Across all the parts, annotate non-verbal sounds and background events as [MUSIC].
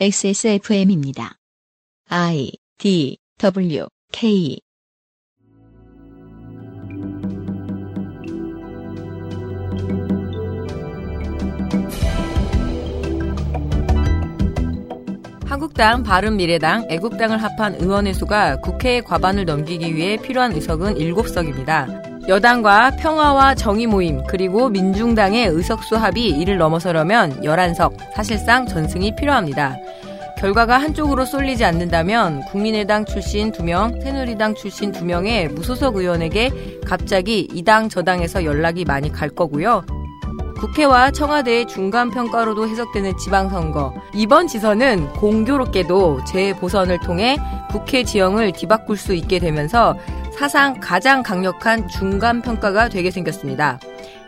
XSFM입니다. I D W K 한국당, 바른미래당, 애국당을 합한 의원의 수가 국회의 과반을 넘기기 위해 필요한 의석은 7석입니다. 여당과 평화와 정의 모임 그리고 민중당의 의석수 합이 이를 넘어서려면 11석, 사실상 전승이 필요합니다. 결과가 한쪽으로 쏠리지 않는다면 국민의당 출신 2명, 새누리당 출신 2명의 무소속 의원에게 갑자기 이당 저당에서 연락이 많이 갈 거고요. 국회와 청와대의 중간 평가로도 해석되는 지방선거. 이번 지선은 공교롭게도 재보선을 통해 국회 지형을 뒤바꿀 수 있게 되면서 사상 가장 강력한 중간 평가가 되게 생겼습니다.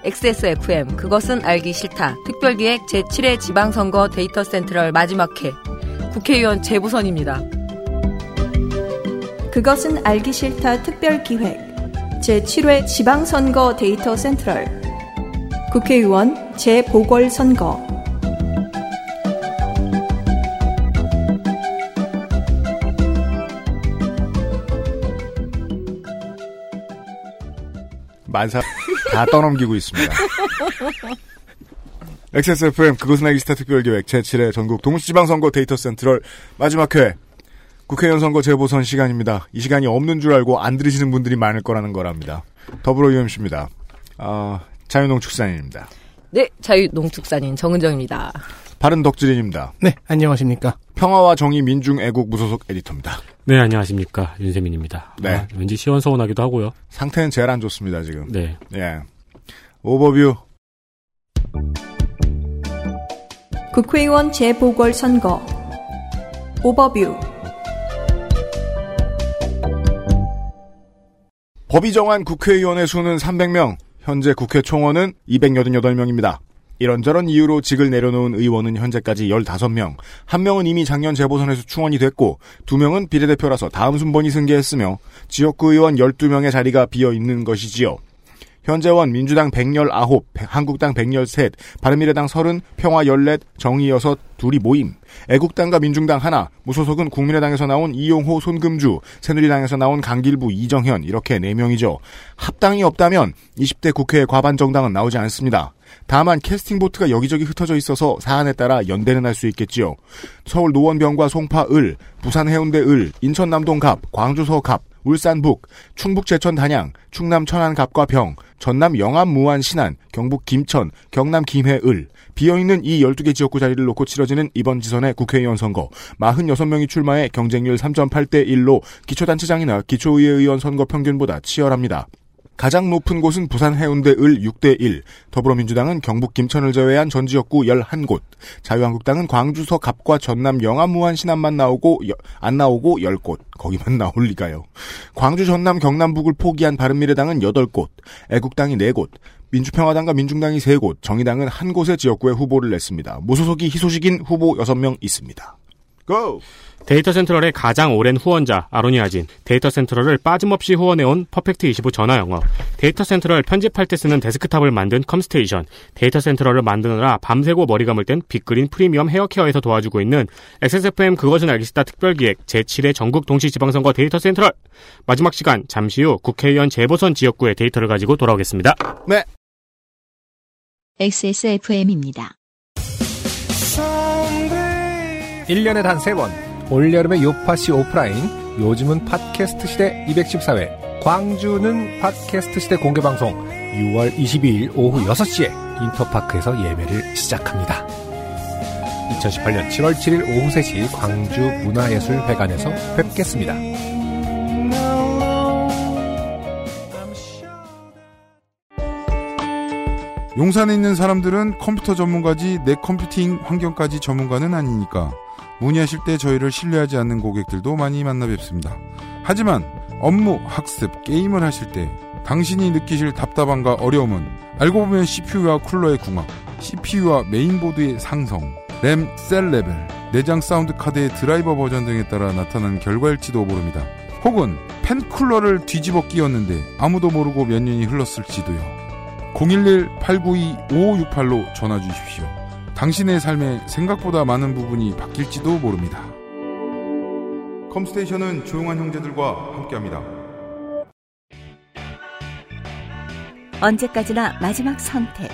XSFM, 그것은 알기 싫다. 특별기획 제7회 지방선거 데이터 센트럴 마지막 회. 국회의원 재보선입니다. 그것은 알기 싫다 특별기획 제7회 지방선거 데이터 센트럴 국회의원 재보궐선거 만사 다 떠넘기고 있습니다. [LAUGHS] XSFM 그것은 알기 스타 특별기획 제7회 전국 동시지방선거 데이터 센트럴 마지막 회 국회의원 선거 재보선 시간입니다. 이 시간이 없는 줄 알고 안 들으시는 분들이 많을 거라는 거랍니다. 더불어 UMC입니다. 어, 자유농축산인입니다. 네, 자유농축산인 정은정입니다. 바른 덕질인입니다. 네, 안녕하십니까. 평화와 정의 민중 애국 무소속 에디터입니다. 네, 안녕하십니까. 윤세민입니다. 네. 아, 왠지 시원서운하기도 하고요. 상태는 제일 안 좋습니다, 지금. 네. 예. 오버뷰. 국회의원 재보궐선거 오버뷰 법이 정한 국회의원의 수는 300명, 현재 국회 총원은 288명입니다. 이런저런 이유로 직을 내려놓은 의원은 현재까지 15명, 한 명은 이미 작년 재보선에서 충원이 됐고, 두 명은 비례대표라서 다음 순번이 승계했으며, 지역구 의원 12명의 자리가 비어 있는 것이지요. 현재원 민주당 119, 한국당 113, 바른미래당 30, 평화 14, 정의 6, 둘이 모임. 애국당과 민중당 하나, 무소속은 국민의당에서 나온 이용호, 손금주, 새누리당에서 나온 강길부, 이정현 이렇게 4명이죠. 합당이 없다면 20대 국회의 과반 정당은 나오지 않습니다. 다만 캐스팅 보트가 여기저기 흩어져 있어서 사안에 따라 연대는 할 수 있겠지요. 서울 노원병과 송파 을, 부산 해운대 을, 인천 남동 갑, 광주 서 갑, 울산 북, 충북 제천 단양, 충남 천안 갑과 병, 전남 영암 무안 신안, 경북 김천, 경남 김해 을, 비어있는 이 12개 지역구 자리를 놓고 치러지는 이번 지선의 국회의원 선거, 46명이 출마해 경쟁률 3.8대 1로 기초단체장이나 기초의회 의원 선거 평균보다 치열합니다. 가장 높은 곳은 부산 해운대 을 6대 1, 더불어민주당은 경북 김천을 제외한 전 지역구 11곳, 자유한국당은 광주 서 갑과 전남 영암 무안 신안만 나오고 여- 안 나오고 10곳, 거기만 [LAUGHS] 나올 리가요. 광주 전남 경남북을 포기한 바른미래당은 8곳, 애국당이 4곳, 민주평화당과 민중당이 3곳, 정의당은 한 곳의 지역구에 후보를 냈습니다. 무소속이 희소식인 후보 6명 있습니다. 고! 데이터 센트럴의 가장 오랜 후원자 아로니 아진, 데이터 센트럴을 빠짐없이 후원해온 퍼펙트25 전화 영어, 데이터 센트럴 편집할 때 쓰는 데스크탑을 만든 컴스테이션, 데이터 센트럴을 만드느라 밤새고 머리 감을 땐 빅그린 프리미엄 헤어케어에서 도와주고 있는 XSFM 그것은 알기 싫다 특별기획 제7회 전국 동시 지방선거 데이터 센트럴 마지막 시간 잠시 후 국회의원 재보선 지역구의 데이터를 가지고 돌아오겠습니다. 네. XSFM입니다. 1년에 단 3번. 올여름의 요팟시 오프라인. 요즘은 팟캐스트 시대 214회. 광주는 팟캐스트 시대 공개방송. 6월 22일 오후 6시에 인터파크에서 예매를 시작합니다. 2018년 7월 7일 오후 3시 광주 문화예술회관에서 뵙겠습니다. 용산에 있는 사람들은 컴퓨터 전문가지 내 컴퓨팅 환경까지 전문가는 아니니까 문의하실 때 저희를 신뢰하지 않는 고객들도 많이 만나 뵙습니다. 하지만 업무, 학습, 게임을 하실 때 당신이 느끼실 답답함과 어려움은 알고 보면 CPU와 쿨러의 궁합, CPU와 메인보드의 상성, 램, 셀 레벨, 내장 사운드 카드의 드라이버 버전 등에 따라 나타나는 결과일지도 모릅니다. 혹은 팬 쿨러를 뒤집어 끼웠는데 아무도 모르고 몇 년이 흘렀을지도요. 011-892-5568로 전화 주십시오. 당신의 삶의 생각보다 많은 부분이 바뀔지도 모릅니다. 컴스테이션은 조용한 형제들과 함께합니다. 언제까지나 마지막 선택.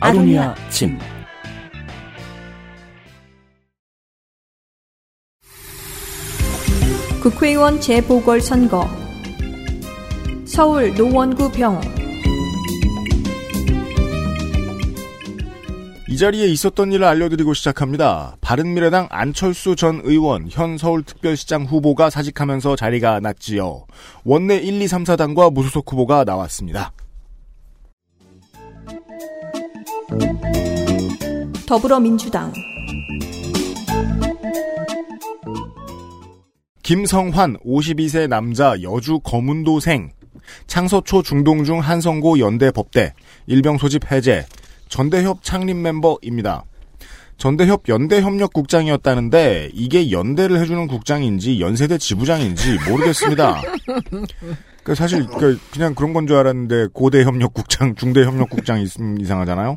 아로니아 침. 국회의원 재보궐선거 서울 노원구 병 이 자리에 있었던 일을 알려드리고 시작합니다. 바른미래당 안철수 전 의원, 현 서울특별시장 후보가 사직하면서 자리가 났지요. 원내 1, 2, 3, 4당과 무소속 후보가 나왔습니다. 더불어민주당 김성환 52세 남자 여주 거문도생 창서초 중동중 한성고 연대 법대 일병 소집 해제 전대협 창립 멤버입니다. 전대협 연대협력국장이었다는데 이게 연대를 해주는 국장인지 연세대 지부장인지 모르겠습니다. [LAUGHS] 그 사실 그 그냥 그런 건 줄 알았는데 고대협력국장, 중대협력국장이 있으면 이상하잖아요.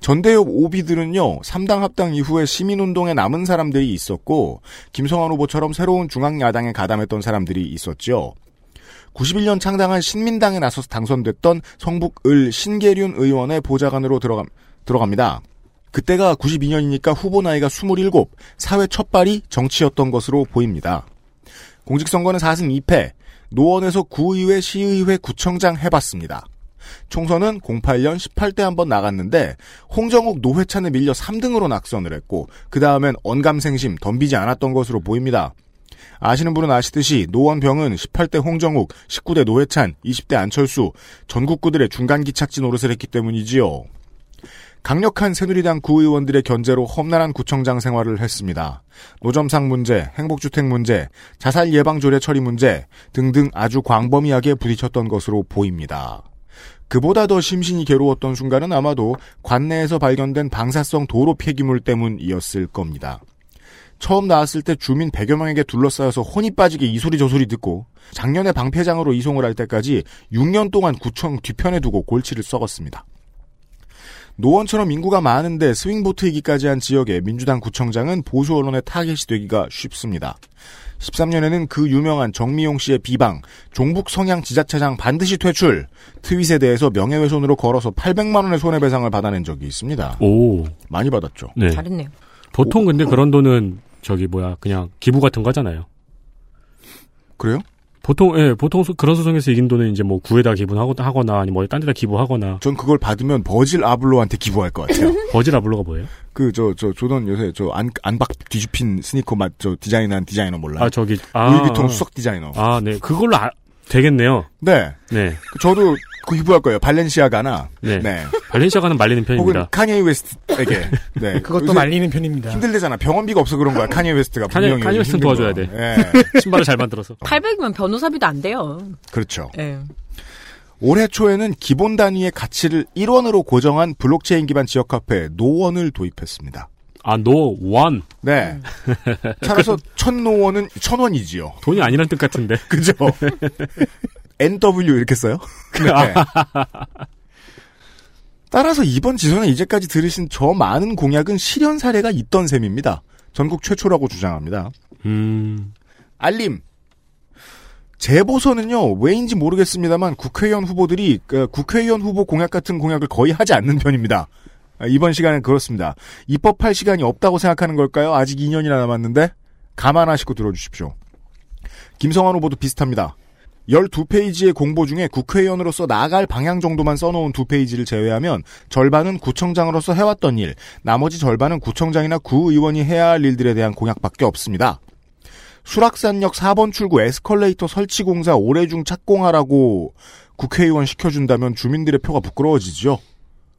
전대협 오비들은요, 3당 합당 이후에 시민운동에 남은 사람들이 있었고, 김성환 후보처럼 새로운 중앙야당에 가담했던 사람들이 있었죠. 91년 창당한 신민당에 나서서 당선됐던 성북을 신계륜 의원의 보좌관으로 들어감, 들어갑니다. 그때가 92년이니까 후보 나이가 27, 사회 첫 발이 정치였던 것으로 보입니다. 공직선거는 4승 2패, 노원에서 구의회, 시의회, 구청장 해봤습니다. 총선은 08년 18대 한번 나갔는데 홍정욱 노회찬에 밀려 3등으로 낙선을 했고 그 다음엔 언감생심 덤비지 않았던 것으로 보입니다. 아시는 분은 아시듯이 노원병은 18대 홍정욱, 19대 노회찬, 20대 안철수 전국구들의 중간 기착지 노릇을 했기 때문이지요. 강력한 새누리당 구의원들의 견제로 험난한 구청장 생활을 했습니다. 노점상 문제, 행복주택 문제, 자살 예방 조례 처리 문제 등등 아주 광범위하게 부딪혔던 것으로 보입니다. 그보다 더 심신이 괴로웠던 순간은 아마도 관내에서 발견된 방사성 도로 폐기물 때문이었을 겁니다. 처음 나왔을 때 주민 100여 명에게 둘러싸여서 혼이 빠지게 이 소리 저 소리 듣고 작년에 방패장으로 이송을 할 때까지 6년 동안 구청 뒤편에 두고 골치를 썩었습니다. 노원처럼 인구가 많은데 스윙보트이기까지 한 지역의 민주당 구청장은 보수 언론의 타겟이 되기가 쉽습니다. 13년에는 그 유명한 정미용 씨의 비방, 종북 성향 지자체장 반드시 퇴출, 트윗에 대해서 명예훼손으로 걸어서 800만 원의 손해배상을 받아낸 적이 있습니다. 오. 많이 받았죠. 네. 잘했네요. 보통 근데 그런 돈은 저기 뭐야 그냥 기부 같은 거잖아요. 그래요? 보통 예 보통 소- 그런 소송에서 이긴 돈은 이제 뭐 구에다 기부하거나 하거나 아니면 뭐딴 데다 기부하거나 전 그걸 받으면 버질 아블로한테 기부할 것 같아요. [LAUGHS] 버질 아블로가 뭐예요? 그 저 저 조던 요새 저 안 안팎 뒤집힌 스니커 맛 저 디자인한 디자이너 몰라요? 아 저기 아 루이비통 수석 디자이너. 아 네 그걸로 아, 되겠네요. 네. 네. 저도 그 기부할 거예요. 발렌시아가나. 네. 네. 발렌시아가는 말리는 혹은 편입니다. 카니에 웨스트에게. 네. [LAUGHS] 그것도 말리는 편입니다. 힘들대잖아. 병원비가 없어 그런 거야. 카니에 웨스트가 카니- 분명히 카니에 웨스트는 힘든 도와줘야 거. 돼. 예. [LAUGHS] 신발을 잘 만들어서. 800이면 변호사비도 안 돼요. 그렇죠. 예. 올해 초에는 기본 단위의 가치를 1원으로 고정한 블록체인 기반 지역 카페 노원을 도입했습니다. 아 no 원. 네. [LAUGHS] 따라서 천 노원은 천 원이지요. 돈이 아니란 뜻 같은데. 그죠? NW 이렇게 써요? 네. [LAUGHS] 따라서 이번 지선에 이제까지 들으신 저 많은 공약은 실현 사례가 있던 셈입니다. 전국 최초라고 주장합니다. 음. 알림. 재보선은요, 왜인지 모르겠습니다만 국회의원 후보들이 그 국회의원 후보 공약 같은 공약을 거의 하지 않는 편입니다. 아, 이번 시간엔 그렇습니다. 입법할 시간이 없다고 생각하는 걸까요? 아직 2년이나 남았는데? 감안하시고 들어주십시오. 김성환 후보도 비슷합니다. 12페이지의 공보 중에 국회의원으로서 나아갈 방향 정도만 써놓은 두 페이지를 제외하면 절반은 구청장으로서 해왔던 일, 나머지 절반은 구청장이나 구의원이 해야 할 일들에 대한 공약밖에 없습니다. 수락산역 4번 출구 에스컬레이터 설치 공사 올해 중 착공하라고 국회의원 시켜준다면 주민들의 표가 부끄러워지죠.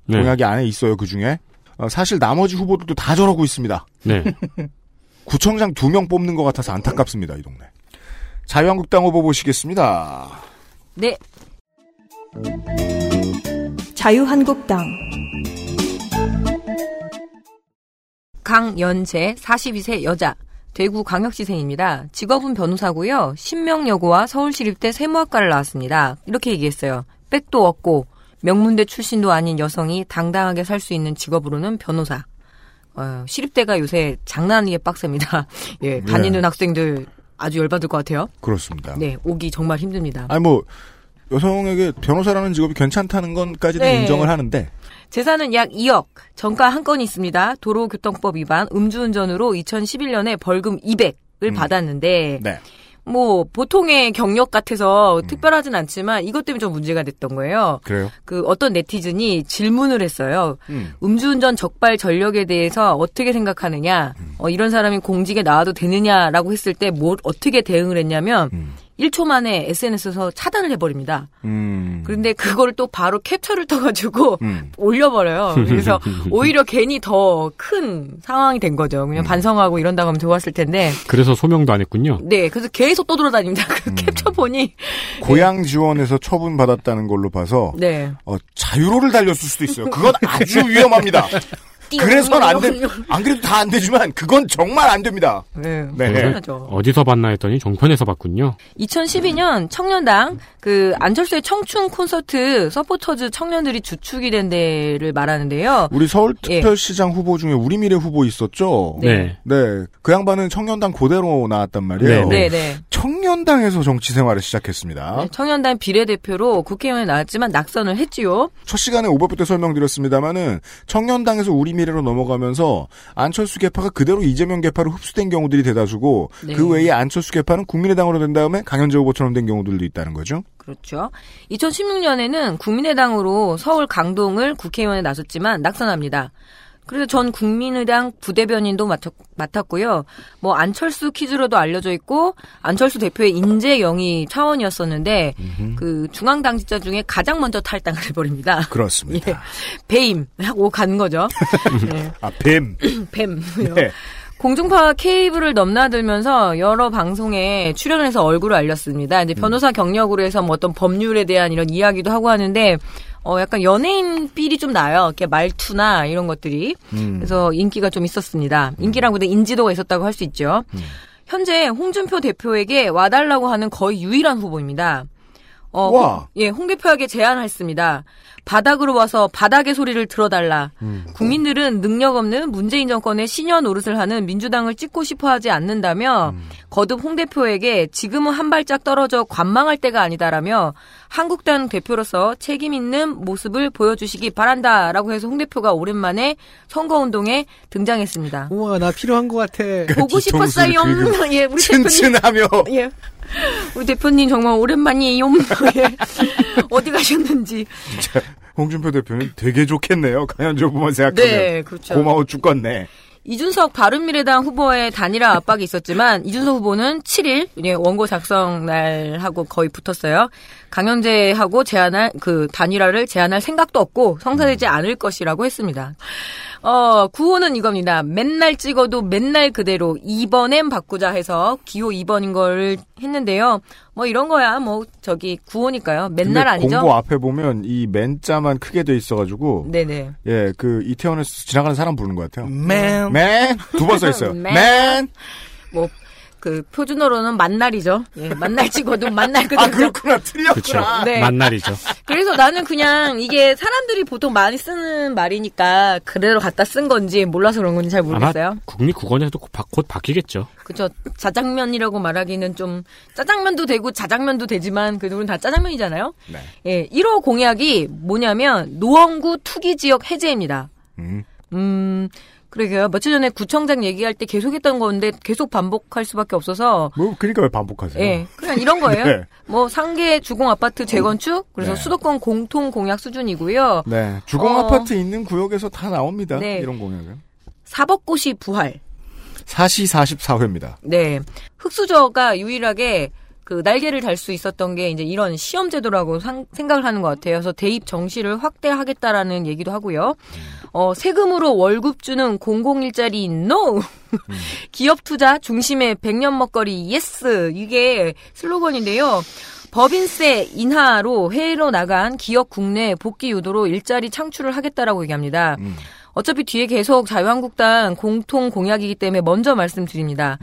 네. 공약이 안에 있어요, 그 중에. 어, 사실 나머지 후보들도 다 저러고 있습니다. 네. [LAUGHS] 구청장 두 명 뽑는 것 같아서 안타깝습니다, 이 동네. 자유한국당 후보 보시겠습니다. 네. 자유한국당 강연재 42세 여자 대구 광역시생입니다. 직업은 변호사고요. 신명여고와 서울시립대 세무학과를 나왔습니다. 이렇게 얘기했어요. 백도 없고 명문대 출신도 아닌 여성이 당당하게 살 수 있는 직업으로는 변호사. 어, 시립대가 요새 장난 아니게 빡셉니다. [LAUGHS] 예, 다니는 학생들 아주 열받을 것 같아요. 그렇습니다. 네, 오기 정말 힘듭니다. 아니 뭐 여성에게 변호사라는 직업이 괜찮다는 건까지는 네. 인정을 하는데 재산은 약 2억, 정가 한 건이 있습니다. 도로교통법 위반, 음주운전으로 2011년에 벌금 200을 받았는데, 네. 뭐, 보통의 경력 같아서 특별하진 않지만 이것 때문에 좀 문제가 됐던 거예요. 그래요. 그 어떤 네티즌이 질문을 했어요. 음. 음주운전 적발 전력에 대해서 어떻게 생각하느냐, 음. 어, 이런 사람이 공직에 나와도 되느냐라고 했을 때 뭘 어떻게 대응을 했냐면, 음. 1초 만에 SNS에서 차단을 해버립니다. 음. 그런데 그거를 또 바로 캡처를 떠가지고 음. 올려버려요. 그래서 [LAUGHS] 오히려 괜히 더 큰 상황이 된 거죠. 음. 그냥 반성하고 이런다고 하면 좋았을 텐데. 그래서 소명도 안 했군요. 네, 그래서 계속 떠돌아다닙니다. [LAUGHS] 그 음. 캡처 보니. 고향 지원에서 처분 받았다는 걸로 봐서 네. 어, 자유로를 달렸을 수도 있어요. 그건 아주 위험합니다. [LAUGHS] 그래선 안 돼. 안 그래도 다 안 되지만 그건 정말 안 됩니다. 네, 네. 어디서 봤나 했더니 종편에서 봤군요. 2012년 청년당 그 안철수의 청춘 콘서트 서포터즈 청년들이 주축이 된 데를 말하는데요. 우리 서울특별시장 후보 중에 우리 미래 후보 있었죠. 네. 네. 그 양반은 청년당 고대로 나왔단 말이에요. 네, 네. 청년당에서 정치 생활을 시작했습니다. 네, 청년당 비례대표로 국회의원에 나왔지만 낙선을 했지요. 첫 시간에 오버뷰 때 설명드렸습니다마는 청년당에서 우리 미래로 넘어가면서 안철수 개파가 그대로 이재명 개파로 흡수된 경우들이 대다수고 네. 그 외에 안철수 개파는 국민의당으로 된 다음에 강현재 후보처럼 된 경우들도 있다는 거죠. 그렇죠. 2016년에는 국민의당으로 서울 강동을 국회의원에 나섰지만 낙선합니다. 그래서 전 국민의당 부대변인도 맡았, 맡았 고요. 뭐 안철수 퀴즈로도 알려져 있고 안철수 대표의 인재 영위 차원이었었는데 그 중앙 당직자 중에 가장 먼저 탈당을 해버립니다. [LAUGHS] 그렇습니다. 예. 배임 하고 간 거죠. [LAUGHS] 네. 아, 뱀. [CLEARS THROAT] 뱀. 네. 공중파 케이블을 넘나들면서 여러 방송에 출연을 해서 얼굴을 알렸습니다. 이제 변호사 경력으로 해서 뭐 어떤 법률에 대한 이런 이야기도 하고 하는데 어 약간 연예인 삘이 좀 나요. 이렇게 말투나 이런 것들이. 음. 그래서 인기가 좀 있었습니다. 인기라고도 인지도가 있었다고 할 수 있죠. 현재 홍준표 대표에게 와달라고 하는 거의 유일한 후보입니다. 어, 와. 홍- 예, 홍 대표에게 제안했습니다. 바닥으로 와서 바닥의 소리를 들어달라. 국민들은 능력 없는 문재인 정권의 신여 노릇을 하는 민주당을 찍고 싶어 하지 않는다며 거듭 홍 대표에게 지금은 한 발짝 떨어져 관망할 때가 아니다라며 한국당 대표로서 책임 있는 모습을 보여주시기 바란다라고 해서 홍 대표가 오랜만에 선거운동에 등장했습니다. 우와, 나 필요한 것 같아. 보고 뒤통수를 싶었어요. [LAUGHS] 예, 우리 대표님. 튼튼하며 예. 우리 대표님 정말 오랜만이에요. [LAUGHS] 예. 어디 가셨는지. 홍준표 대표는 되게 좋겠네요. 후보만 생각하면. 네, 그렇죠. 고마워 죽겠네. 이준석 바른미래당 후보의 단일화 압박이 있었지만 이준석 후보는 7일 예, 원고 작성 날하고 거의 붙었어요. 강현재하고 제안할 그 단일화를 제안할 생각도 없고 성사되지 않을 것이라고 했습니다. 어, 구호는 이겁니다. 맨날 찍어도 맨날 그대로 2번엔 바꾸자 해서 기호 2번인 걸 했는데요. 뭐 이런 거야. 뭐 저기 구호니까요. 맨날 근데 아니죠? 공고 앞에 보면 이 맨자만 크게 돼 있어가지고 네네. 예, 그 이태원에서 지나가는 사람 부르는 것 같아요. Man. 맨! 두 번 써 있어요. [LAUGHS] 맨. 맨! 뭐 그 표준어로는 만날이죠. 예, 만날 찍어도 만날 그대로. 아, 그렇구나. 틀렸구나. 그렇죠. 네. 만날이죠. 그래서 나는 그냥 이게 사람들이 보통 많이 쓰는 말이니까 그대로 갖다 쓴 건지 몰라서 그런 건지 잘 모르겠어요. 아마 국립 국어에도 곧, 바, 바뀌겠죠. 그죠. 자장면이라고 말하기는 좀 짜장면도 되고 자장면도 되지만 그 둘은 다 짜장면이잖아요. 네. 예, 1호 공약이 뭐냐면 노원구 투기 지역 해제입니다. 음. 음, 그러게요. 며칠 전에 구청장 얘기할 때 계속했던 건데 계속 반복할 수밖에 없어서 뭐, 그러니까 왜 반복하세요? 예, 그냥 이런 거예요. [LAUGHS] 네. 뭐 상계 주공 아파트 재건축, 그래서 네. 수도권 공통 공약 수준이고요. 네. 주공 어. 아파트 있는 구역에서 다 나옵니다. 네. 이런 공약은. 사법고시 부활. 사시 44회입니다. 네. 흑수저가 유일하게 그 날개를 달 수 있었던 게 이제 이런 시험 제도라고 상- 생각을 하는 것 같아요. 그래서 대입 정시를 확대하겠다라는 얘기도 하고요. 어, 세금으로 월급 주는 공공 일자리 NO! [LAUGHS] 기업 투자 중심의 백년 먹거리 yes! 이게 슬로건인데요. 법인세 인하로 해외로 나간 기업 국내 복귀 유도로 일자리 창출을 하겠다라고 얘기합니다. 음. 어차피 뒤에 계속 자유한국당 공통 공약이기 때문에 먼저 말씀드립니다.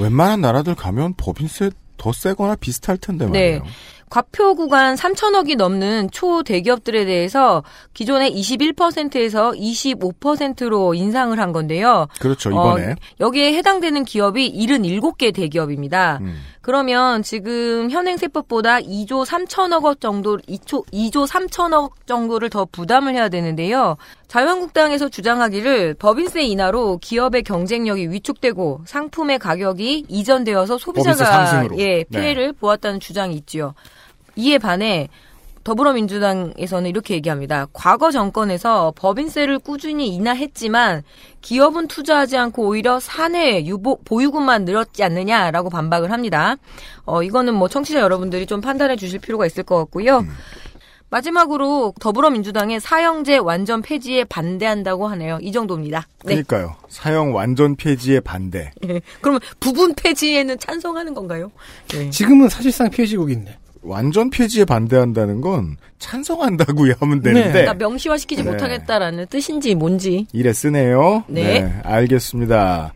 웬만한 나라들 가면 법인세 더 세거나 비슷할 텐데 네. 말이에요. 과표 구간 3천억이 넘는 초대기업들에 대해서 기존의 21%에서 25%로 인상을 한 건데요. 그렇죠, 이번에. 어, 여기에 해당되는 기업이 77개 대기업입니다. 음. 그러면 지금 현행 세법보다 2조 3천억 원 정도 2조 2조 3천억 정도를 더 부담을 해야 되는데요. 자유한국당에서 주장하기를 법인세 인하로 기업의 경쟁력이 위축되고 상품의 가격이 이전되어서 소비자가. 예, 네. 피해를 보았다는 주장이 있지요. 이에 반해 더불어민주당에서는 이렇게 얘기합니다. 과거 정권에서 법인세를 꾸준히 인하했지만 기업은 투자하지 않고 오히려 사내 유보, 보유금만 늘었지 않느냐라고 반박을 합니다. 어, 이거는 뭐 청취자 여러분들이 좀 판단해 주실 필요가 있을 것 같고요. 마지막으로 더불어민주당의 사형제 완전 폐지에 반대한다고 하네요. 이 정도입니다. 네. 그러니까요. 사형 완전 폐지에 반대. 예. [LAUGHS] 그러면 부분 폐지에는 찬성하는 건가요? 네. 지금은 사실상 피해지국인데. 완전 폐지에 반대한다는 건 찬성한다고 하면 되는데 그러니까 명시화시키지 네. 못하겠다라는 뜻인지 뭔지. 이래 쓰네요. 네. 알겠습니다.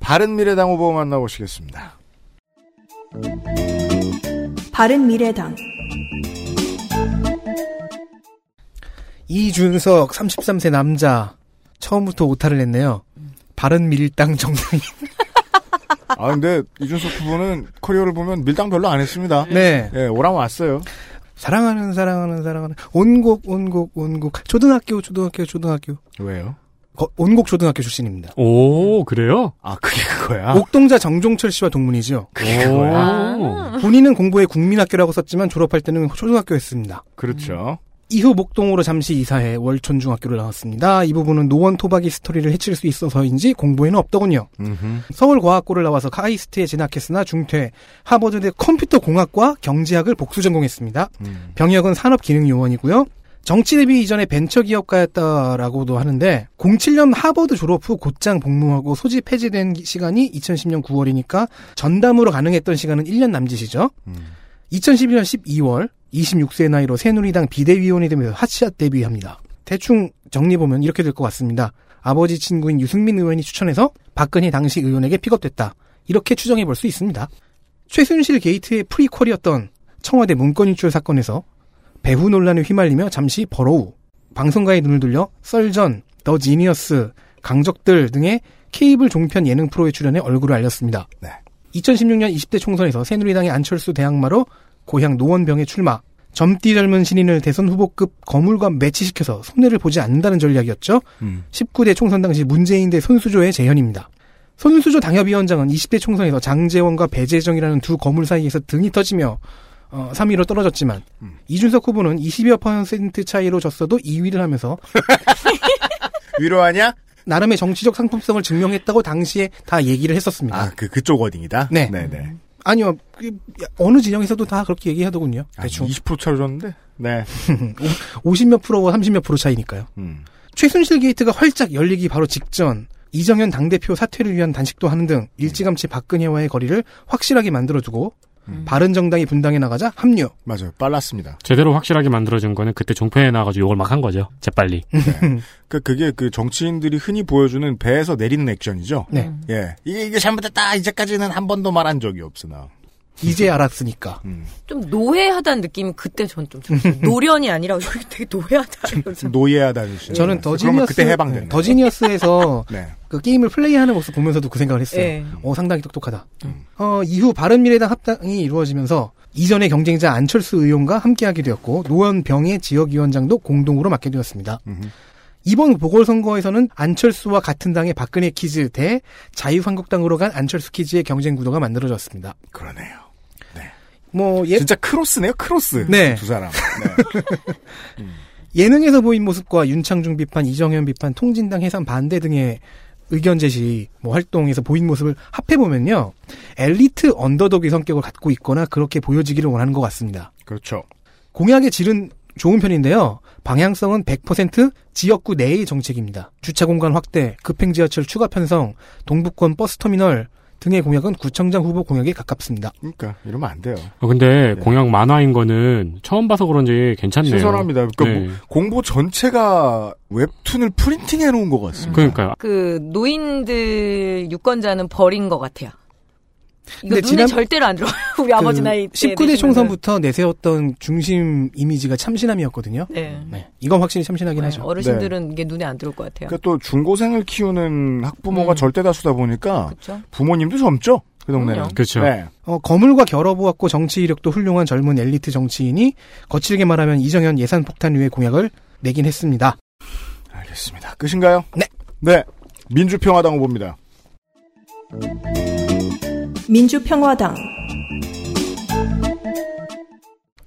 바른미래당 후보 만나보시겠습니다. 바른 미래당 이준석 33세 남자 처음부터 오타를 냈네요. 바른 밀당 정당인. 아 근데 이준석 후보는 커리어를 보면 밀당 별로 안 했습니다. 네. 예, 오라면 왔어요. 사랑하는 사랑하는 사랑하는 온곡 온곡 온곡 초등학교 초등학교 초등학교 왜요? 거- 온곡 초등학교 출신입니다. 오, 그래요? 아 그게 그거야. 옥동자 정종철 씨와 동문이죠. 그게 그거야. 아. 본인은 공부에 국민학교라고 썼지만 졸업할 때는 초등학교였습니다. 그렇죠. 이후 목동으로 잠시 이사해 월촌중학교를 나왔습니다. 이 부분은 노원 토박이 스토리를 해칠 수 있어서인지 공부에는 없더군요. 음흠. 서울과학고를 나와서 카이스트에 진학했으나 중퇴, 하버드대 컴퓨터공학과 경제학을 복수 전공했습니다. 음. 병역은 산업기능요원이고요. 정치 대비 이전에 벤처기업가였다라고도 하는데 07년 하버드 졸업 후 곧장 복무하고 소집 폐지된 기- 시간이 2010년 9월이니까 전담으로 가능했던 시간은 1년 남짓이죠. 음. 2011년 12월 26세 나이로 새누리당 비대위원이 되면서 핫샷 데뷔합니다. 대충 정리해보면 이렇게 될 것 같습니다. 아버지 친구인 유승민 의원이 추천해서 박근혜 당시 의원에게 픽업됐다. 이렇게 추정해 볼 수 있습니다. 최순실 게이트의 prequel이었던 청와대 문건 유출 사건에서 배후 논란에 휘말리며 잠시 burrow, 방송가의 눈을 돌려 썰전, 더 지니어스, 강적들 등의 케이블 종편 예능 프로에 출연해 얼굴을 알렸습니다. 네. 2016년 20대 총선에서 새누리당의 안철수 대항마로 고향 노원병에 출마, 젊디 젊은 신인을 대선 후보급 거물과 매치시켜서 손해를 보지 않는다는 전략이었죠. 음. 19대 총선 당시 문재인 대 손수조의 재현입니다. 손수조 당협위원장은 20대 총선에서 장재원과 배재정이라는 두 거물 사이에서 등이 터지며 어, 3위로 떨어졌지만 음. 이준석 후보는 20여 퍼센트 차이로 졌어도 2위를 하면서 [LAUGHS] 위로하냐? 나름의 정치적 상품성을 증명했다고 당시에 다 얘기를 했었습니다. 아, 그 그쪽 어딩이다. 네. 네네. 아니요, 그, 어느 진영에서도 다 그렇게 얘기하더군요. 아, 대충 20% 차로 줬는데. 네. 50몇 프로와 30몇 프로 차이니까요. 음. 최순실 게이트가 활짝 열리기 바로 직전 이정현 당대표 사퇴를 위한 단식도 하는 등 일찌감치 박근혜와의 거리를 확실하게 만들어두고 음. 바른 정당이 분당에 나가자 합류. 맞아요. 빨랐습니다. 제대로 확실하게 만들어준 거는 그때 종편에 나와가지고 욕을 막 한 거죠. 재빨리. 그 그게 그 정치인들이 흔히 보여주는 배에서 내리는 액션이죠. 네. 예. 이게 이게 잘못됐다. 이제까지는 한 번도 말한 적이 없으나. 이제 알았으니까. 음. 좀 노회하다는 느낌이 그때 전좀 들었어요. 노련이 아니라 [LAUGHS] 여기 되게 노회하다. 이러면서. 노예하다는 시. 저는 더지니어스 그때 해방됐네. 더지니어스에서 [LAUGHS] 네. 그 게임을 플레이하는 모습 보면서도 그 생각을 했어요. 예. 어 상당히 똑똑하다. 어 이후 바른미래당 합당이 이루어지면서 이전의 경쟁자 안철수 의원과 함께하게 되었고 노원병의 지역위원장도 공동으로 맡게 되었습니다. 음흠. 이번 보궐선거에서는 안철수와 같은 당의 박근혜 키즈 대 자유한국당으로 간 안철수 키즈의 경쟁 구도가 만들어졌습니다. 그러네요. 뭐 예, 진짜 크로스네요. 크로스. 네. 두 사람. 네. [LAUGHS] 예능에서 보인 모습과 윤창중 비판, 이정현 비판, 통진당 해산 반대 등의 의견 제시, 뭐 활동에서 보인 모습을 합해 보면요, 엘리트 underdog의 성격을 갖고 있거나 그렇게 보여지기를 원하는 것 같습니다. 그렇죠. 공약의 질은 좋은 편인데요. 방향성은 100% 지역구 내의 정책입니다. 주차 공간 확대, 급행 지하철 추가 편성, 동북권 버스 터미널 등의 공약은 구청장 후보 공약에 가깝습니다. 그러니까 이러면 안 돼요. 어, 근데 네. 공약 만화인 거는 처음 봐서 그런지 괜찮네요. 신선합니다. 그러니까 네. 뭐 공보 전체가 웹툰을 프린팅해 놓은 것 같습니다. 그러니까요. 그 노인들 유권자는 버린 것 같아요. 이거 근데 눈에 지난- 절대로 안 들어와요. [LAUGHS] 우리 아버지 그 나이 때 19대 되시면은. 총선부터 내세웠던 중심 이미지가 참신함이었거든요. 네. 네. 이건 확실히 참신하긴 네, 하죠. 어르신들은 이게 눈에 안 들어올 것 같아요. 그러니까 또 중고생을 키우는 학부모가 음. 절대 다수다 보니까 그렇죠. 부모님도 젊죠. 그 동네는. 그렇죠. 네. 어, 거물과 결어보았고 정치 이력도 훌륭한 젊은 엘리트 정치인이 거칠게 말하면 이정현 예산 폭탄류의 공약을 내긴 했습니다. 알겠습니다. 끝인가요? 네. 네. 민주평화당 후보입니다. 민주평화당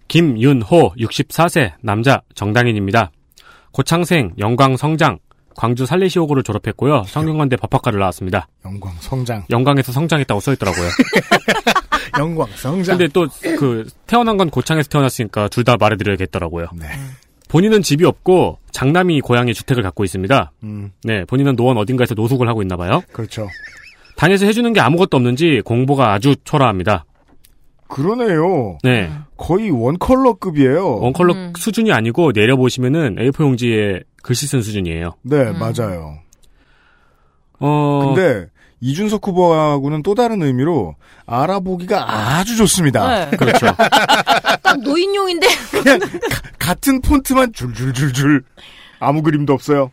김윤호 64세 남자 정당인입니다. 고창생 영광 성장 광주 살레시오고를 졸업했고요. 성균관대 법학과를 나왔습니다. 영광 성장. 영광에서 성장했다고 써 있더라고요. [LAUGHS] 영광 성장. 근데 또 그 태어난 건 고창에서 태어났으니까 둘 다 말해드려야겠더라고요. 네. 본인은 집이 없고 장남이 고향에 주택을 갖고 있습니다. 음, 네, 본인은 노원 어딘가에서 노숙을 하고 있나 봐요. 그렇죠. 당에서 해주는 게 아무것도 없는지 공보가 아주 초라합니다. 그러네요. 네, 거의 원컬러급이에요. 원컬러 음. 수준이 아니고 내려보시면은 A4 용지에 글씨 쓴 수준이에요. 네, 음. 맞아요. 어, 근데 이준석 후보하고는 또 다른 의미로 알아보기가 아주 좋습니다. 네. [LAUGHS] 그렇죠. 딱 노인용인데 그냥 가- 같은 폰트만 줄줄줄줄 아무 그림도 없어요.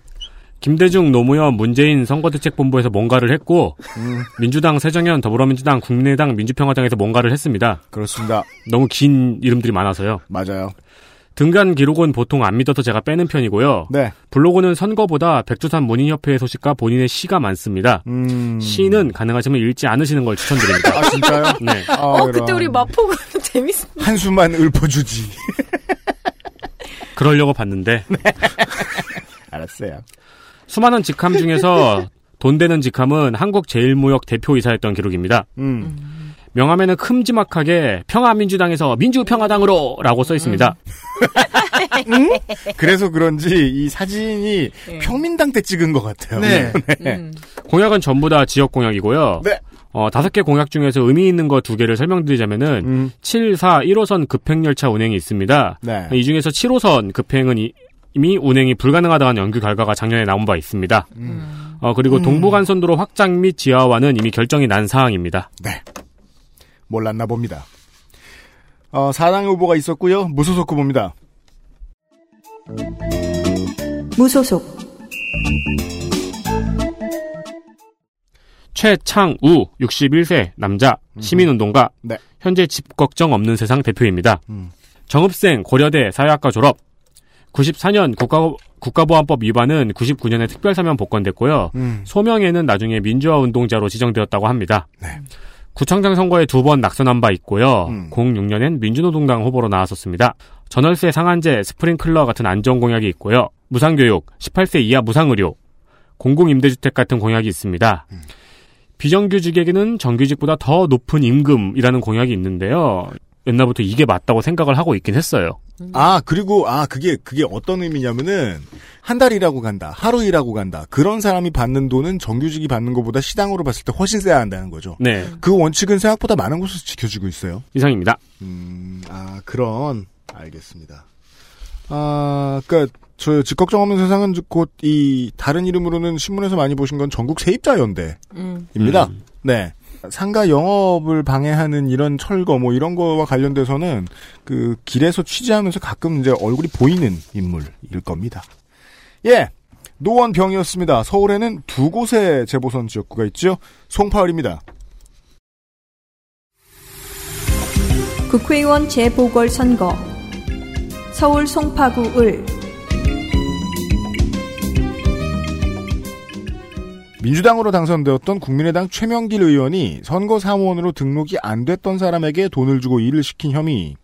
김대중, 노무현, 문재인 선거대책본부에서 뭔가를 했고 음, 민주당, 새정현, 더불어민주당, 국민의당, 민주평화당에서 뭔가를 했습니다. 그렇습니다. 너무 긴 이름들이 많아서요. 맞아요. 등간 기록은 보통 안 믿어서 제가 빼는 편이고요. 네. 블로그는 선거보다 백두산 문인협회의 소식과 본인의 시가 많습니다. 음. 시는 가능하시면 읽지 않으시는 걸 추천드립니다. 아 진짜요? [LAUGHS] 네. 아, 어 이런. 그때 우리 마포구 [LAUGHS] 재밌어. 한숨만 읊어주지. 그러려고 봤는데 [LAUGHS] 알았어요. 수많은 직함 중에서 [LAUGHS] 돈 되는 직함은 한국제일무역 대표이사였던 기록입니다. 음. 명함에는 큼지막하게 평화민주당에서 민주평화당으로 라고 써 있습니다. [LAUGHS] 그래서 그런지 이 사진이 네. 평민당 때 찍은 것 같아요. [LAUGHS] 네. 음. 공약은 전부 다 지역 공약이고요. 네. 어, 다섯 개 공약 중에서 의미 있는 거 두 개를 설명드리자면은 음. 7, 4, 1호선 급행열차 운행이 있습니다. 네. 이 중에서 7호선 급행은 이, 이미 운행이 불가능하다는 연구 결과가 작년에 나온 바 있습니다. 음. 어, 그리고 동부간선도로 확장 및 지하화는 이미 결정이 난 사항입니다. 네. 몰랐나 봅니다. 어, 사당 후보가 있었고요. 무소속 후보입니다. 무소속 최창우 61세 남자 시민운동가 네. 현재 집 걱정 없는 세상 대표입니다. 음. 정읍생 고려대 사회학과 졸업 94년 국가, 국가보안법 위반은 99년에 특별사면 복권됐고요. 음. 소명에는 나중에 민주화 운동자로 지정되었다고 합니다. 네. 구청장 선거에 두 번 낙선한 바 있고요. 음. 06년엔 민주노동당 후보로 나왔었습니다. 전월세 상한제, 스프링클러 같은 안전 공약이 있고요. 무상교육, 18세 이하 무상의료, 공공임대주택 같은 공약이 있습니다. 음. 비정규직에게는 정규직보다 더 높은 임금이라는 공약이 있는데요. 옛날부터 이게 맞다고 생각을 하고 있긴 했어요. 아, 그리고, 아, 그게, 그게 어떤 의미냐면은, 한 달 일하고 간다, 하루 일하고 간다. 그런 사람이 받는 돈은 정규직이 받는 것보다 시당으로 봤을 때 훨씬 세야 한다는 거죠. 네, 그 원칙은 생각보다 많은 곳에서 지켜지고 있어요. 이상입니다. 음, 아, 그런, 알겠습니다. 아, 그니까, 저, 직걱정 없는 세상은 곧, 이, 다른 이름으로는 신문에서 많이 보신 건 전국 세입자 연대입니다. 음. 음. 네. 상가 영업을 방해하는 이런 철거 뭐 이런 거와 관련돼서는 그 길에서 취재하면서 가끔 이제 얼굴이 보이는 인물일 겁니다. 예. 노원병이었습니다. 서울에는 두 곳의 재보선 지역구가 있죠. 송파을입니다. 국회의원 재보궐선거 서울 송파구 을 민주당으로 당선되었던 국민의당 최명길 의원이 선거 사무원으로 등록이 안 됐던 사람에게 돈을 주고 일을 시킨 혐의.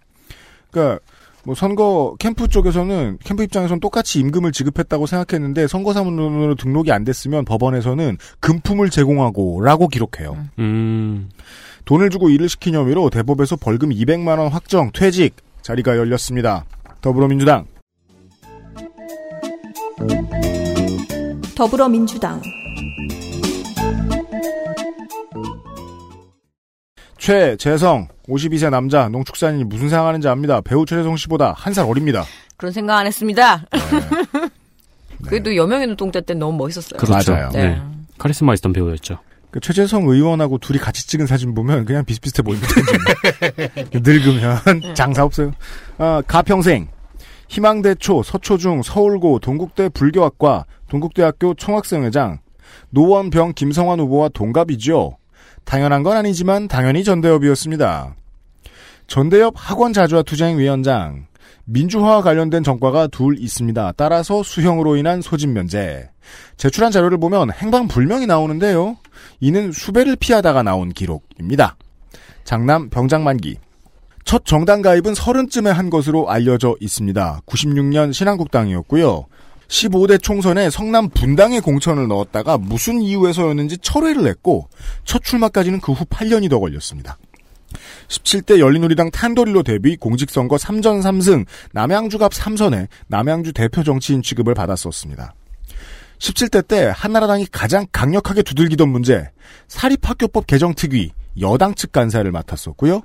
그러니까 뭐 선거 캠프 쪽에서는 캠프 입장에서는 똑같이 임금을 지급했다고 생각했는데 선거 사무원으로 등록이 안 됐으면 법원에서는 금품을 제공하고라고 기록해요. 음, 돈을 주고 일을 시킨 혐의로 대법에서 벌금 200만 원 확정, 퇴직 자리가 열렸습니다. 더불어민주당 더불어민주당 최재성 52세 남자 농축산인이 무슨 생각하는지 압니다. 배우 최재성 씨보다 한 살 어립니다. 그런 생각 안 했습니다. 네. [LAUGHS] 그래도 여명의 눈동자 때 너무 멋있었어요. 그렇죠. 맞아요. 네. 카리스마 있던 배우였죠. 그 최재성 의원하고 둘이 같이 찍은 사진 보면 그냥 비슷비슷해 보입니다. [LAUGHS] 늙으면 장사 없어요. 아, 가평생 희망대초, 서초중, 서울고, 동국대 불교학과, 동국대학교 총학생회장, 노원병 김성환 후보와 동갑이죠. 당연한 건 아니지만 당연히 전대협이었습니다. 전대협 학원 자주화 투쟁 위원장, 민주화와 관련된 전과가 둘 있습니다. 따라서 수형으로 인한 소집 면제. 제출한 자료를 보면 행방 불명이 나오는데요. 이는 수배를 피하다가 나온 기록입니다. 장남 병장 만기. 첫 정당 가입은 서른쯤에 한 것으로 알려져 있습니다. 96년 신한국당이었고요. 15대 총선에 성남 분당에 공천을 넣었다가 무슨 이유에서였는지 철회를 했고 첫 출마까지는 그 후 8년이 더 걸렸습니다. 17대 열린우리당 탄도리로 데뷔 공직선거 3전 3승 남양주갑 3선에 남양주 대표 정치인 취급을 받았었습니다. 17대 때 한나라당이 가장 강력하게 두들기던 문제 사립학교법 개정 특위 여당 측 간사를 맡았었고요.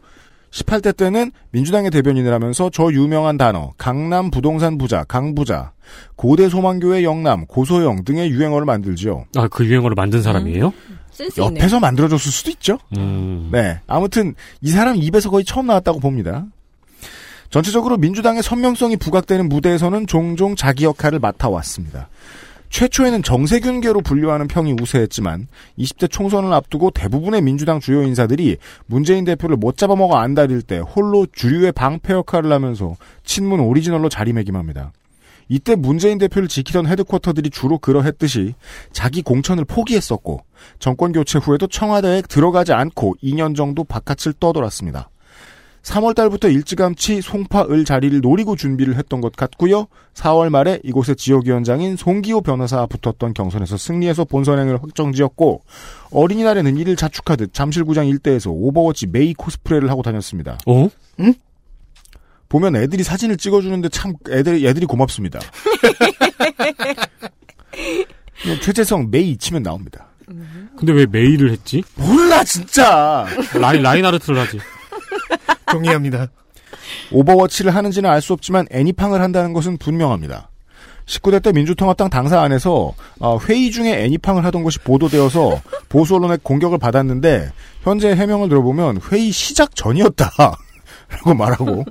18대 때는 민주당의 대변인을 하면서 저 유명한 단어 강남 부동산 부자 강부자 고대 소망교회 영남 고소영 등의 유행어를 만들지요. 아, 그 유행어를 만든 사람이에요? 센스 있네. 옆에서 만들어줬을 수도 있죠. 음. 네. 아무튼 이 사람 입에서 거의 처음 나왔다고 봅니다. 전체적으로 민주당의 선명성이 부각되는 무대에서는 종종 자기 역할을 맡아왔습니다. 최초에는 정세균계로 분류하는 평이 우세했지만 20대 총선을 앞두고 대부분의 민주당 주요 인사들이 문재인 대표를 못 잡아먹어 안달일 때 홀로 주류의 방패 역할을 하면서 친문 오리지널로 자리매김합니다. 이때 문재인 대표를 지키던 헤드쿼터들이 주로 그러했듯이 자기 공천을 포기했었고 정권 교체 후에도 청와대에 들어가지 않고 2년 정도 바깥을 떠돌았습니다. 3월 달부터 일찌감치 송파 을 자리를 노리고 준비를 했던 것 같고요. 4월 말에 이곳의 지역위원장인 송기호 변호사 붙었던 경선에서 승리해서 본선행을 확정지었고 어린이날에는 이를 자축하듯 잠실구장 일대에서 오버워치 메이 코스프레를 하고 다녔습니다. 어? 보면 애들이 사진을 찍어주는데 참 애들이 애들이 고맙습니다. 최재성 메이 치면 나옵니다. 근데 왜 메이를 했지? 몰라 진짜. 라인, 라인하르트를 하지. 동의합니다. 오버워치를 하는지는 알 수 없지만 애니팡을 한다는 것은 분명합니다. 19대 때 민주통합당 당사 안에서 어, 회의 중에 애니팡을 하던 것이 보도되어서 보수 언론의 공격을 받았는데 현재 해명을 들어보면 회의 시작 전이었다라고 [LAUGHS] 말하고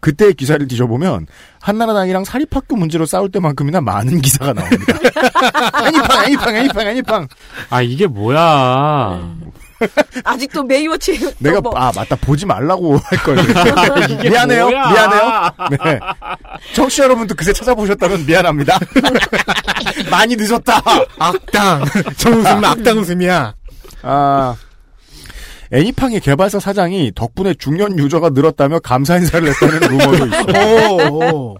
그때의 기사를 뒤져보면 한나라당이랑 사립학교 문제로 싸울 때만큼이나 많은 기사가 나옵니다. [LAUGHS] 애니팡 애니팡 애니팡 애니팡 아, 이게 뭐야. [LAUGHS] 아직도 메이워치. 내가 뭐. 아 맞다 보지 말라고 [LAUGHS] 할 걸. [LAUGHS] 미안해요. 뭐야. 미안해요. 네. 청취 자 여러분도 그새 찾아보셨다면 미안합니다. 많이 늦었다. 악당. 저 웃음은 악당 웃음이야. 아 애니팡의 개발사 사장이 덕분에 중년 유저가 늘었다며 감사 인사를 했다는 루머도 오.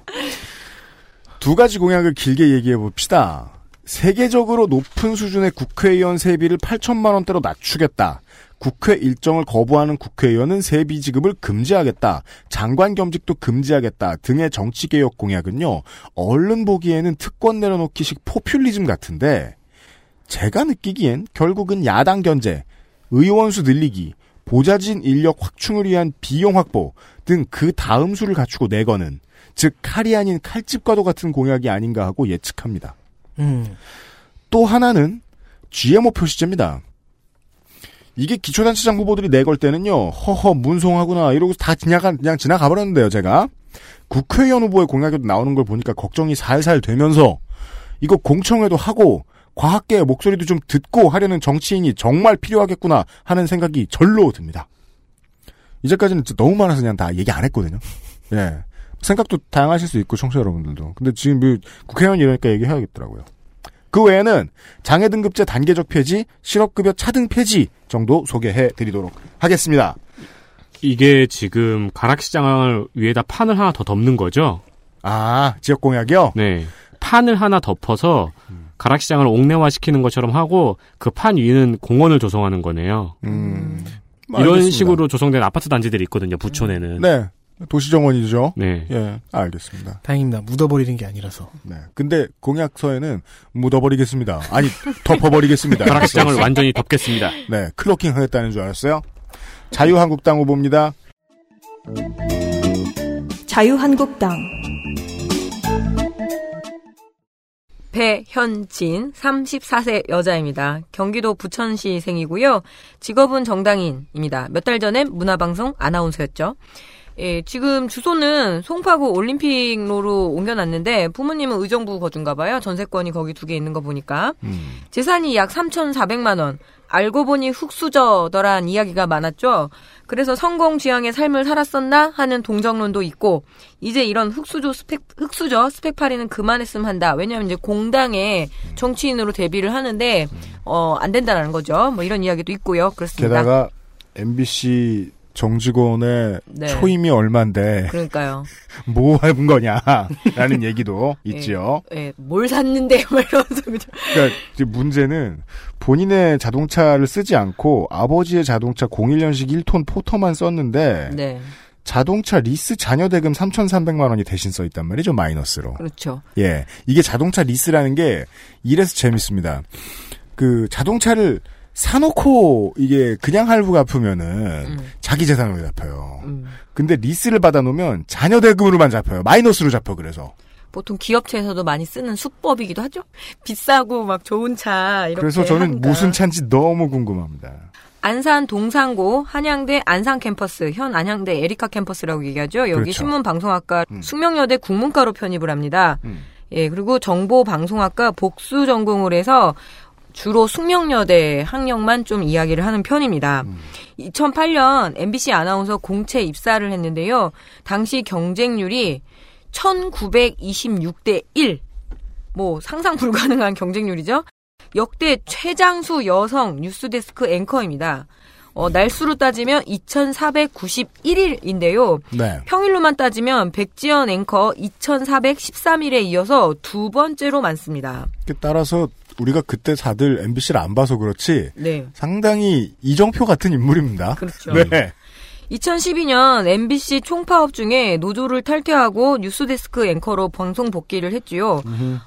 두 가지 공약을 길게 얘기해 봅시다. 세계적으로 높은 수준의 국회의원 세비를 8천만 원대로 낮추겠다. 국회 일정을 거부하는 국회의원은 세비 지급을 금지하겠다. 장관 겸직도 금지하겠다. 등의 정치개혁 공약은요. 얼른 보기에는 특권 내려놓기식 포퓰리즘 같은데 제가 느끼기엔 결국은 야당 견제, 의원 수 늘리기, 보좌진 인력 확충을 위한 비용 확보 등 그 다음 수를 갖추고 내거는 즉 칼이 아닌 칼집과도 같은 공약이 아닌가 하고 예측합니다. 음. 또 하나는 GMO 표시제입니다. 이게 기초단체장 후보들이 내걸 때는요, 허허, 문송하구나, 이러고 다 지나가, 그냥 지나가 버렸는데요, 제가. 국회의원 후보의 공약에도 나오는 걸 보니까 걱정이 살살 되면서, 이거 공청회도 하고, 과학계의 목소리도 좀 듣고 하려는 정치인이 정말 필요하겠구나 하는 생각이 절로 듭니다. 이제까지는 너무 많아서 그냥 다 얘기 안 했거든요. 예. 생각도 다양하실 수 있고, 청취자 여러분들도. 근데 지금 뭐 국회의원 이러니까 얘기해야겠더라고요. 그 외에는 장애 등급제 단계적 폐지, 실업급여 차등 폐지 정도 소개해 드리도록 하겠습니다. 이게 지금 가락시장을 위에다 판을 하나 더 덮는 거죠? 아, 지역 공약이요? 네. 판을 하나 덮어서 가락시장을 옥내화시키는 것처럼 하고 그 판 위는 공원을 조성하는 거네요. 음. 이런 알겠습니다. 식으로 조성된 아파트 단지들이 있거든요. 부촌에는. 네. 도시정원이죠. 네. 예, 알겠습니다. 다행입니다. 묻어버리는 게 아니라서. 네. 근데 공약서에는 묻어버리겠습니다. 아니, 덮어버리겠습니다. [LAUGHS] 가락시장을 완전히 덮겠습니다. 네, 클로킹 하겠다는 줄 알았어요. 자유한국당 후보입니다. 자유한국당 배현진 34세 여자입니다. 경기도 부천시생이고요. 직업은 정당인입니다. 몇 달 전에 문화방송 아나운서였죠. 예, 지금 주소는 송파구 올림픽로로 옮겨놨는데 부모님은 의정부 거주인가 봐요. 전세권이 거기 두 개 있는 거 보니까. 음. 재산이 약 3,400만 원. 알고 보니 흙수저더란 이야기가 많았죠. 그래서 성공 지향의 삶을 살았었나 하는 동정론도 있고 이제 이런 흙수저 스펙 흙수저 스펙팔이는 그만했으면 한다. 왜냐하면 이제 공당의 정치인으로 데뷔를 하는데 어 안 된다라는 거죠. 뭐 이런 이야기도 있고요. 그렇습니다. 게다가 MBC 정직원의 네. 초임이 얼만데 그러니까요. [LAUGHS] 뭐 해본 거냐라는 [LAUGHS] 얘기도 있지요. 예, 뭘 샀는데 그죠. 그러니까 문제는 본인의 자동차를 쓰지 않고 아버지의 자동차 01년식 1톤 포터만 썼는데 네. 자동차 리스 잔여 대금 3,300만 원이 대신 써 있단 말이죠, 마이너스로. 그렇죠. 예. 이게 자동차 리스라는 게 이래서 재밌습니다. 그 자동차를 사놓고 이게 그냥 할부 갚으면은 음. 자기 재산으로 잡혀요. 음. 근데 리스를 받아놓으면 잔여 대금으로만 잡혀요. 마이너스로 잡혀 그래서. 보통 기업체에서도 많이 쓰는 수법이기도 하죠. 비싸고 막 좋은 차 이렇게 그래서 저는 하니까. 무슨 차인지 너무 궁금합니다. 안산 동산고 한양대 안산 캠퍼스 현 한양대 에리카 캠퍼스라고 얘기하죠. 여기 그렇죠. 신문방송학과 음. 숙명여대 국문과로 편입을 합니다. 음. 예 그리고 정보방송학과 복수 전공을 해서 주로 숙명여대 학력만 좀 이야기를 하는 편입니다. 음. 2008년 MBC 아나운서 공채 입사를 했는데요. 당시 경쟁률이 1926대 1. 뭐 상상 불가능한 경쟁률이죠. 역대 최장수 여성 뉴스데스크 앵커입니다. 어, 날수로 따지면 2,491일인데요. 네. 평일로만 따지면 백지연 앵커 2,413일에 이어서 두 번째로 많습니다. 그 따라서 우리가 그때 다들 MBC를 안 봐서 그렇지 네. 상당히 이정표 같은 인물입니다. 그렇죠. 네. 2012년 MBC 총파업 중에 노조를 탈퇴하고 뉴스데스크 앵커로 방송 복귀를 했지요.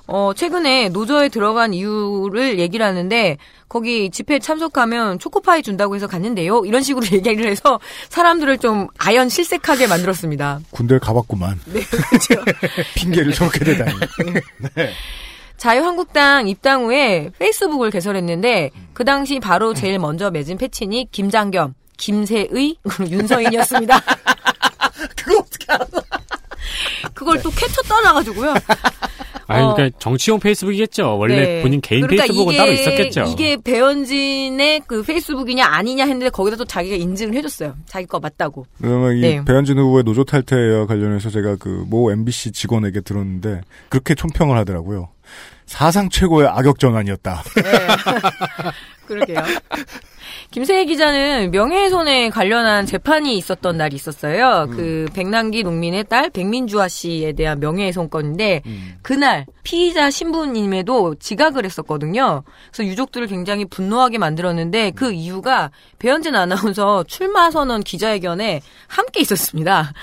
어, 최근에 노조에 들어간 이유를 얘기를 하는데 거기 집회 참석하면 초코파이 준다고 해서 갔는데요. 이런 식으로 [LAUGHS] 얘기를 해서 사람들을 좀 아연 실색하게 만들었습니다. 군대를 가봤구만. 네, 그렇죠. [LAUGHS] 핑계를 저렇게 대다니. [LAUGHS] 네. 자유한국당 입당 후에 페이스북을 개설했는데 그 당시 바로 제일 먼저 맺은 패친이 김장겸, 김세의, [LAUGHS] 윤서인이었습니다. [LAUGHS] 그거 어떻게 알아? 그걸 또 캡처 떠나가지고요. 아니, 어. 그러니까 정치용 페이스북이겠죠. 원래 네. 본인 개인 그러니까 페이스북은 이게, 따로 있었겠죠. 이게 배현진의 그 페이스북이냐 아니냐 했는데 거기다 또 자기가 인증을 해줬어요. 자기 거 맞다고. 그러면 이 네. 배현진 후보의 노조 탈퇴와 관련해서 제가 그 모 MBC 직원에게 들었는데 그렇게 총평을 하더라고요. 사상 최고의 악역 전환이었다. [LAUGHS] 그러게요. 김세희 기자는 명예훼손에 관련한 재판이 있었던 날이 있었어요. 그 백남기 농민의 딸 백민주아 씨에 대한 명예훼손 건인데 그날 피의자 신부님에도 지각을 했었거든요. 그래서 유족들을 굉장히 분노하게 만들었는데 그 이유가 배현진 아나운서 출마 선언 기자회견에 함께 있었습니다.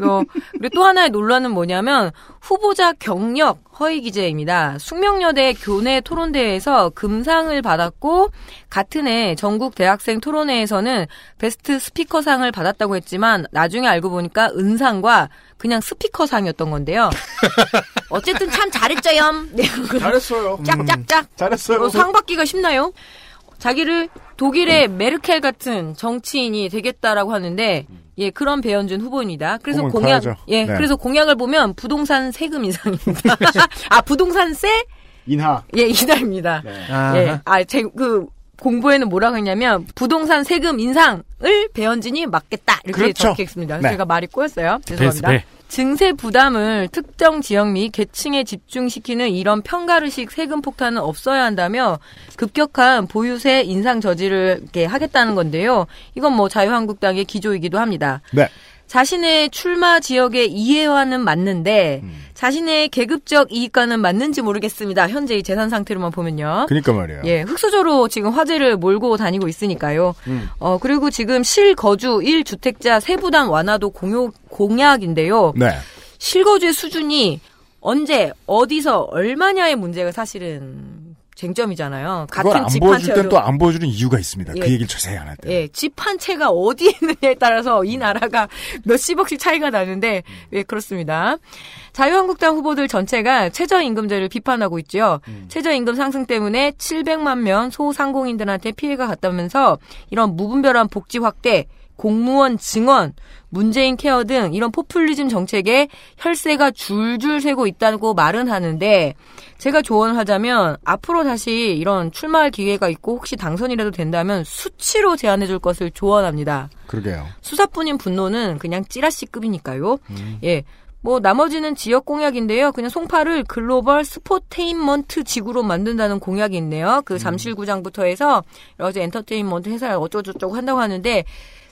어, 그리고 또 하나의 논란은 뭐냐면 후보자 경력 허위 기재입니다. 숙명여대 교내 토론대회에서 금상을 받았고 같은 해 전국 대학생 토론회에서는 베스트 스피커상을 받았다고 했지만 나중에 알고 보니까 은상과 그냥 스피커상이었던 건데요. 어쨌든 참 잘했죠요. [LAUGHS] 네, 잘했어요. 짝짝짝. 잘했어요. 어, 상 받기가 쉽나요? 자기를 독일의 메르켈 같은 정치인이 되겠다라고 하는데 예 그런 배현준 후보입니다. 그래서 공약 커야죠. 예 네. 그래서 공약을 보면 부동산 세금 인상입니다. [LAUGHS] 아 부동산세 인하. 예 이달입니다. 아, 예, 아 제 그 공부에는 뭐라고 했냐면 부동산 세금 인상을 배현진이 막겠다 이렇게 그렇죠. 적혀 있습니다. 네. 제가 말이 꼬였어요. 죄송합니다. 증세 부담을 특정 지역 및 계층에 집중시키는 이런 편가르식 세금 폭탄은 없어야 한다며 급격한 보유세 인상 저지를 하겠다는 건데요. 이건 뭐 자유한국당의 기조이기도 합니다. 네. 자신의 출마 지역의 이해와는 맞는데 음. 자신의 계급적 이익과는 맞는지 모르겠습니다. 현재 이 재산 상태로만 보면요. 그니까 말이에요. 예, 흑수저로 지금 화제를 몰고 다니고 있으니까요. 음. 어, 그리고 지금 실거주 1주택자 세부담 완화도 공요, 공약인데요. 네. 실거주의 수준이 언제, 어디서, 얼마냐의 문제가 사실은 쟁점이잖아요. 같은 안집한 채로 또 안 보여주는 이유가 있습니다. 예. 그 얘기를 자세히 안 할 때. 예, 집 한 채가 어디에 있느냐에 따라서 이 나라가 몇십억씩 차이가 나는데, 예, 그렇습니다. 자유한국당 후보들 전체가 최저임금제를 비판하고 있죠. 최저임금 상승 때문에 700만 명 소상공인들한테 피해가 갔다면서 이런 무분별한 복지 확대, 공무원 증원, 문재인 케어 등 이런 포퓰리즘 정책에 혈세가 줄줄 새고 있다고 말은 하는데 제가 조언을 하자면 앞으로 다시 이런 출마할 기회가 있고 혹시 당선이라도 된다면 수치로 제안해 줄 것을 조언합니다. 그러게요. 수사뿐인 분노는 그냥 찌라시급이니까요. 예. 뭐 나머지는 지역 공약인데요. 그냥 송파를 글로벌 sportainment 지구로 만든다는 공약이 있네요. 그 잠실구장부터 해서 여러 가지 엔터테인먼트 회사를 어쩌고저쩌고 한다고 하는데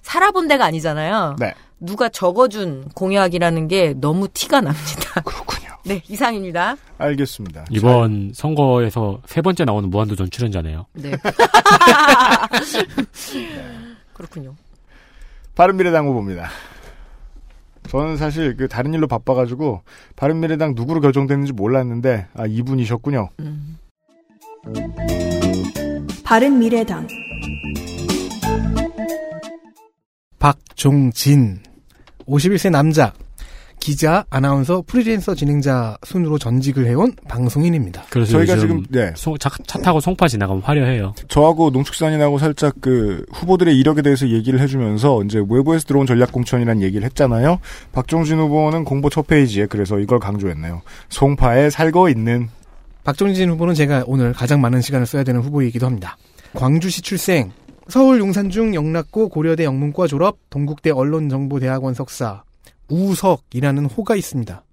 살아본 데가 아니잖아요. 네. 누가 적어준 공약이라는 게 너무 티가 납니다. [LAUGHS] 그렇군요. 네, 이상입니다. 알겠습니다. 이번 선거에서 세 번째 나오는 무한도전 출연자네요. 네. [LAUGHS] [LAUGHS] 그렇군요. 바른미래당 후보입니다. 저는 사실 그 다른 일로 바빠가지고 바른미래당 누구로 결정됐는지 몰랐는데 아 이분이셨군요. 바른 미래당 박종진 51세 남자 기자, 아나운서, 프리랜서 진행자 순으로 전직을 해온 방송인입니다. 그래서 저희가 지금 네 송- 차, 차 타고 송파 지나가면 화려해요. 저하고 농축산인하고 살짝 그 후보들의 이력에 대해서 얘기를 해주면서 이제 외부에서 들어온 전략공천이라는 얘기를 했잖아요. 박종진 후보는 공보 첫 페이지에 그래서 이걸 강조했네요. 송파에 살고 있는 박종진 후보는 제가 오늘 가장 많은 시간을 써야 되는 후보이기도 합니다. 광주시 출생, 서울 용산중 영락고 고려대 영문과 졸업, 동국대 언론정보대학원 석사, 우석이라는 호가 있습니다.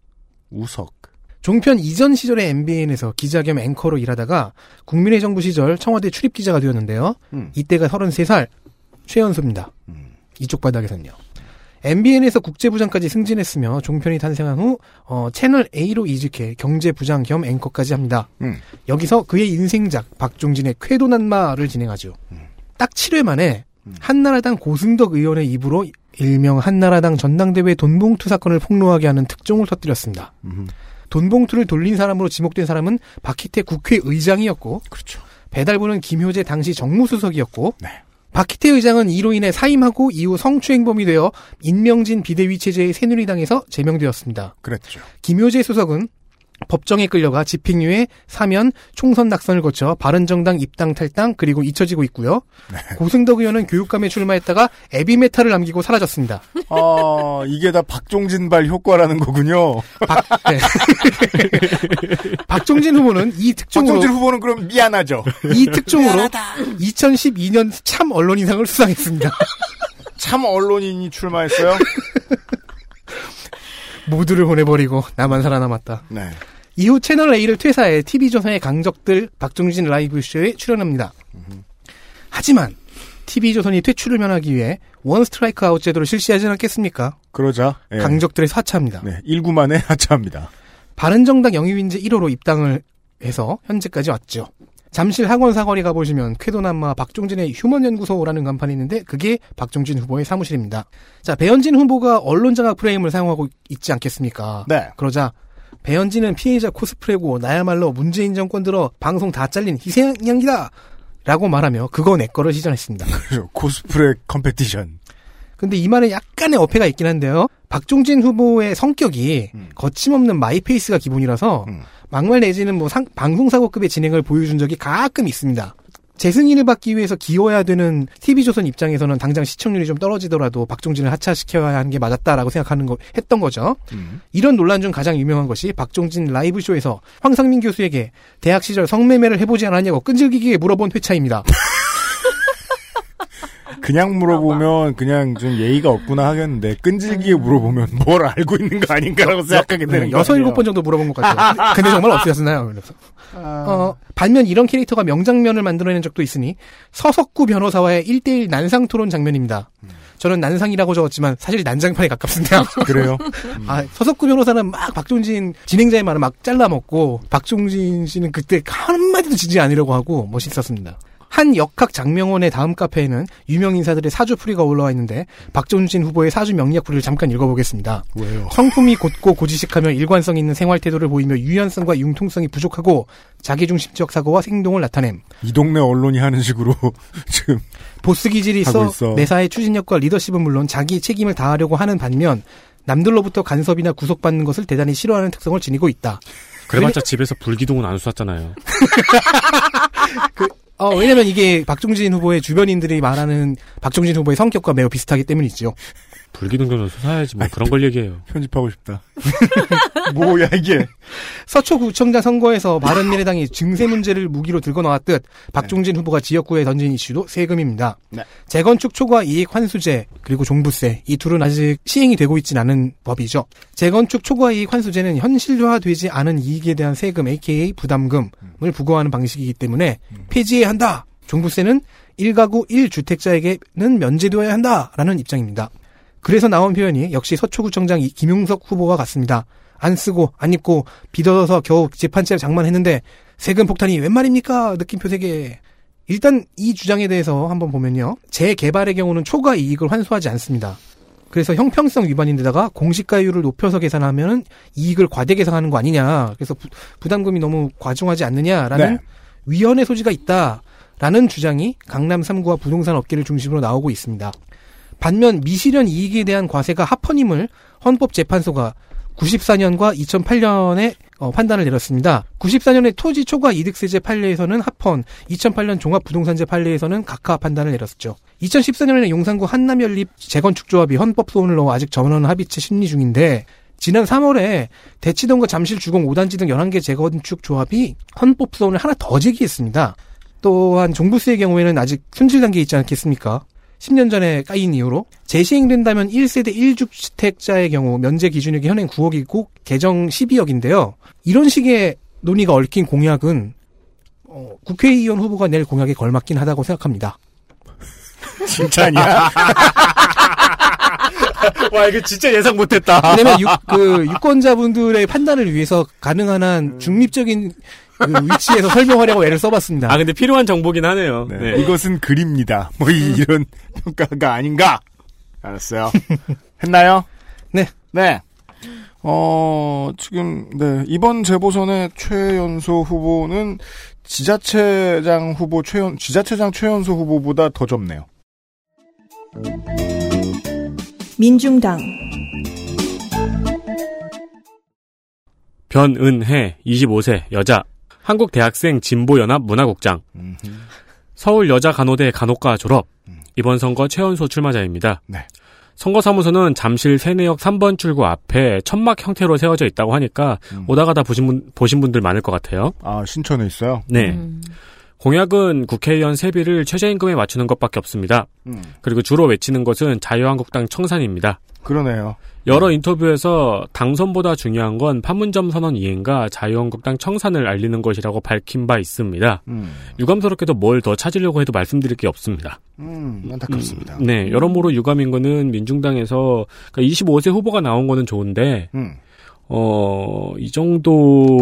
우석. 종편 이전 시절에 MBN에서 기자 겸 앵커로 일하다가 국민의 정부 시절 청와대 출입 기자가 되었는데요. 음. 이때가 33살 최연소입니다. 음. 이쪽 바닥에서는요. MBN에서 국제부장까지 승진했으며 종편이 탄생한 후 어, 채널 A로 이직해 경제부장 겸 앵커까지 합니다. 음. 여기서 그의 인생작 박종진의 쾌도난마를 진행하죠. 딱 7회 만에 한나라당 고승덕 의원의 입으로 일명 한나라당 전당대회 돈봉투 사건을 폭로하게 하는 특종을 터뜨렸습니다. 음. 돈봉투를 돌린 사람으로 지목된 사람은 박희태 국회의장이었고 그렇죠. 배달부는 김효재 당시 정무수석이었고 네. 박희태 의장은 이로 인해 사임하고 이후 성추행범이 되어 인명진 비대위 체제의 새누리당에서 제명되었습니다. 그랬죠. 김효재 수석은 법정에 끌려가 집행유예, 사면, 총선 낙선을 거쳐 바른정당 입당 탈당 그리고 잊혀지고 있고요. 고승덕 의원은 교육감에 출마했다가 에비메탈을 남기고 사라졌습니다. 아 이게 다 박종진발 효과라는 거군요. 네. [LAUGHS] 박종진 후보는 이 특종으로 박종진 후보는 그럼 미안하죠. 이 특종으로 2012년 참 언론인상을 수상했습니다. 참 언론인이 출마했어요. [LAUGHS] 모두를 보내버리고 나만 살아남았다. 네. 이후 채널 A를 퇴사해 TV조선의 강적들 박종진 라이브 쇼에 출연합니다. 하지만 TV조선이 퇴출을 면하기 위해 원 스트라이크 아웃 제도를 실시하지 않겠습니까? 그러자 예. 강적들의 사차입니다. 네. 1구만에 하차합니다. 바른정당 영입인재 1호로 입당을 해서 현재까지 왔죠. 잠실 학원 사거리 가보시면 쾌도남마 박종진의 휴먼연구소라는 간판이 있는데 그게 박종진 후보의 사무실입니다. 자 배현진 후보가 언론장악 프레임을 사용하고 있지 않겠습니까? 네. 그러자 배현진은 피해자 코스프레고 나야말로 문재인 정권 들어 방송 다 잘린 희생양이다 라고 말하며 그거 내 거를 시전했습니다. [LAUGHS] 코스프레 competition. 근데 이 말에 약간의 어폐가 있긴 한데요. 박종진 후보의 성격이 음. 거침없는 my pace가 기본이라서 음. 막말 내지는 뭐 상- 방송사고급의 진행을 보여준 적이 가끔 있습니다. 재승인을 받기 위해서 기워야 되는 TV조선 입장에서는 당장 시청률이 좀 떨어지더라도 박종진을 하차시켜야 하는 게 맞았다라고 생각하는 거, 했던 거죠. 음. 이런 논란 중 가장 유명한 것이 박종진 라이브쇼에서 황상민 교수에게 대학 시절 성매매를 해보지 않았냐고 끈질기게 물어본 회차입니다. [LAUGHS] 그냥 물어보면 그냥 좀 예의가 없구나 하겠는데 끈질기게 물어보면 뭘 알고 있는 거 아닌가라고 생각하게 되는 거 여섯 아니에요? 일곱 번 정도 물어본 것 같아요. 근데 정말 없으셨나요? 그래서. 어, 반면 이런 캐릭터가 명장면을 만들어낸 적도 있으니 서석구 변호사와의 1대1 난상 토론 장면입니다. 저는 난상이라고 적었지만 사실 난장판에 가깝습니다. [LAUGHS] 그래요? 아, 서석구 변호사는 막 박종진 진행자의 말을 막 잘라먹고 박종진 씨는 그때 한마디도 지지 않으려고 하고 멋있었습니다. 한 역학 장명원의 다음 카페에는 유명 인사들의 사주풀이가 올라와 있는데 박종진 후보의 사주 명리학풀이를 잠깐 읽어보겠습니다. 왜요? 성품이 곧고 고지식하며 일관성 있는 생활 태도를 보이며 유연성과 융통성이 부족하고 자기중심적 사고와 행동을 나타냄. 이 동네 언론이 하는 식으로 [LAUGHS] 지금 보스 기질이 있어, 있어. 매사의 추진력과 리더십은 물론 자기 책임을 다하려고 하는 반면 남들로부터 간섭이나 구속받는 것을 대단히 싫어하는 특성을 지니고 있다. 그래봤자 집에서 불기둥은 안 쐈잖아요. [LAUGHS] 어, 왜냐면 이게 박종진 후보의 주변인들이 말하는 박종진 후보의 성격과 매우 비슷하기 때문이죠. 불기둥 정도 쏘아야지 뭐 그런 걸 얘기해요. [LAUGHS] 편집하고 싶다. [LAUGHS] 뭐야 이게? 서초구청장 선거에서 바른미래당이 증세 문제를 무기로 들고 나왔듯 박종진 후보가 지역구에 던진 이슈도 세금입니다. 네. 재건축 초과 이익 환수제 그리고 종부세 이 둘은 아직 시행이 되고 있진 않은 법이죠. 재건축 초과 이익 환수제는 현실화되지 않은 이익에 대한 세금 aka 부담금을 부과하는 방식이기 때문에 폐지해야 한다. 종부세는 1가구 1주택자에게는 면제되어야 한다라는 입장입니다. 그래서 나온 표현이 역시 서초구청장 이- 김용석 후보와 같습니다. 안 쓰고 안 입고 빚어서 겨우 채 장만했는데 세금 폭탄이 웬 말입니까? 느낌표 세개 일단 이 주장에 대해서 한번 보면요. 재개발의 경우는 초과 이익을 환수하지 않습니다. 그래서 형평성 위반인데다가 공시가율을 높여서 계산하면 이익을 과대 계산하는 거 아니냐. 그래서 부, 담금이 너무 과중하지 않느냐라는 네. 위헌의 소지가 있다라는 주장이 강남 3구와 부동산 업계를 중심으로 나오고 있습니다. 반면 미실현 이익에 대한 과세가 합헌임을 헌법재판소가 94년과 2008년에 어, 판단을 내렸습니다. 94년에 토지 초과 이득세제 판례에서는 합헌, 2008년 종합부동산제 판례에서는 각하 판단을 내렸었죠. 2014년에는 용산구 한남연립 재건축조합이 헌법소원을 넣어 아직 전원 합의체 심리 중인데 지난 3월에 대치동과 잠실 주공 5단지 등 11개 재건축 조합이 헌법소원을 하나 더 제기했습니다. 또한 종부세의 경우에는 아직 손질 단계에 있지 않겠습니까? 10년 전에 까인 이후로 재시행된다면 1세대 1주택자의 경우 면제 기준액이 현행 9억이고 개정 12억인데요. 이런 식의 논의가 얽힌 공약은 어, 국회의원 후보가 낼 공약에 걸맞긴 하다고 생각합니다. [LAUGHS] 칭찬이야? [LAUGHS] 와 이거 진짜 예상 못했다. 왜냐면 유, [LAUGHS] 그 유권자분들의 판단을 위해서 가능한 한 중립적인 그 위치에서 설명하려고 애를 써봤습니다. 아 근데 필요한 정보긴 하네요. 네. 네. 이것은 그립니다. 뭐 이- 이런 평가가 아닌가? 알았어요. 했나요? [LAUGHS] 네. 네. 어, 지금, 네. 이번 재보선의 최연소 후보는 지자체장 후보 최연, 지자체장 최연소 후보보다 더 좁네요. 민중당 변은혜 25세 여자 한국대학생 진보연합 문화국장 서울여자간호대 간호과 졸업 이번 선거 최연소 출마자입니다. 네. 선거사무소는 잠실 세내역 3번 출구 앞에 천막 형태로 세워져 있다고 하니까 음. 오다 가다 보신, 분, 보신 분들 많을 것 같아요. 아, 신천에 있어요? 네. 음. 공약은 국회의원 세비를 최저임금에 맞추는 것밖에 없습니다. 음. 그리고 주로 외치는 것은 자유한국당 청산입니다. 그러네요. 여러 인터뷰에서 당선보다 중요한 건 판문점 선언 이행과 자유한국당 청산을 알리는 것이라고 밝힌 바 있습니다. 음, 유감스럽게도 뭘 더 찾으려고 해도 말씀드릴 게 없습니다. 음, 안타깝습니다. 네, 여러모로 유감인 거는 민중당에서 그러니까 25세 후보가 나온 거는 좋은데 음. 어, 이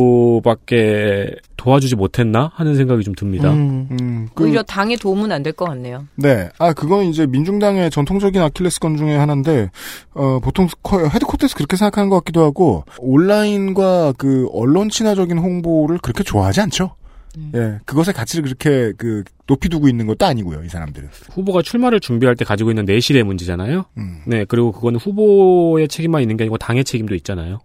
정도밖에 도와주지 못했나 하는 생각이 좀 듭니다. 음, 음, 그, 오히려 당에 도움은 안 될 것 같네요. 네. 아, 그건 이제 민중당의 전통적인 아킬레스건 중에 하나인데, 어, 보통 커- 헤드코트에서 그렇게 생각하는 것 같기도 하고, 온라인과 그 언론 친화적인 홍보를 그렇게 좋아하지 않죠? 예. 그것의 가치를 그렇게 그, 높이 두고 있는 것도 아니고요, 이 사람들은. 후보가 출마를 준비할 때 가지고 있는 내실의 문제잖아요. 음. 네, 그리고 그건 후보의 책임만 있는 게 아니고 당의 책임도 있잖아요.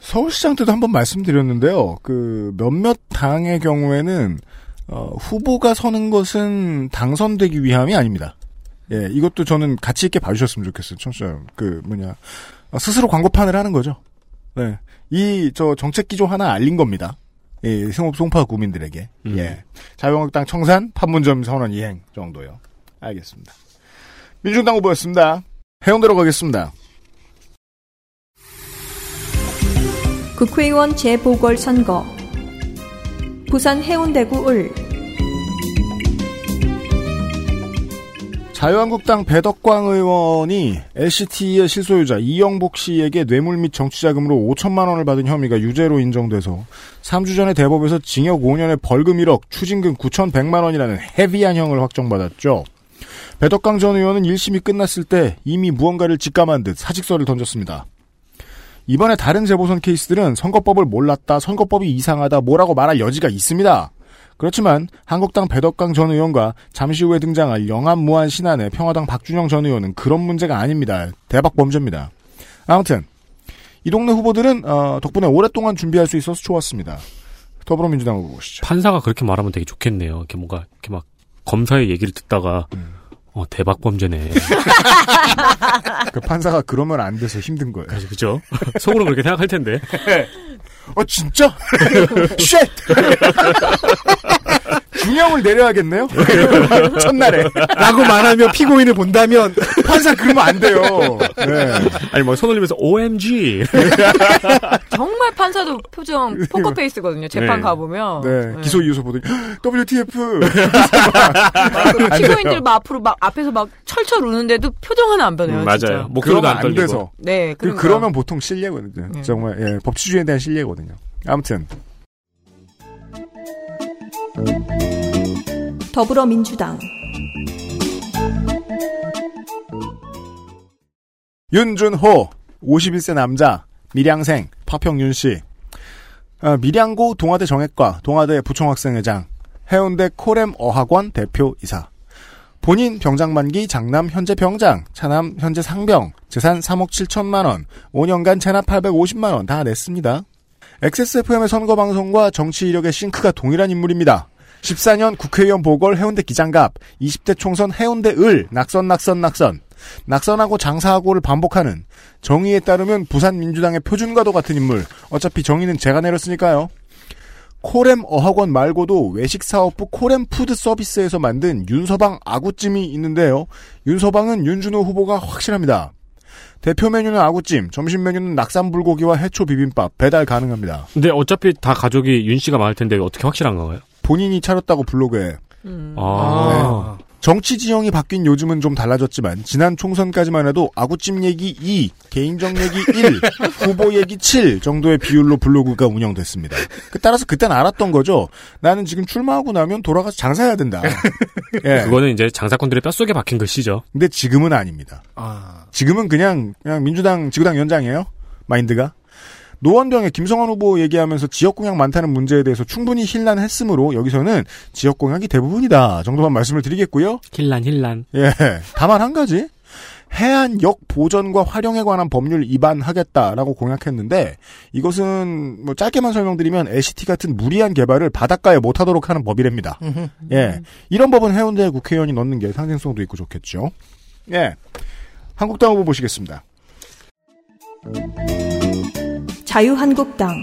서울시장 때도 한번 말씀드렸는데요. 그, 몇몇 당의 경우에는, 어, 후보가 서는 것은 당선되기 위함이 아닙니다. 예, 이것도 저는 가치 있게 봐주셨으면 좋겠어요. 청취자, 그, 뭐냐. 어, 스스로 광고판을 하는 거죠. 네. 이, 저, 정책 기조 하나 알린 겁니다. 예, 송파 구민들에게. 음. 예. 자유한국당 청산, 판문점 선언 이행 정도요. 알겠습니다. 민중당 후보였습니다. 해운대로 가겠습니다. 국회의원 재보궐선거 부산 해운대구 을 자유한국당 배덕광 의원이 LCT의 실소유자 이영복 씨에게 뇌물 및 정치자금으로 5천만 원을 받은 혐의가 유죄로 인정돼서 3주 전에 대법에서 징역 5년에 벌금 1억, 추징금 9,100만 원이라는 헤비한 형을 확정받았죠. 배덕광 전 의원은 1심이 끝났을 때 이미 무언가를 직감한 듯 사직서를 던졌습니다. 이번에 다른 재보선 케이스들은 선거법을 몰랐다, 선거법이 이상하다, 뭐라고 말할 여지가 있습니다. 그렇지만 한국당 배덕강 전 의원과 잠시 후에 등장할 영암 무한 신안의 평화당 박준영 전 의원은 그런 문제가 아닙니다. 대박 범죄입니다. 아무튼 이 동네 후보들은 어, 덕분에 오랫동안 준비할 수 있어서 좋았습니다. 더불어민주당 후보 보시죠. 판사가 그렇게 말하면 되게 좋겠네요. 이렇게 뭔가 이렇게 막 검사의 얘기를 듣다가 어, 대박 범죄네. [LAUGHS] 그 판사가 그러면 안 돼서 힘든 거예요. 그죠? 속으로 그렇게 생각할 텐데. 어 진짜? [LAUGHS] shit! 중형을 내려야겠네요. [LAUGHS] 첫날에 라고 말하며 피고인을 본다면 [LAUGHS] 판사 그러면 안 돼요. 네. 아니 뭐 손 올리면서 OMG. [LAUGHS] 정말 판사도 표정 포커페이스거든요. 재판 네. 가보면. 네. 기소 이유서 보더니 WTF. 그안 피고인들. 막 앞으로 막 앞에서 막 철철 우는데도 표정 하나 안 변해요. 음, 맞아요. 진짜. 목소리도 그러면 안 안. 돼서. 네, 그, 그러니까. 그러면 보통 실례거든요. 네. 정말 예, 법치주의에 대한 실례거든요. 아무튼 더불어민주당 윤준호 51세 남자 밀양생 파평윤 씨 어, 밀양고 동아대 정액과 동아대 부총학생회장 해운대 코렘 어학원 대표이사 본인 병장 만기 장남 현재 병장 차남 현재 상병 재산 3억 7천만 원 5년간 체납 850만 원 다 냈습니다. XSFM의 선거 방송과 정치 이력의 sync가 동일한 인물입니다. 14년 국회의원 보궐 해운대 기장갑, 20대 총선 해운대 을, 낙선 낙선 낙선, 낙선하고 장사하고를 반복하는 정의에 따르면 부산 민주당의 표준과도 같은 인물. 어차피 정의는 제가 내렸으니까요. 코렘 어학원 말고도 외식사업부 코렘 푸드 서비스에서 만든 윤서방 아구찜이 있는데요. 윤서방은 윤준호 후보가 확실합니다. 대표 메뉴는 아구찜, 점심 메뉴는 낙산 불고기와 해초 비빔밥 배달 가능합니다. 근데 어차피 다 가족이 윤 씨가 많을 텐데 어떻게 확실한 거예요? 본인이 차렸다고 블로그에 음. 아. 정치 지형이 바뀐 요즘은 좀 달라졌지만 지난 총선까지만 해도 아구찜 얘기 2, 개인적 얘기 1, [LAUGHS] 후보 얘기 7 정도의 비율로 블로그가 운영됐습니다. 그 따라서 그땐 알았던 거죠. 나는 지금 출마하고 나면 돌아가서 장사해야 된다. [LAUGHS] 예. 그거는 이제 장사꾼들의 뼛속에 박힌 글씨죠. 근데 지금은 아닙니다. 아, 지금은 그냥 그냥 민주당 지구당 위원장이에요. 마인드가. 노원병의 김성환 후보 얘기하면서 지역 공약 많다는 문제에 대해서 충분히 힐난했으므로 여기서는 지역 공약이 대부분이다 정도만 말씀을 드리겠고요. 힐란 힐란. 예. 다만 한 가지. 해안역 보전과 활용에 관한 법률 위반하겠다라고 공약했는데 이것은 뭐 짧게만 설명드리면 LCT 같은 무리한 개발을 바닷가에 못하도록 하는 법이랍니다. 예, 이런 법은 해운대 국회의원이 넣는 게 상징성도 있고 좋겠죠. 예, 한국당 후보 보시겠습니다. 자유한국당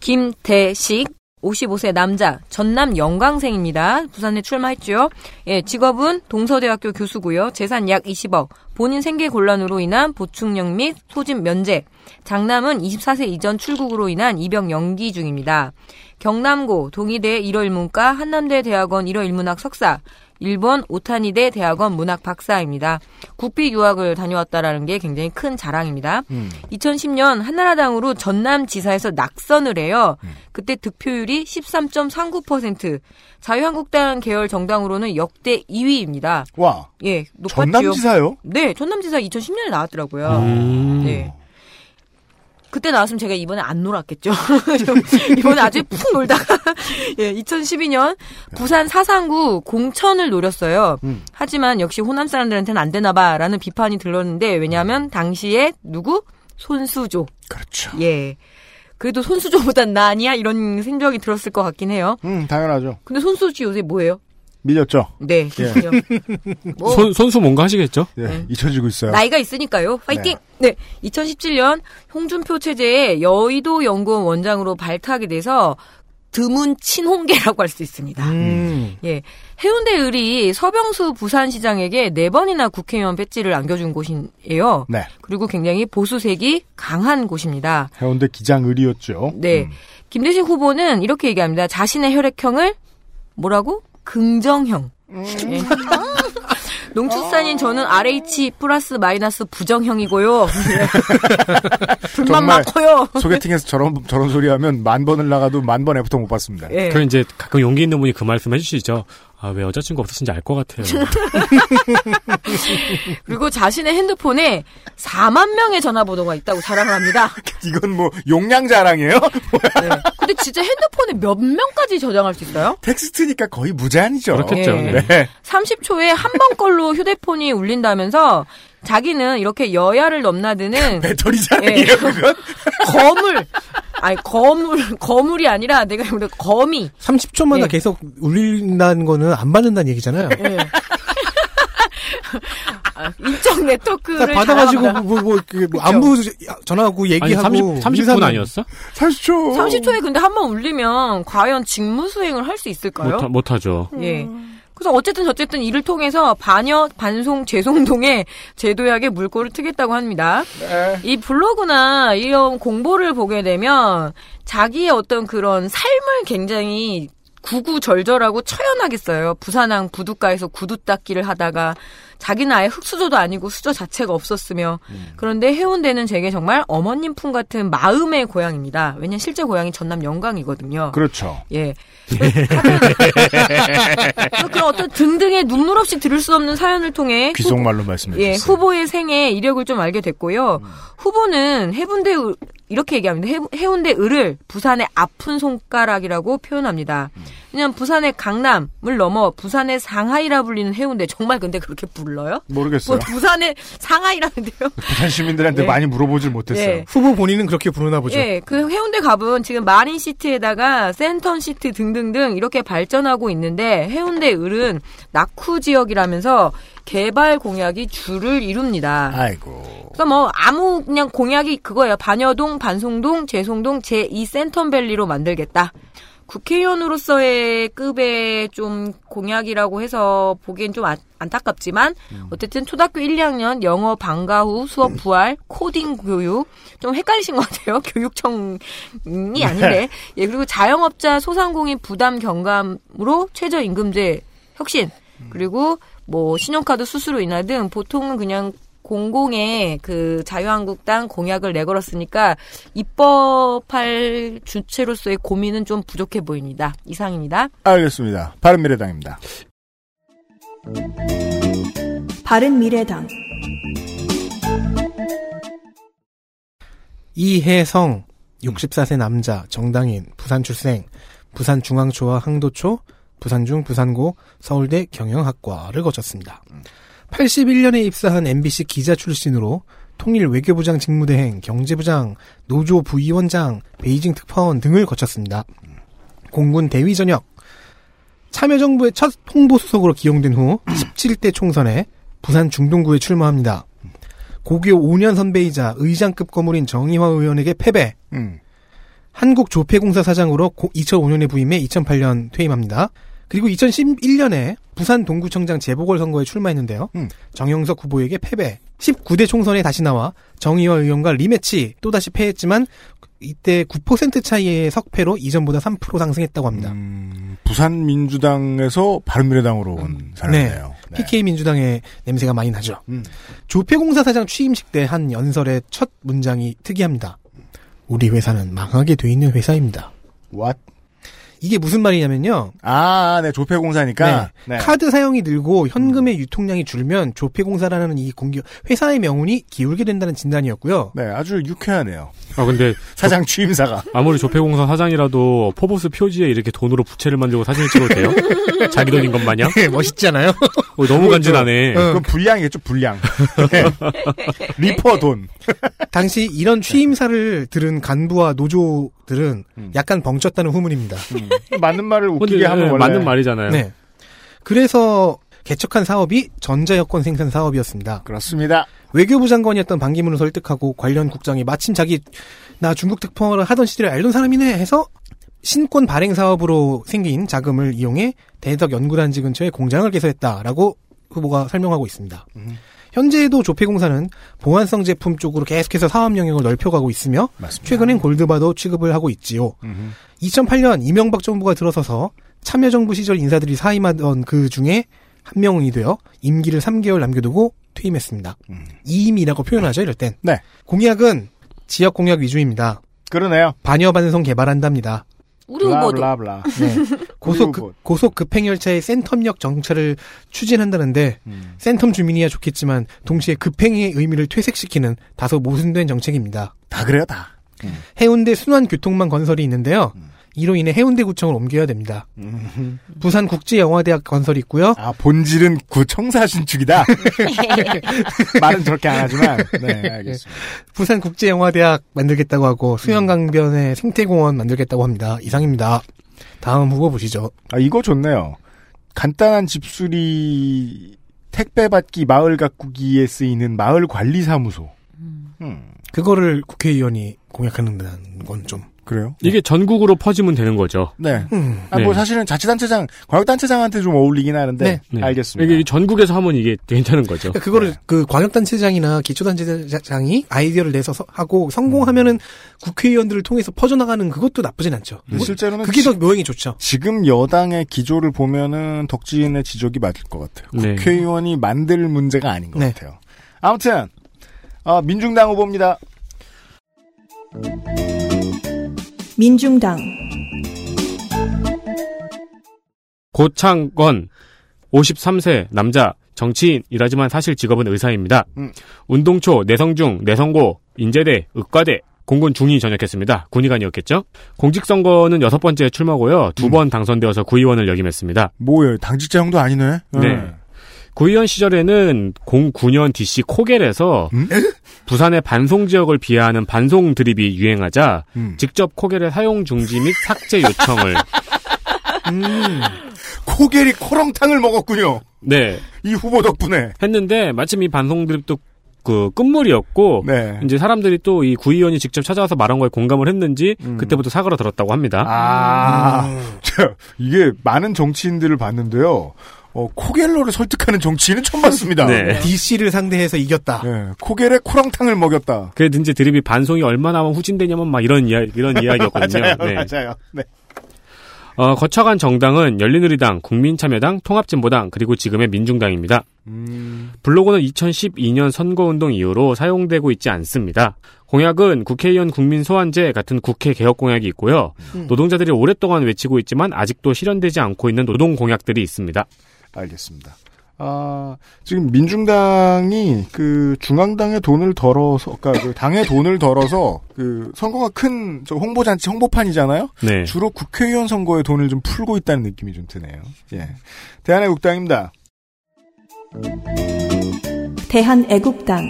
김대식 55세 남자 전남 영광생입니다. 부산에 출마했죠. 예, 직업은 동서대학교 교수고요. 재산 약 20억. 본인 생계 곤란으로 인한 보충령 및 소집 면제. 장남은 24세 이전 출국으로 인한 입영 연기 중입니다. 경남고 동의대 1월 문과 한남대 대학원 1월 일문학 석사. 일본 오타니대 대학원 문학 박사입니다. 국비 유학을 다녀왔다라는 게 굉장히 큰 자랑입니다. 2010년 한나라당으로 전남 지사에서 낙선을 해요. 그때 득표율이 13.39%. 자유한국당 계열 정당으로는 역대 2위입니다. 와, 예, 높았죠. 전남 지사요? 네, 전남 지사 2010년에 나왔더라고요. 음. 네. 그때 나왔으면 제가 이번에 안 놀았겠죠. [LAUGHS] 이번에 아주 푹 놀다가 [LAUGHS] 예, 2012년 부산 사상구 공천을 노렸어요. 음. 하지만 역시 호남 사람들한테는 안 되나 봐라는 비판이 들렀는데 왜냐하면 당시에 누구 손수조 그렇죠. 예. 그래도 손수조보단 나 아니야 이런 생각이 들었을 것 같긴 해요. 음, 당연하죠. 근데 손수조 요새 뭐예요? 밀렸죠. 네, 그렇군요. 뭐 손, 손수 뭔가 하시겠죠? 예, 네. 잊혀지고 있어요. 나이가 있으니까요. 파이팅! 네. 2017년 홍준표 체제의 여의도 연구원 원장으로 발탁이 돼서 드문 친홍계라고 할 수 있습니다. 음. 예. 해운대 을이 서병수 부산시장에게 네 번이나 국회의원 배지를 안겨준 곳이에요. 네, 그리고 굉장히 보수색이 강한 곳입니다. 해운대 기장 을이었죠. 네. 음. 김대식 후보는 이렇게 얘기합니다. 자신의 혈액형을 뭐라고? 긍정형. 예. [LAUGHS] 농축산인 저는 RH 플러스 마이너스 부정형이고요. [LAUGHS] 불만 많고요. 소개팅에서 저런 저런 소리 하면 만 번을 나가도 만 번 애프터 못 받습니다. 예. 그럼 이제 가끔 용기 있는 분이 그 말씀 해주시죠. 아, 왜 여자친구 없으신지 알 것 같아요. [LAUGHS] 그리고 자신의 핸드폰에 4만 명의 전화번호가 있다고 자랑을 합니다. [LAUGHS] 이건 뭐 용량 자랑이에요? [LAUGHS] 네. 근데 진짜 핸드폰에 몇 명까지 저장할 수 있어요? 텍스트니까 거의 무제한이죠. 그렇겠죠. 예. 네. 30초에 한 번 걸로 휴대폰이 울린다면서 자기는 이렇게 여야를 넘나드는 [LAUGHS] 배터리 예. [LAUGHS] 거물 아니 거물 거물이 아니라 내가 근데 거미 30초마다 예. 계속 울린다는 거는 안 받는다는 얘기잖아요. 예. 아, [LAUGHS] 인적 네트워크를 그러니까 받아가지고 자랑한다. 뭐, 뭐, 그, 뭐 안부 전화하고 아니, 얘기하고 30, 30분 인사는- 아니었어? 30초. 30초에 근데 한 번 울리면 과연 직무 수행을 할 수 있을까요? 못, 못하죠. 예. 그래서 어쨌든 어쨌든 이를 통해서 반여 반송 재송동에 제도약의 물꼬를 트겠다고 합니다. 이 블로그나 이런 공보를 보게 되면 자기의 어떤 그런 삶을 굉장히 구구절절하고 처연하게 써요. 부산항 부둣가에서 구두 닦기를 하다가 자기는 아예 흙수저도 아니고 수저 자체가 없었으며 그런데 해운대는 제게 정말 어머님 품 같은 마음의 고향입니다. 왜냐면 실제 고향이 전남 영광이거든요. 그렇죠. 예. 그런 어떤 등등의 눈물 없이 들을 수 없는 사연을 통해 귓속말로 말씀해 예, 주세요. 후보의 생애 이력을 좀 알게 됐고요. 후보는 해운대 을- 이렇게 얘기합니다. 해, 해운대 을을 부산의 아픈 손가락이라고 표현합니다. 왜냐면 부산의 강남을 넘어 부산의 상하이라 불리는 해운대 정말 근데 그렇게 불러요? 모르겠어요. 뭐 부산의 상하이라는데요? [LAUGHS] 부산 시민들한테 예. 많이 물어보질 못했어요. 예. 후보 본인은 그렇게 부르나 보죠. 예, 그 해운대 갑은 지금 마린 시티에다가 센텀 시티 등등등 이렇게 발전하고 있는데 해운대 을은 낙후 지역이라면서 개발 공약이 줄을 이룹니다. 아이고. 그래서 뭐 아무 그냥 공약이 그거예요. 반여동, 반송동, 재송동 제2 센텀밸리로 만들겠다. 국회의원으로서의 급의 좀 공약이라고 해서 보기엔 좀 아- 안타깝지만 어쨌든 초등학교 1, 2학년 영어 방과 후 수업 부활, 코딩 교육 좀 헷갈리신 것 같아요. [LAUGHS] 교육청이 아닌데 예 그리고 자영업자 소상공인 부담 경감으로 최저임금제 혁신 그리고 뭐 신용카드 수수료 인하 등 보통은 그냥 공공의 그 자유한국당 공약을 내걸었으니까 입법할 주체로서의 고민은 좀 부족해 보입니다. 이상입니다. 알겠습니다. 바른미래당입니다. 바른미래당 이혜성 64세 남자 정당인 부산 출생 부산 중앙초와 항도초 부산중 부산고 서울대 경영학과를 거쳤습니다. 81년에 입사한 MBC 기자 출신으로 통일 외교부장 직무대행, 경제부장, 노조 부위원장, 베이징 특파원 등을 거쳤습니다. 공군 대위 전역, 참여정부의 첫 홍보수석으로 기용된 후 17대 총선에 부산 중동구에 출마합니다. 고교 5년 선배이자 의장급 거물인 정의화 의원에게 패배. 음. 한국조폐공사 사장으로 2005년에 부임해 2008년 퇴임합니다. 그리고 2011년에 부산 동구청장 재보궐선거에 출마했는데요. 음. 정영석 후보에게 패배. 19대 총선에 다시 나와 정의화 의원과 리매치 또다시 패했지만 이때 9% 차이의 석패로 이전보다 3% 상승했다고 합니다. 음, 부산 민주당에서 바른미래당으로 온 사람이네요. 네. PK 민주당의 냄새가 많이 나죠. 음. 조폐공사 사장 취임식 때 한 연설의 첫 문장이 특이합니다. 우리 회사는 망하게 돼 있는 회사입니다. What? 이게 무슨 말이냐면요. 아, 네, 조폐공사니까. 네. 카드 사용이 늘고 현금의 유통량이 줄면 조폐공사라는 이 공기 회사의 명운이 기울게 된다는 진단이었고요. 네, 아주 유쾌하네요. 아, 근데 사장 취임사가. 아무리 조폐공사 사장이라도 포브스 표지에 이렇게 돈으로 부채를 만들고 사진을 찍어도 돼요? [LAUGHS] 자기 돈인 것 마냥? 네, 멋있잖아요. 어, 너무 간지나네. 그건 불량이겠죠, 불량. 네. [LAUGHS] 리퍼 돈. 당시 이런 취임사를 들은 간부와 노조 들은 약간 벙쪘다는 후문입니다. 맞는 말을 웃기게 근데, 하면 네, 원래. 맞는 말이잖아요. 네. 그래서 개척한 사업이 전자여권 생산 사업이었습니다. 그렇습니다. 외교부 장관이었던 반기문을 설득하고 관련 국장이 마침 자기 나 중국 특파원을 하던 시대를 알던 사람이네 해서 신권 발행 사업으로 생긴 자금을 이용해 대덕 연구단지 근처에 공장을 개설했다라고 후보가 설명하고 있습니다. 현재에도 조폐공사는 보안성 제품 쪽으로 계속해서 사업 영역을 넓혀가고 있으며 맞습니다. 최근엔 골드바도 취급을 하고 있지요. 2008년 이명박 정부가 들어서서 참여정부 시절 인사들이 사임하던 그 중에 한 명이 되어 임기를 3개월 남겨두고 퇴임했습니다. 음. 이임이라고 표현하죠, 이럴 땐. 네. 공약은 지역 공약 위주입니다. 그러네요. 반여 반송 개발한답니다. 우리 후보도. 네. [LAUGHS] 고속, 급, 후보. 고속 급행 열차의 센텀역 정차를 추진한다는데 음. 센텀 주민이야 좋겠지만 동시에 급행의 의미를 퇴색시키는 다소 모순된 정책입니다. 다 그래요, 다. 해운대 순환 교통망 건설이 있는데요. 이로 인해 해운대구청을 옮겨야 됩니다. 부산국제영화대학 건설이 있고요. 아, 본질은 구청사 신축이다. [LAUGHS] 말은 저렇게 안 하지만, 네, 알겠습니다. 부산국제영화대학 만들겠다고 하고 수영강변에 생태공원 만들겠다고 합니다. 이상입니다. 다음 후보 보시죠. 아, 이거 좋네요. 간단한 집수리 택배 받기 마을 가꾸기에 쓰이는 마을 관리 사무소. 음. 그거를 국회의원이 공약하는 건 좀. 그래요? 이게 전국으로 퍼지면 되는 거죠. 네. 음. 아, 뭐 네. 사실은 자치단체장, 광역단체장한테 좀 어울리긴 하는데, 네. 네. 알겠습니다. 이게 전국에서 하면 이게 괜찮은 거죠. 그러니까 그거를 네. 그 광역단체장이나 기초단체장이 아이디어를 내서 서- 하고 성공하면은 국회의원들을 통해서 퍼져나가는 그것도 나쁘진 않죠. 근데 실제로는 그게 지- 더 묘행이 좋죠. 지금 여당의 기조를 보면은 덕지인의 지적이 맞을 것 같아요. 네. 국회의원이 만들 문제가 아닌 것 네. 같아요. 아무튼 어, 민중당 후보입니다. 민중당, 고창건 53세 남자 정치인이라지만 사실 직업은 의사입니다. 음. 운동초, 내성중, 내성고, 인제대, 의과대, 공군 중위 전역했습니다. 군의관이었겠죠? 공직선거는 여섯 번째 출마고요. 두번 당선되어서 구의원을 역임했습니다. 뭐예요? 당직자형도 아니네. 네. 구의원 시절에는 09년 DC 코겔에서 음? 부산의 반송 지역을 비하하는 반송 드립이 유행하자 음. 직접 코겔의 사용 중지 및 삭제 요청을 음. 코겔이 코렁탕을 먹었군요. 네 이 후보 덕분에. 했는데 마침 이 반송 드립도 그 끝물이었고 네. 이제 사람들이 또 이 구의원이 직접 찾아와서 말한 거에 공감을 했는지 음. 그때부터 사과를 들었다고 합니다. 아, 음. 저, 이게 많은 정치인들을 봤는데요. 어, 코겔러를 설득하는 정치인은 처음 봤습니다. 네. DC를 상대해서 이겼다. 네, 코겔에 코렁탕을 먹였다. 그래도 이제 드립이 반송이 얼마나 후진되냐면 막 이런 이야 이런 [LAUGHS] 이야기였거든요. 맞아요, 네. 맞아요. 네. 어, 거쳐간 정당은 열린우리당, 국민참여당, 통합진보당 그리고 지금의 민중당입니다. 음, 블로그는 2012년 선거운동 이후로 사용되고 있지 않습니다. 공약은 국회의원 국민 소환제 같은 국회 개혁 공약이 있고요. 음. 노동자들이 오랫동안 외치고 있지만 아직도 실현되지 않고 있는 노동 공약들이 있습니다. 알겠습니다. 아, 지금 민중당이 그 중앙당의 돈을 덜어서, 그러니까 그 당의 돈을 덜어서 그 선거가 큰 저 홍보잔치 홍보판이잖아요. 네. 주로 국회의원 선거에 돈을 좀 풀고 있다는 느낌이 좀 드네요. 예. 대한애국당입니다. 대한애국당,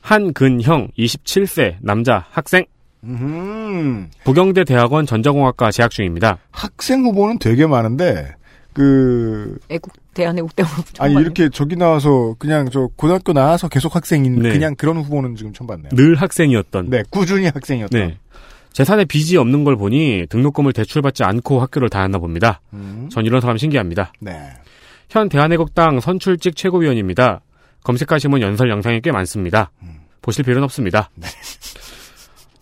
한근형 27세 남자 학생 음, 부경대 대학원 전자공학과 재학 중입니다. 학생 후보는 되게 많은데 그 애국 대한애국당으로 아니 이렇게 저기 나와서 그냥 저 고등학교 나와서 계속 학생인 네. 그냥 그런 후보는 지금 처음 봤네요. 늘 학생이었던 네, 꾸준히 학생이었다. 네. 재산에 빚이 없는 걸 보니 등록금을 대출받지 않고 학교를 다녔나 봅니다. 음, 전 이런 사람 신기합니다. 네. 현 대한애국당 선출직 최고위원입니다. 검색하시면 연설 영상이 꽤 많습니다. 보실 필요는 없습니다. [LAUGHS]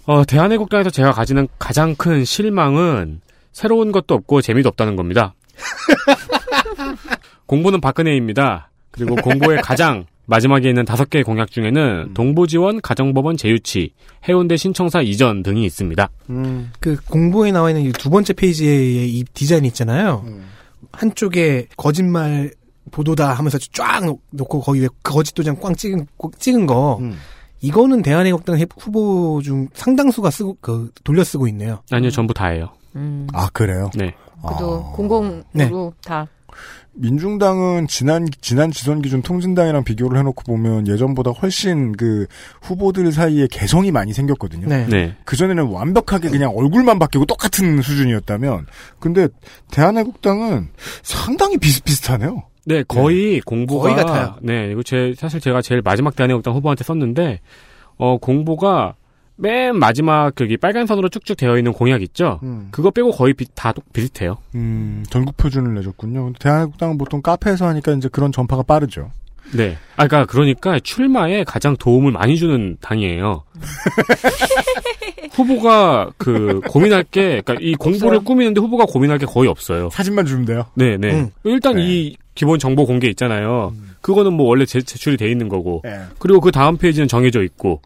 어, 대한애국당에서 제가 가지는 가장 큰 실망은 새로운 것도 없고 재미도 없다는 겁니다. [LAUGHS] 공보는 박근혜입니다. 그리고 공보의 가장 마지막에 있는 다섯 개의 공약 중에는 동부지원, 가정법원 재유치, 해운대 신청사 이전 등이 있습니다. 음, 그 공보에 나와 있는 이두 번째 페이지에 이 디자인 있잖아요. 음. 한쪽에 거짓말 보도다 하면서 쫙 놓- 놓고 거기 왜 거짓 도장 꽝 찍은 꼭 찍은 거 음. 이거는 대한애국당 해- 후보 중 상당수가 쓰고 그 돌려 쓰고 있네요. 아니요, 전부 다예요. 음. 아 그래요? 네. 그래도 아. 공공으로 네. 다 민중당은 지난 지난 지선 기준 통진당이랑 비교를 해놓고 보면 예전보다 훨씬 그 후보들 사이에 개성이 많이 생겼거든요. 네. 네. 그 전에는 완벽하게 그냥 얼굴만 바뀌고 똑같은 수준이었다면, 근데 대한애국당은 상당히 비슷비슷하네요. 네, 거의 공보가 거의 같아요. 네, 이거 제 사실 제가 제일 마지막 대한애국당 후보한테 썼는데 어 공보가 맨 마지막 여기 빨간 선으로 쭉쭉 되어 있는 공약 있죠. 음, 그거 빼고 거의 비, 다 똑- 비슷해요. 음, 전국 표준을 내줬군요. 근데 대한애국당은 보통 카페에서 하니까 이제 그런 전파가 빠르죠. 네. 아, 그러니까 그러니까 출마에 가장 도움을 많이 주는 당이에요. [LAUGHS] 후보가 그 고민할 게, 그러니까 이 공보를 꾸미는데 후보가 고민할 게 거의 없어요. 사진만 주면 돼요. 네, 네. 음. 일단 네. 이 기본 정보 공개 있잖아요. 그거는 뭐 원래 제, 제출이 돼 있는 거고. 예. 그리고 그 다음 페이지는 정해져 있고.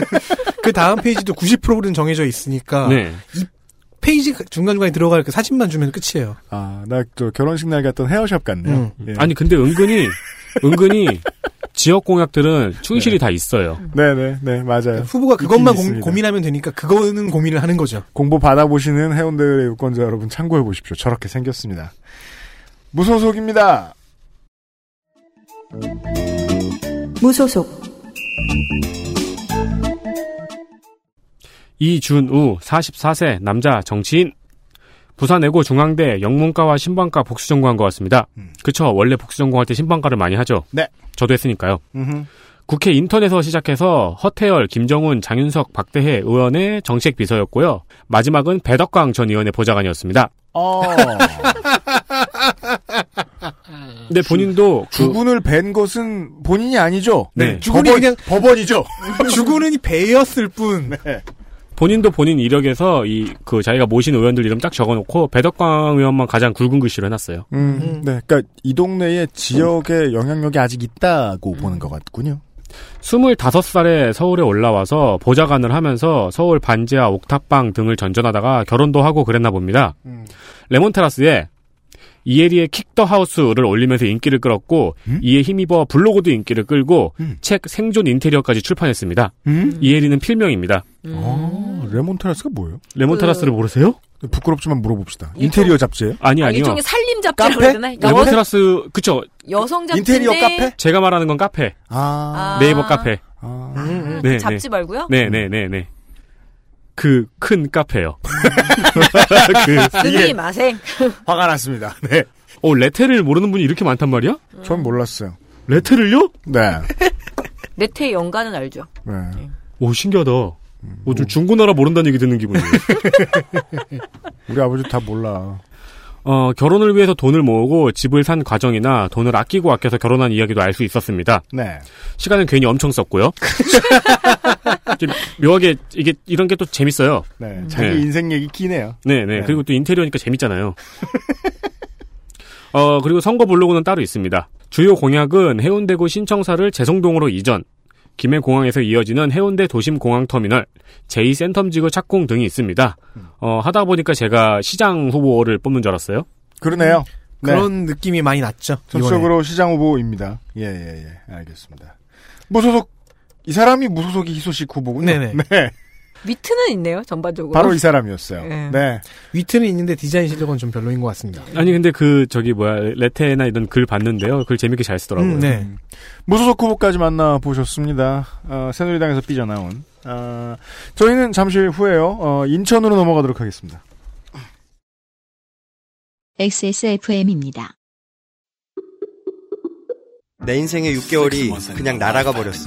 [LAUGHS] 그 다음 페이지도 90%는 정해져 있으니까 네. 페이지 중간중간에 들어갈 그 사진만 주면 끝이에요. 아, 나 또 결혼식 날 갔던 헤어샵 같네요. 음. 예. 아니 근데 은근히 [LAUGHS] 은근히 지역 공약들은 충실히 다 있어요. 네네, 네, 맞아요. 후보가 그것만 고. 고민하면 되니까 그거는 고민을 하는 거죠. 공보 받아보시는 해운대의 유권자 여러분 참고해 보십시오. 저렇게 생겼습니다. 무소속입니다. 무소속, 이준우 44세 남자 정치인 부산외고 중앙대 영문과와 신방과 복수 전공한 것 같습니다. 음. 그쵸 원래 복수 전공할 때 신방과를 많이 하죠. 네. 저도 했으니까요. 음흠. 국회 인턴에서 시작해서 허태열, 김정훈, 장윤석, 박대해 의원의 정책 비서였고요. 마지막은 배덕광 전 의원의 보좌관이었습니다. 어, [LAUGHS] 근데 본인도 그 주군을 벤 것은 본인이 아니죠. 네. 주군이 법원, 그냥 법원이죠. [LAUGHS] 주군은 배였을 뿐. 네. 본인도 본인 이력에서 이 그 자기가 모신 의원들 이름 딱 적어놓고 배덕광 의원만 가장 굵은 글씨로 해놨어요. 음, 네. 그니까, 이 동네에 지역의 영향력이 아직 있다고 보는 것 같군요. 25살에 서울에 올라와서 보좌관을 하면서 서울 반지하 옥탑방 등을 전전하다가 결혼도 하고 그랬나 봅니다. 음. 레몬테라스에 이에리의 킥더 하우스를 올리면서 인기를 끌었고 음? 이에 힘입어 블로그도 인기를 끌고 음. 책 생존 인테리어까지 출판했습니다. 음? 이에리는 필명입니다. 어, 레몬테라스가 뭐예요? 레몬테라스를 모르세요? 부끄럽지만 물어봅시다. 인테리어 잡지예요? 아니 아, 아니요. 일종의 살림 잡지라고 카페? 해야 되나? 여, 레몬테라스 그쵸? 여성 잡지인데 인테리어 카페? 제가 말하는 건 카페. 아, 아. 네이버 카페. 아. 음, 네, 잡지 말고요? 네, 네, 네, 네. 그 큰 카페요. [LAUGHS] 그 스미 마생. [LAUGHS] 화가 났습니다. 네. 어, 레테를 모르는 분이 이렇게 많단 말이야? 전 몰랐어요. 레테를요? 네. 네트의 연가는 알죠. 네. 오, 신기하다. 어, 좀 중고나라 모른다는 얘기 듣는 기분이에요. [LAUGHS] 우리 아버지 다 몰라. 어, 결혼을 위해서 돈을 모으고 집을 산 과정이나 돈을 아끼고 아껴서 결혼한 이야기도 알 수 있었습니다. 네. 시간은 괜히 엄청 썼고요. [LAUGHS] 묘하게 이게 이런 게 또 재밌어요. 네. 자기 네. 인생 얘기 기네요. 네, 네. 네. 그리고 또 인테리어니까 재밌잖아요. [LAUGHS] 어, 그리고 선거 블로그는 따로 있습니다. 주요 공약은 해운대구 신청사를 재송동으로 이전, 김해공항에서 이어지는 해운대 도심공항터미널, 제2센텀지구 착공 등이 있습니다. 어, 하다 보니까 제가 시장 후보를 뽑는 줄 알았어요. 그러네요. 네. 그런 느낌이 많이 났죠. 전적으로 시장 후보입니다. 예, 예, 예. 알겠습니다. 무소속, 이 사람이 무소속이 희소식 후보군요. 네네. [LAUGHS] 네. 위트는 있네요, 전반적으로. 바로 이 사람이었어요. 네. 네. 위트는 있는데 디자인 실력은 좀 별로인 것 같습니다. 아니 근데 그 저기 뭐야 레테나 이런 글 봤는데요. 글 재밌게 잘 쓰더라고요. 음, 네. 무소속 후보까지 만나보셨습니다. 어, 새누리당에서 삐져나온. 어, 저희는 잠시 후에요. 어, 인천으로 넘어가도록 하겠습니다. XSFM입니다. 내 인생의 6개월이 그냥 날아가 버렸어.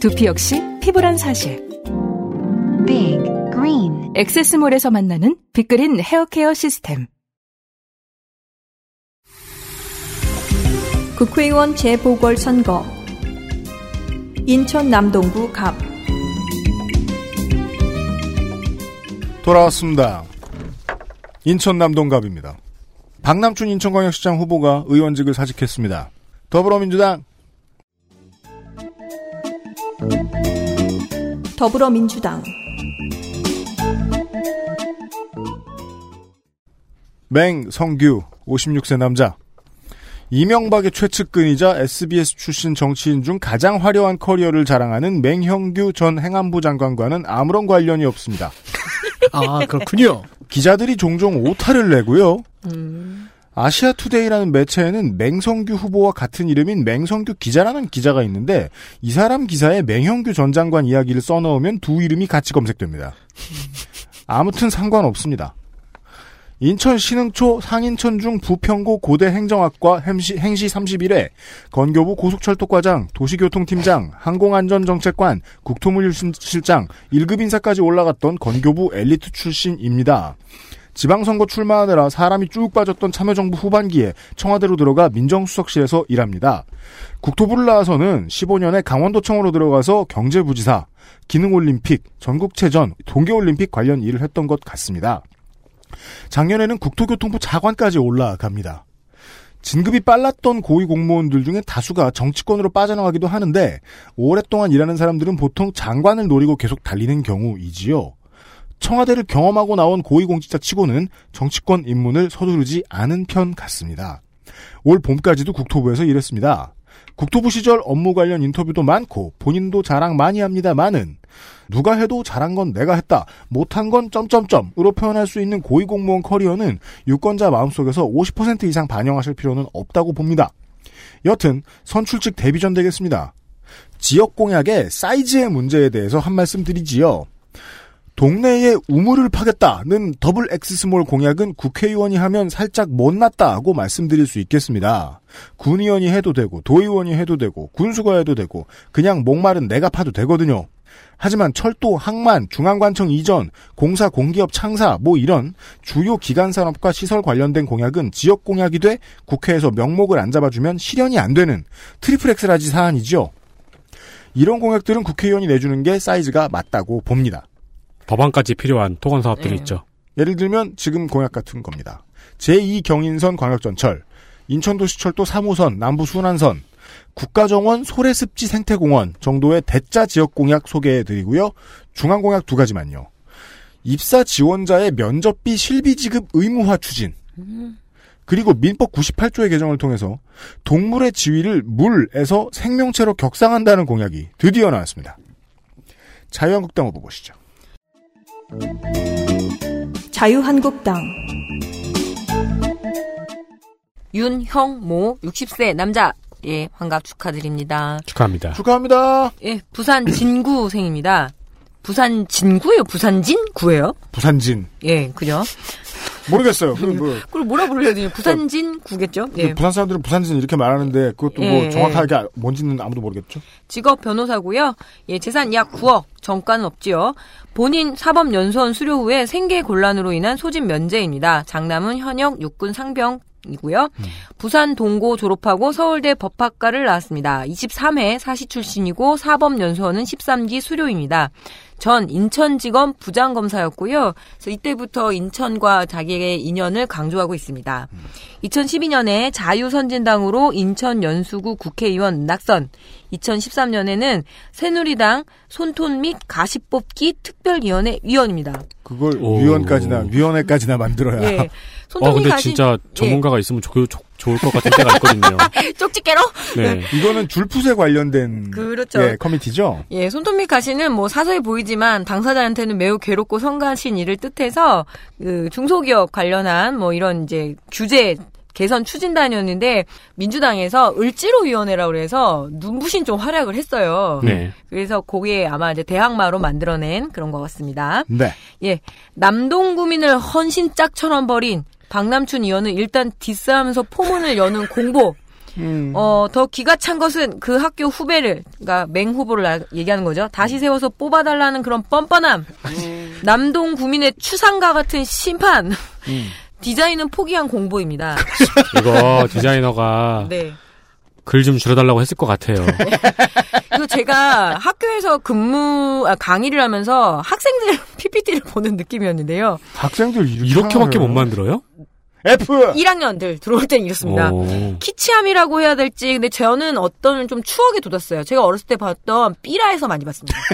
두피 역시 피부란 사실. Big Green 엑세스몰에서 만나는 빅그린 헤어케어 시스템. 국회의원 재보궐선거 인천 남동구 갑 돌아왔습니다. 인천 남동갑입니다. 박남춘 인천광역시장 후보가 의원직을 사직했습니다. 더불어민주당 더불어민주당 맹성규 56세 남자 이명박의 최측근이자 SBS 출신 정치인 중 가장 화려한 커리어를 자랑하는 맹형규 전 행안부 장관과는 아무런 관련이 없습니다. [LAUGHS] 아, 그렇군요. 기자들이 종종 오타를 내고요. 음. 아시아투데이라는 매체에는 맹성규 후보와 같은 이름인 맹성규 기자라는 기자가 있는데 이 사람 기사에 맹형규 전 장관 이야기를 써넣으면 두 이름이 같이 검색됩니다. 아무튼 상관없습니다. 인천 신흥초 상인천 중 부평고 고대 행정학과 행시, 행시 31회 건교부 고속철도과장 도시교통팀장 항공안전정책관 국토물류실장 1급 인사까지 올라갔던 건교부 엘리트 출신입니다. 지방선거 출마하느라 사람이 쭉 빠졌던 참여정부 후반기에 청와대로 들어가 민정수석실에서 일합니다. 국토부를 나와서는 15년에 강원도청으로 들어가서 경제부지사, 기능올림픽, 전국체전, 동계올림픽 관련 일을 했던 것 같습니다. 작년에는 국토교통부 차관까지 올라갑니다. 진급이 빨랐던 고위 공무원들 중에 다수가 정치권으로 빠져나가기도 하는데 오랫동안 일하는 사람들은 보통 장관을 노리고 계속 달리는 경우이지요. 청와대를 경험하고 나온 고위공직자 치고는 정치권 입문을 서두르지 않은 편 같습니다. 올 봄까지도 국토부에서 일했습니다. 국토부 시절 업무 관련 인터뷰도 많고 본인도 자랑 많이 합니다만은 누가 해도 잘한 건 내가 했다, 못한 건 점점점으로 표현할 수 있는 고위공무원 커리어는 유권자 마음속에서 50% 이상 반영하실 필요는 없다고 봅니다. 여튼 선출직 데뷔 전 되겠습니다. 지역 공약의 사이즈의 문제에 대해서 한 말씀 드리지요. 동네에 우물을 파겠다는 double XSmall 공약은 국회의원이 하면 살짝 못났다고 말씀드릴 수 있겠습니다. 군의원이 해도 되고 도의원이 해도 되고 군수가 해도 되고 그냥 목마른 내가 파도 되거든요. 하지만 철도, 항만, 중앙관청 이전, 공사, 공기업 창사 뭐 이런 주요 기간 산업과 시설 관련된 공약은 지역 공약이 돼 국회에서 명목을 안 잡아주면 실현이 안 되는 triple XLarge 사안이죠. 이런 공약들은 국회의원이 내주는 게 사이즈가 맞다고 봅니다. 법안까지 필요한 토건 사업들이 네. 있죠. 예를 들면 지금 공약 같은 겁니다. 제2경인선 광역전철, 인천도시철도 3호선, 남부순환선, 국가정원 소래습지 생태공원 정도의 대자 지역 공약 소개해드리고요. 중앙 공약 두 가지만요. 입사 지원자의 면접비 실비 지급 의무화 추진. 그리고 민법 98조의 개정을 통해서 동물의 지위를 물에서 생명체로 격상한다는 공약이 드디어 나왔습니다. 자유한국당 후보 보시죠. 자유한국당 윤형모 60세 남자 예 환갑 축하드립니다. 축하합니다. 축하합니다. 예 부산 진구생입니다. 부산 진구예요? 부산 진 구예요? 부산진. 예 그죠? 모르겠어요. 그 뭐, 그걸 뭐라 부르려야 되냐? 부산 진 구겠죠? 예. 부산 사람들은 부산진 이렇게 말하는데 그것도 뭐 예, 정확하게 뭔지는 아무도 모르겠죠. 직업 변호사고요. 예, 재산 약 9억, 정가는 없지요. 본인 사법 연수원 수료 후에 생계 곤란으로 인한 소집 면제입니다. 장남은 현역 육군 상병 이고요. 부산 동고 졸업하고 서울대 법학과를 나왔습니다. 23회 사시 출신이고 사법 연수원은 13기 수료입니다. 전 인천지검 부장검사였고요. 그래서 이때부터 인천과 자기의 인연을 강조하고 있습니다. 2012년에 자유선진당으로 인천 연수구 국회의원 낙선, 2013년에는 새누리당 손톱 및 가시 뽑기 특별위원회 위원입니다. 그걸 오. 위원까지나 위원회까지나 만들어야. 예. 와, 손톱 및 근데 가시 진짜 전문가가 있으면 좋, 좋, 좋을 것 같은 때가 있거든요. [LAUGHS] 쪽집게로 네. 이거는 줄풋에 관련된 그렇죠. 예, 커미티죠. 예, 손톱 및 가시는 뭐 사소해 보이지만 당사자한테는 매우 괴롭고 성가신 일을 뜻해서 그 중소기업 관련한 뭐 이런 이제 규제 개선 추진단이었는데 민주당에서 을지로 위원회라고 그래서 눈부신 좀 활약을 했어요. 네. 그래서 거기에 아마 이제 대항마로 만들어낸 그런 것 같습니다. 네. 예, 남동구민을 헌신짝처럼 버린 박남춘 의원은 일단 디스하면서 포문을 여는 공보. [LAUGHS] 어, 더 기가 찬 것은 그 학교 후배를, 그러니까 맹 후보를 나- 얘기하는 거죠. 다시 세워서 뽑아달라는 그런 뻔뻔함. 남동 구민의 추상과 같은 심판. [LAUGHS] 디자인은 포기한 공보입니다. 이거 디자이너가 네. 글 좀 줄여달라고 했을 것 같아요. [LAUGHS] 이거 제가 학교에서 근무, 아, 강의를 하면서 학생들 [LAUGHS] PPT를 보는 느낌이었는데요. 학생들 이렇게 이렇게밖에 하나요? 못 만들어요? F 1학년들 들어올 땐 이렇습니다. 오. 키치함이라고 해야 될지, 근데 저는 어떤 좀 추억이 돋았어요. 제가 어렸을 때 봤던 삐라에서 많이 봤습니다. [LAUGHS]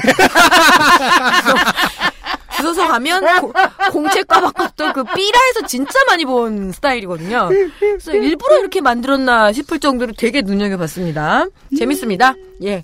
주소서 가면 고- 공채과 바꿨던 그 삐라에서 진짜 많이 본 스타일이거든요. 그래서 일부러 이렇게 만들었나 싶을 정도로 되게 눈여겨봤습니다. 재밌습니다. 예.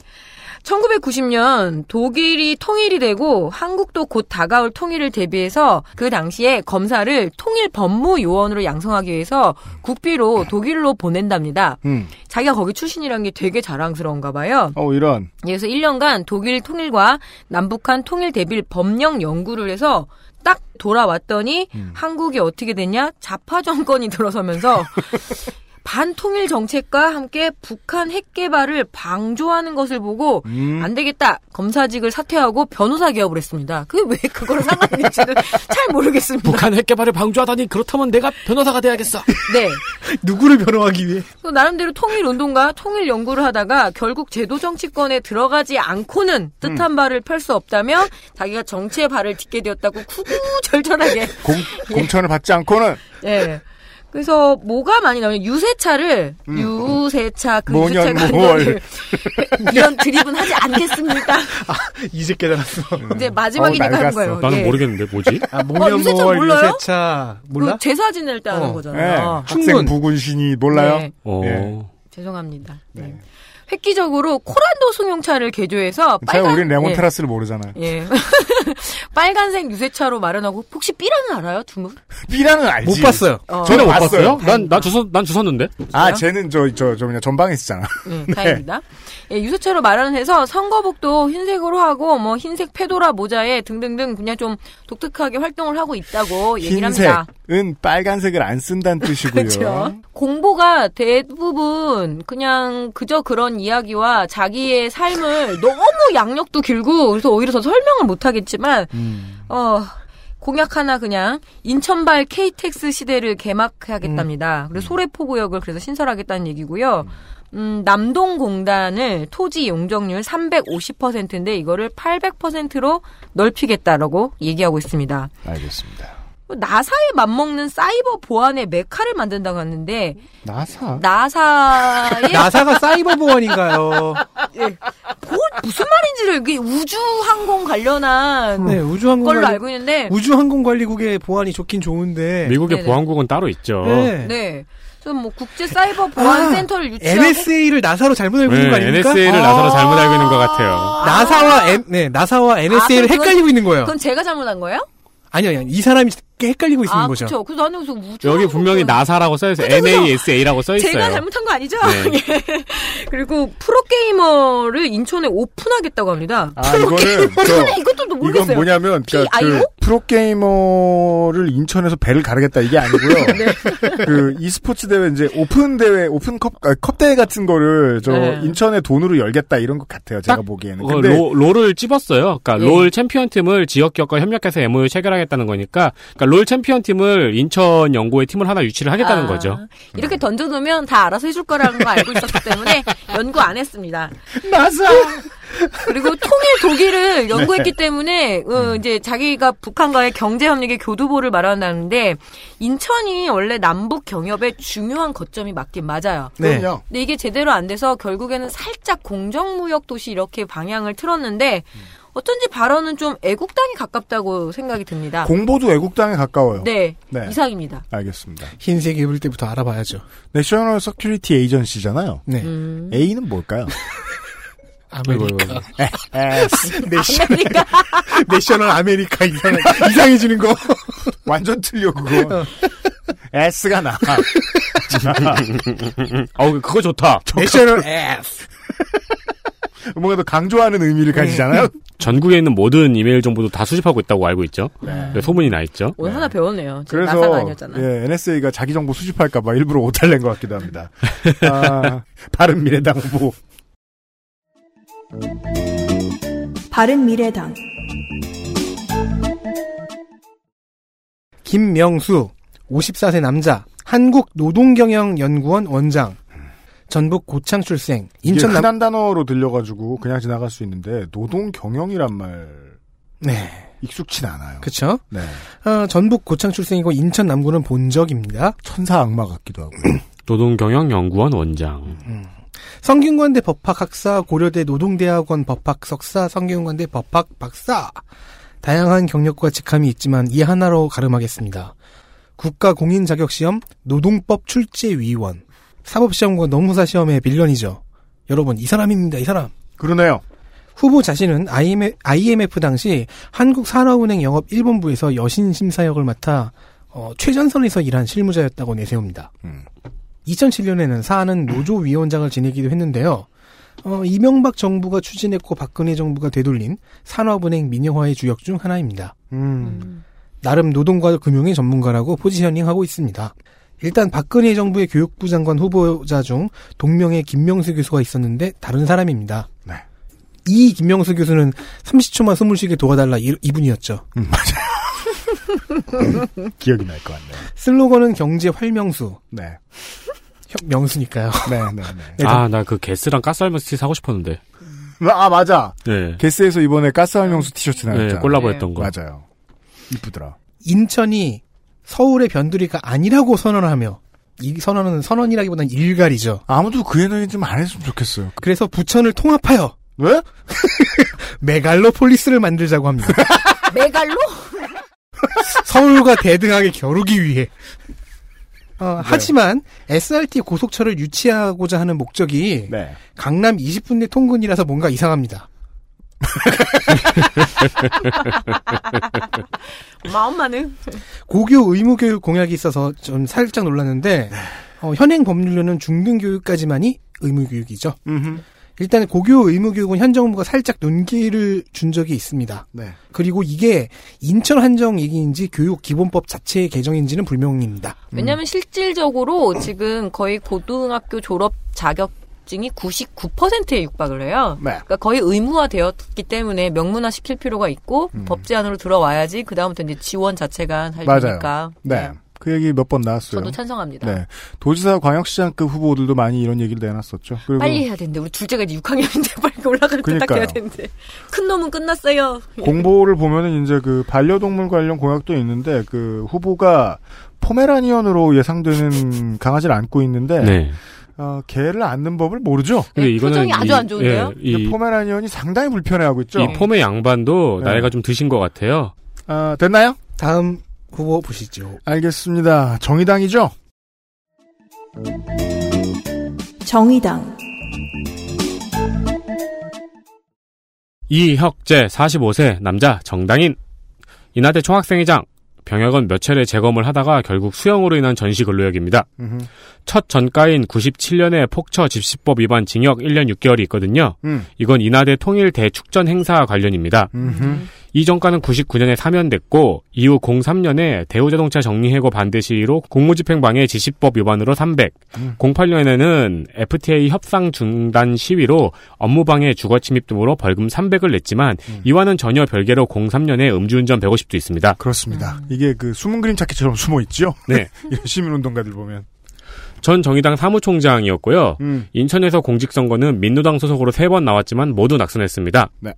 1990년 독일이 통일이 되고 한국도 곧 다가올 통일을 대비해서 그 당시에 검사를 통일 법무 요원으로 양성하기 위해서 국비로 독일로 보낸답니다. 음. 자기가 거기 출신이란 게 되게 자랑스러운가 봐요. 어, 이런. 그래서 1년간 독일 통일과 남북한 통일 대비 법령 연구를 해서 딱 돌아왔더니 한국이 어떻게 됐냐? 좌파 정권이 들어서면서 [LAUGHS] 반통일 정책과 함께 북한 핵 개발을 방조하는 것을 보고 음. 안 되겠다 검사직을 사퇴하고 변호사 개업을 했습니다. 그게 왜 그거랑 상관이 있는지는 [LAUGHS] 잘 모르겠습니다. 북한 핵 개발을 방조하다니 그렇다면 내가 변호사가 돼야겠어. 네. [LAUGHS] 누구를 변호하기 위해? 또 나름대로 통일 운동과 통일 연구를 하다가 결국 제도 정치권에 들어가지 않고는 뜻한 바를 펼 수 없다며 자기가 정치의 발을 딛게 되었다고 구구절절하게 공, 공천을 받지 않고는 예. 그래서 뭐가 많이 나오냐 유세차를 유세차 그 유세차가 모월. 이거를 이런 드립은 하지 않겠습니다. 이제 깨달았어. 이제 마지막이니까 어우, 한. 거예요. 나는 예. 모르겠는데 뭐지? 아, 모년 유세차 모월 몰라요? 유세차 몰라? 그 제사 지낼 때 하는 어. 네. 거잖아요. 학생 충분. 부군신이 몰라요? 네. 어. 예. 죄송합니다. 네. 획기적으로 코란도 승용차를 개조해서 자, 빨간 우린 예. 레몬 테라스를 모르잖아요. 예. [LAUGHS] 빨간색 유세차로 마련하고 혹시 삐라는 알아요? 두분? B라는 알지. 못 봤어요. 어. 저는 못 봤어요? 봤어요? 난, 난 주웠는데? 아, 쟤는 저, 저, 저, 그냥 전방에 있었잖아. 네, 다행입니다. [LAUGHS] 예, 유세차로 마련해서 선거복도 흰색으로 하고 뭐 흰색 페도라 모자에 등등등 그냥 좀 독특하게 활동을 하고 있다고 얘기를 합니다. 흰색은 빨간색을 안 쓴다는 뜻이고요. [LAUGHS] 그렇죠. 공보가 대부분 그냥 그저 그런 이야기와 자기의 삶을 너무 양력도 길고 그래서 오히려 더 설명을 못 하겠지만 음. 어 공약 하나 그냥 인천발 KTX 시대를 개막하겠답니다. 그리고 소래포구역을 그래서 신설하겠다는 얘기고요. 음, 남동공단을 토지 용적률 350%인데 이거를 800%로 넓히겠다라고 얘기하고 있습니다. 알겠습니다. 나사에 맞먹는 사이버 보안의 메카를 만든다고 하는데 나사? 나사의 [LAUGHS] 나사가 사이버 보안인가요? 뭘 무슨 말인지를 이게 우주 항공 관련한 네, 우주 항공 걸로 관리, 알고 있는데 우주 항공 관리국의 보안이 좋긴 좋은데 미국의 네네. 보안국은 따로 있죠. 네. 네. 그래서 뭐 국제 사이버 보안 아, 센터를 유치하고 NSA를 나사로 잘못 알고 있는 거 네, 아닙니까? NSA를 나사로 잘못 알고 있는 것 같아요. 나사와 N, 네, 나사와 NSA를 아, 그건- 헷갈리고 있는 거예요. 그건 제가 잘못한 거예요? 아니요, 아니요. 이 사람이 헷갈리고 있는 아, 거죠. 그렇죠. 그래서 나는 그래서 우주 여기 분명히 나사라고 써 있어요. 그죠, 그죠. NASA라고 써 있어요. 제가 잘못한 거 아니죠? 네. [LAUGHS] 예. 그리고 프로게이머를 인천에 오픈하겠다고 합니다. 아, 이거는, 저, 네, [LAUGHS] 이것도 또 모르겠어요. 이건 뭐냐면, 그? 그 프로게이머를 인천에서 배를 가르겠다 이게 아니고요. [LAUGHS] 네. 그, e스포츠 대회, 이제 오픈 대회, 오픈 컵, 아, 컵 대회 같은 거를 저 네. 인천에 돈으로 열겠다 이런 것 같아요. 제가 보기에는. 어, 근데, 로, 롤을 찝었어요. 그러니까 예. 롤 챔피언 팀을 지역 기업과 협력해서 MOU 체결하겠다는 거니까 그러니까 롤 챔피언 팀을 인천 연고의 팀을 하나 유치를 하겠다는 아, 거죠. 이렇게 던져놓으면 다 알아서 해줄 거라는 거 알고 있었기 때문에 [LAUGHS] 연구 안 했습니다. 나사! 그리고 통일 독일을 연구했기 네. 때문에 어, 이제 자기가 북한과의 경제 협력의 교두보를 말한다는데 인천이 원래 남북 경협의 중요한 거점이 맞긴 맞아요. 네. 근데 이게 제대로 안 돼서 결국에는 살짝 공정무역 도시 이렇게 방향을 틀었는데 어쩐지 발언은 좀 애국당이 가깝다고 생각이 듭니다. 공보도 애국당에 가까워요. 네, 네. 이상입니다. 알겠습니다. 흰색 입을 때부터 알아봐야죠. National Security Agency잖아요. 네. 음. A는 뭘까요? 아메리카. S. Nation, 아메리카 National 아메리카 이상, 이상해지는 거. 완전 틀려, 그거. S가 나. [LAUGHS] 어, 그거 좋다. National S. [LAUGHS] 뭔가 더 강조하는 의미를 가지잖아요. [LAUGHS] 전국에 있는 모든 이메일 정보도 다 수집하고 있다고 알고 있죠. 네. 네, 소문이 나 있죠. 오늘 하나 배웠네요. 그래서 나사가 아니었잖아. 예, NSA가 자기 정보 수집할까봐 일부러 오탈 낸것 같기도 합니다. [LAUGHS] 아, 바른 미래당 후보. 바른 미래당 김명수, 54세 남자, 한국노동경영연구원 원장, 전북 고창 출생, 인천 남, 흔한 단어로 들려가지고 그냥 지나갈 수 있는데 노동 경영이란 말 네. 익숙치 않아요. 그쵸? 네. 어, 전북 고창 출생이고 인천 남구는 본적입니다. 천사 악마 같기도 하고. [CLEARS THROAT] 노동경영연구원 원장. 성균관대 법학학사, 고려대 노동대학원 법학 석사, 성균관대 법학 박사. 다양한 경력과 직함이 있지만 이 하나로 가름하겠습니다. 국가공인자격시험, 노동법 출제위원, 사법시험과 노무사시험의 빌런이죠. 여러분, 이 사람입니다, 이 사람. 그러네요. 후보 자신은 IMF 당시 한국산업은행 영업 1본부에서 여신 심사역을 맡아 어, 최전선에서 일한 실무자였다고 내세웁니다. 음. 2007년에는 사안은 노조위원장을 지내기도 했는데요. 어, 이명박 정부가 추진했고 박근혜 정부가 되돌린 산업은행 민영화의 주역 중 하나입니다. 음. 나름 노동과 금융의 전문가라고 포지셔닝하고 있습니다. 일단 박근혜 정부의 교육부 장관 후보자 중 동명의 김명수 교수가 있었는데 다른 사람입니다. 네. 이 김명수 교수는 30초만 숨을 쉬게 도와달라 이, 이분이었죠. 음, 맞아요. [LAUGHS] 기억이 날 것 같네요. 슬로건은 경제 활명수. 네. 명수니까요. 네, 네, 네. 아, 나 그 게스랑 가스알명수 티 사고 싶었는데. 아, 맞아. 네. 게스에서 이번에 가스알명수 티셔츠 나왔잖아. 네, 콜라보 했던 거. 맞아요. 이쁘더라. 인천이 서울의 변두리가 아니라고 선언하며 이 선언은 선언이라기보다는 일갈이죠. 아무도 그 얘기는 좀 안 했으면 좋겠어요. 그래서 부천을 통합하여 왜? [LAUGHS] 메갈로폴리스를 만들자고 합니다. [LAUGHS] 메갈로? 서울과 대등하게 겨루기 위해. 어, 네. 하지만 SRT 고속철을 유치하고자 하는 목적이 네. 강남 20분 내 통근이라서 뭔가 이상합니다. [LAUGHS] 마음만은 고교 의무교육 공약이 있어서 좀 살짝 놀랐는데 어, 현행 법률로는 중등교육까지만이 의무교육이죠. 음흠. 일단 고교 의무교육은 현 정부가 살짝 눈길을 준 적이 있습니다. 네. 그리고 이게 인천 한정 얘기인지 교육 기본법 자체의 개정인지는 불명입니다. 왜냐하면 음. 실질적으로 지금 거의 고등학교 졸업 자격 증이 99%에 육박을 해요. 네. 그러니까 거의 의무화되었기 때문에 명문화 시킬 필요가 있고 음. 법제 안으로 들어와야지 그 다음부터 이제 지원 자체가 살니까 네. 네. 그 얘기 몇 번 나왔어요. 저도 찬성합니다. 네. 도지사 광역시장급 후보들도 많이 이런 얘기를 내놨었죠. 빨리 해야 되는데 우리 둘째가 이제 6학년인데 [LAUGHS] 빨리 올라갈 때 딱 해야 되는데 큰 놈은 끝났어요. 공보를 보면은 이제 그 반려동물 관련 공약도 있는데 그 후보가 포메라니언으로 예상되는 강아지를 안고 있는데 네. 어, 개를 안는 법을 모르죠. 근데 네, 이거는 표정이 아주 안 좋은데요. 예, 이 포메라니언이 상당히 불편해하고 있죠. 이 폼의 양반도 네. 나이가 좀 드신 것 같아요. 아, 됐나요? 다음 후보 보시죠. 알겠습니다. 정의당이죠? 정의당 이혁재 45세 남자 정당인 이나대 총학생회장 병역은 몇 차례 재검을 하다가 결국 수형으로 인한 전시 근로역입니다. 음흠. 첫 전가인 97년에 폭처 집시법 위반 징역 1년 6개월이 있거든요. 음. 이건 인하대 통일 대축전 행사 관련입니다. 음흠. 이 전가는 99년에 사면됐고 이후 03년에 대우자동차 정리해고 반대 시위로 공무집행방해 지시법 위반으로 300, 음. 08년에는 FTA 협상 중단 시위로 업무방해 주거침입 등으로 벌금 300을 냈지만 음. 이와는 전혀 별개로 03년에 음주운전 150도 있습니다. 그렇습니다. 음. 이게 그 숨은 그림 찾기처럼 숨어 있죠? 네. [LAUGHS] 이런 시민운동가들 보면. 전 정의당 사무총장이었고요. 음. 인천에서 공직선거는 민노당 소속으로 세 번 나왔지만 모두 낙선했습니다. 네.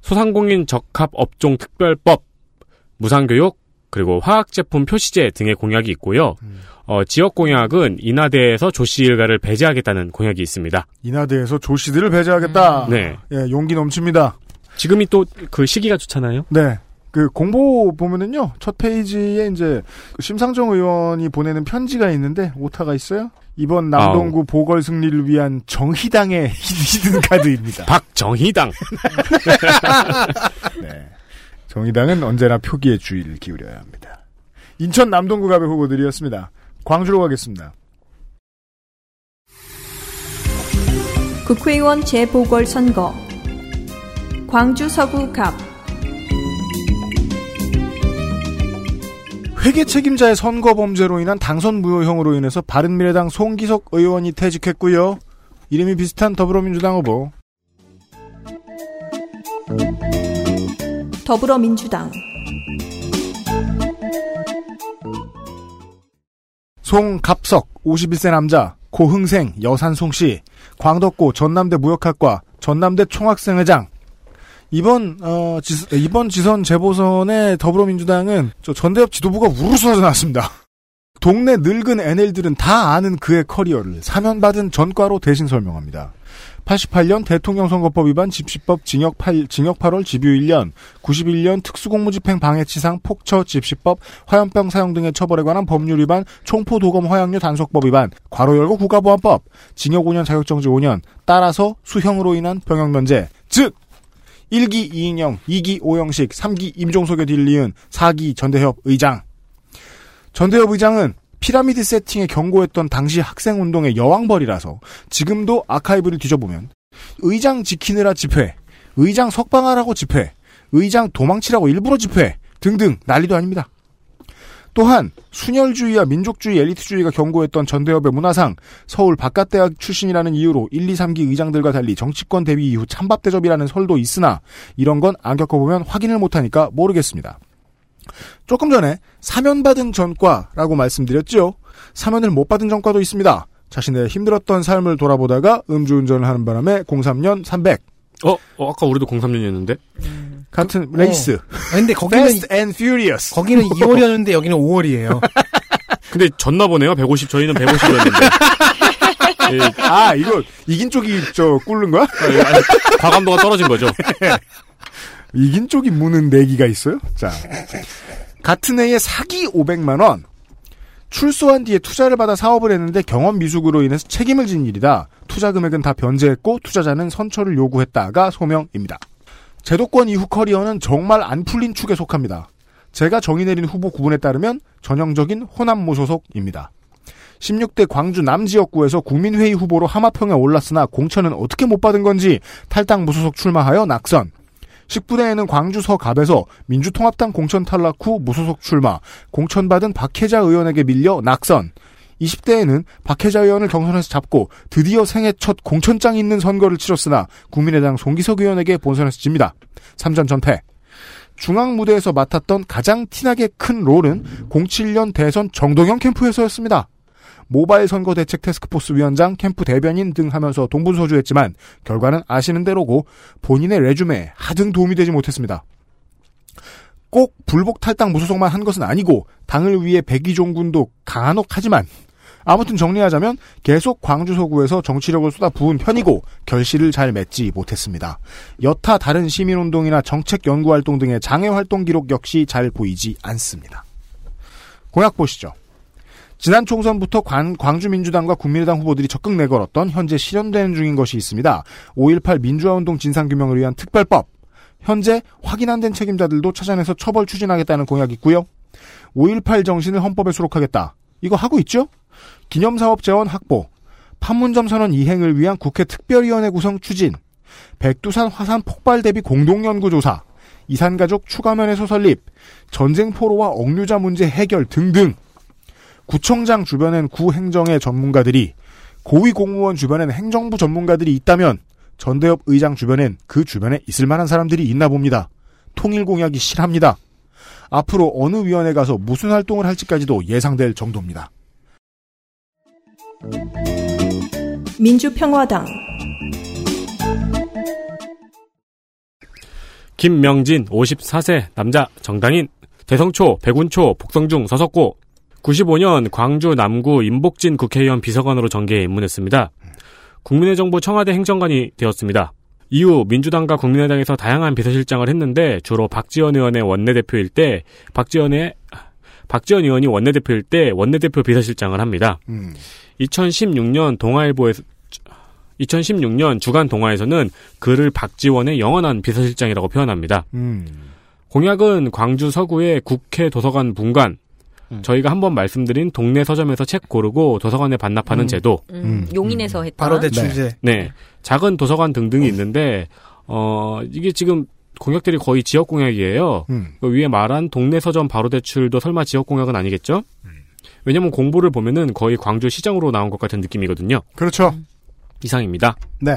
소상공인 적합업종 특별법, 무상교육, 그리고 화학제품 표시제 등의 공약이 있고요. 음. 어, 지역 공약은 인하대에서 조씨 일가를 배제하겠다는 공약이 있습니다. 인하대에서 조씨들을 배제하겠다. 음. 네. 예, 용기 넘칩니다. 지금이 또 그 시기가 좋잖아요. 네. 그 공보 보면은요 첫 페이지에 이제 심상정 의원이 보내는 편지가 있는데 오타가 있어요. 이번 남동구 아우. 보궐 승리를 위한 정희당의 [LAUGHS] 히든 카드입니다. 박정희당. [LAUGHS] 네. 정의당은 언제나 표기에 주의를 기울여야 합니다. 인천 남동구 갑의 후보들이었습니다. 광주로 가겠습니다. 국회의원 재보궐선거 광주 서구 갑 회계 책임자의 선거 범죄로 인한 당선 무효형으로 인해서 바른미래당 송기석 의원이 퇴직했고요. 이름이 비슷한 더불어민주당 후보. 더불어민주당 송갑석 51세 남자 고흥생 여산송씨 광덕고 전남대 무역학과 전남대 총학생회장 이번 어 지, 이번 지선 재보선에 더불어민주당은 저 전대협 지도부가 우르르 쏟아져 나왔습니다. 동네 늙은 NL들은 다 아는 그의 커리어를 사면받은 전과로 대신 설명합니다. 88년 대통령 선거법 위반 집시법 징역 8, 징역 8월 집유 1년, 91년 특수공무집행 방해치상 폭처 집시법 화염병 사용 등의 처벌에 관한 법률 위반 총포 도검 화약류 단속법 위반 과로 열고 국가보안법 징역 5년 자격정지 5년 따라서 수형으로 인한 병역 면제 즉 1기 이인영, 2기 오영식, 3기 임종석에 딜리은 4기 전대협 의장. 전대협 의장은 피라미드 세팅에 경고했던 당시 학생운동의 여왕벌이라서 지금도 아카이브를 뒤져보면 의장 지키느라 집회, 의장 석방하라고 집회, 의장 도망치라고 일부러 집회 등등 난리도 아닙니다. 또한 순혈주의와 민족주의 엘리트주의가 경고했던 전대협의 문화상 서울 바깥대학 출신이라는 이유로 1, 2, 3기 의장들과 달리 정치권 대비 이후 찬밥대접이라는 설도 있으나 이런 건 안 겪어보면 확인을 못하니까 모르겠습니다. 조금 전에 사면 받은 전과라고 말씀드렸죠. 사면을 못 받은 전과도 있습니다. 자신의 힘들었던 삶을 돌아보다가 음주운전을 하는 바람에 03년 300. 어, 어 아까 우리도 03년이었는데? 같은 레이스. 아, 근데 거기는 Fast and Furious. 거기는 2월이었는데 여기는 5월이에요. [LAUGHS] 근데 졌나 보네요. 150 저희는 150이었는데. [LAUGHS] 예, 아 이거 이긴 쪽이 저 꿇는 거야? 예, 아니, 과감도가 떨어진 거죠. [LAUGHS] 이긴 쪽이 무는 내기가 있어요? 자. 같은 해에 사기 500만 원. 출소한 뒤에 투자를 받아 사업을 했는데 경험 미숙으로 인해서 책임을 진 일이다. 투자 금액은 다 변제했고 투자자는 선처를 요구했다가 소명입니다. 제도권 이후 커리어는 정말 안 풀린 축에 속합니다. 제가 정의 내린 후보 구분에 따르면 전형적인 호남 무소속입니다. 16대 광주 남지역구에서 국민회의 후보로 하마평에 올랐으나 공천은 어떻게 못 받은 건지 탈당 무소속 출마하여 낙선. 10부대에는 광주 서갑에서 민주통합당 공천 탈락 후 무소속 출마, 공천받은 박혜자 의원에게 밀려 낙선. 20대에는 박혜자 의원을 경선에서 잡고 드디어 생애 첫 공천장이 있는 선거를 치렀으나 국민의당 송기석 의원에게 본선에서 집니다. 3전 전패. 중앙 무대에서 맡았던 가장 티나게 큰 롤은 07년 대선 정동영 캠프에서였습니다. 모바일 선거 대책 테스크포스 위원장, 캠프 대변인 등 하면서 동분서주했지만 결과는 아시는 대로고 본인의 레주메에 하등 도움이 되지 못했습니다. 꼭 불복 탈당 무소속만 한 것은 아니고 당을 위해 백의종군도 강한옥하지만 아무튼 정리하자면 계속 광주 서구에서 정치력을 쏟아부은 편이고 결실을 잘 맺지 못했습니다. 여타 다른 시민운동이나 정책 연구 활동 등의 장애 활동 기록 역시 잘 보이지 않습니다. 공약 보시죠. 지난 총선부터 관, 광주민주당과 국민의당 후보들이 적극 내걸었던 현재 실현되는 중인 것이 있습니다. 5.18 민주화운동 진상규명을 위한 특별법. 현재 확인 안 된 책임자들도 찾아내서 처벌 추진하겠다는 공약이 있고요. 5.18 정신을 헌법에 수록하겠다. 이거 하고 있죠? 기념사업 재원 확보, 판문점 선언 이행을 위한 국회 특별위원회 구성 추진, 백두산 화산 폭발 대비 공동연구조사, 이산가족 추가면에서 설립, 전쟁 포로와 억류자 문제 해결 등등. 구청장 주변엔 구행정의 전문가들이, 고위 공무원 주변엔 행정부 전문가들이 있다면 전대협 의장 주변엔 그 주변에 있을 만한 사람들이 있나 봅니다. 통일 공약이 실합니다. 앞으로 어느 위원회 가서 무슨 활동을 할지까지도 예상될 정도입니다. 민주평화당 김명진 54세 남자 정당인 대성초 백운초 복성중 서석고 95년 광주 남구 임복진 국회의원 비서관으로 정계에 입문했습니다. 국민의 정부 청와대 행정관이 되었습니다. 이후 민주당과 국민의당에서 다양한 비서실장을 했는데 주로 박지원 의원의 원내대표일 때 박지원의 박지원 의원이 원내대표일 때 원내대표 비서실장을 합니다. 음. 2016년 동아일보에서 2016년 주간 동아에서는 그를 박지원의 영원한 비서실장이라고 표현합니다. 음. 공약은 광주 서구의 국회 도서관 분관, 음. 저희가 한번 말씀드린 동네 서점에서 책 고르고 도서관에 반납하는 음. 제도, 음, 용인에서 했다. 바로 대출제. 네, 작은 도서관 등등이 있는데 어 이게 지금 공약들이 거의 지역 공약이에요. 음. 그 위에 말한 동네 서점 바로 대출도 설마 지역 공약은 아니겠죠? 왜냐면 공보를 보면은 거의 광주 시장으로 나온 것 같은 느낌이거든요. 그렇죠. 이상입니다. 네.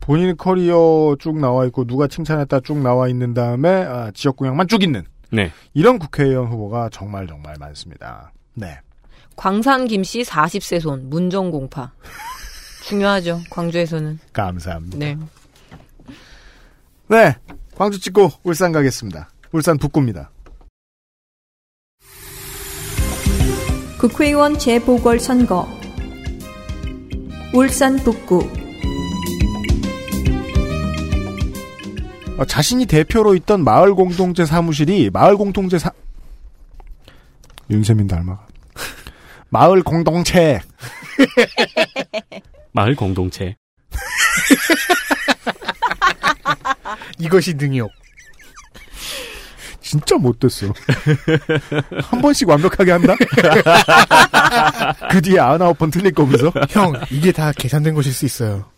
본인 커리어 쭉 나와 있고 누가 칭찬했다 쭉 나와 있는 다음에 아, 지역 공약만 쭉 있는 네. 이런 국회의원 후보가 정말 정말 많습니다. 네. 광산 김씨 40세 손 문정 공파. 중요하죠. 광주에서는. 감사합니다. 네. 네. 광주 찍고 울산 가겠습니다. 울산 북구입니다. 국회의원 재보궐 선거 울산 북구 자신이 대표로 있던 마을 공동체 사무실이 마을 공동체 사 윤세민 닮아가 마을 공동체 [LAUGHS] 마을 공동체. 이것이 능욕. 진짜 못됐어. 한 번씩 완벽하게 한다? [LAUGHS] 그 뒤에 아흔아홉 번 틀릴 거면서? 형, 이게 다 계산된 것일 수 있어요.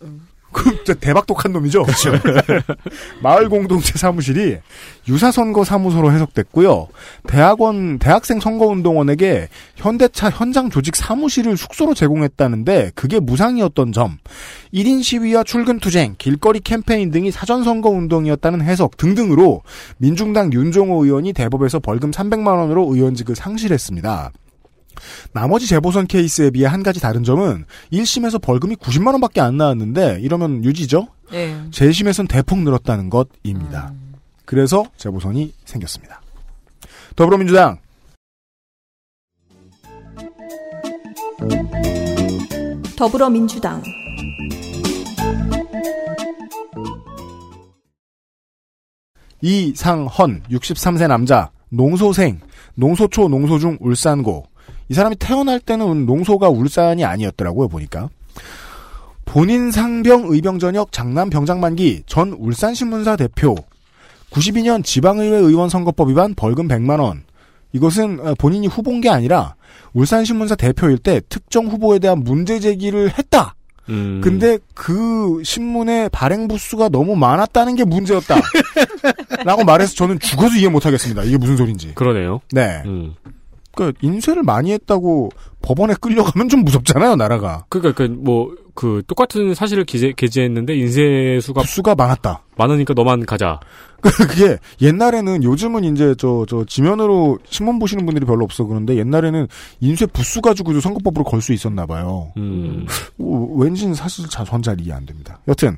그럼 진짜 대박 독한 놈이죠? 그렇죠. [LAUGHS] 마을 공동체 사무실이 유사 선거 사무소로 해석됐고요. 대학원, 대학생 선거 운동원에게 현대차 현장 조직 사무실을 숙소로 제공했다는데 그게 무상이었던 점, 1인 시위와 출근 투쟁, 길거리 캠페인 등이 사전 선거 운동이었다는 해석 등등으로 민중당 윤종호 의원이 대법에서 벌금 300만 원으로 의원직을 상실했습니다. 나머지 재보선 케이스에 비해 한 가지 다른 점은 1심에서 벌금이 90만 원밖에 안 나왔는데 이러면 유지죠? 네. 재심에선 대폭 늘었다는 것입니다. 그래서 재보선이 생겼습니다. 더불어민주당 더불어민주당 이상헌 63세 남자 농소생 농소초 농소중 울산고 이 사람이 태어날 때는 농소가 울산이 아니었더라고요, 보니까. 본인 상병 의병전역 장남 병장만기 전 울산신문사 대표 92년 지방의회 의원 선거법 위반 벌금 100만 원. 이것은 어, 본인이 후보인 게 아니라 울산신문사 대표일 때 특정 후보에 대한 문제 제기를 했다. 음. 근데 그 신문의 발행 부수가 너무 많았다는 게 문제였다. [LAUGHS] 라고 말해서 저는 죽어서 이해 못 하겠습니다. 이게 무슨 소린지. 그러네요. 네. 음. 그 인쇄를 많이 했다고 법원에 끌려가면 좀 무섭잖아요, 나라가. 그러니까 그뭐그 똑같은 사실을 기재, 게재했는데 인쇄 수가 수가 많았다. 많으니까 너만 가자. [LAUGHS] 그게 옛날에는 요즘은 이제 저 저 지면으로 신문 보시는 분들이 별로 없어 그런데 옛날에는 인쇄 부수 가지고도 선거법으로 걸 수 있었나 봐요. 음. 어, 왠지는 사실 전잘 이해 안 됩니다. 여튼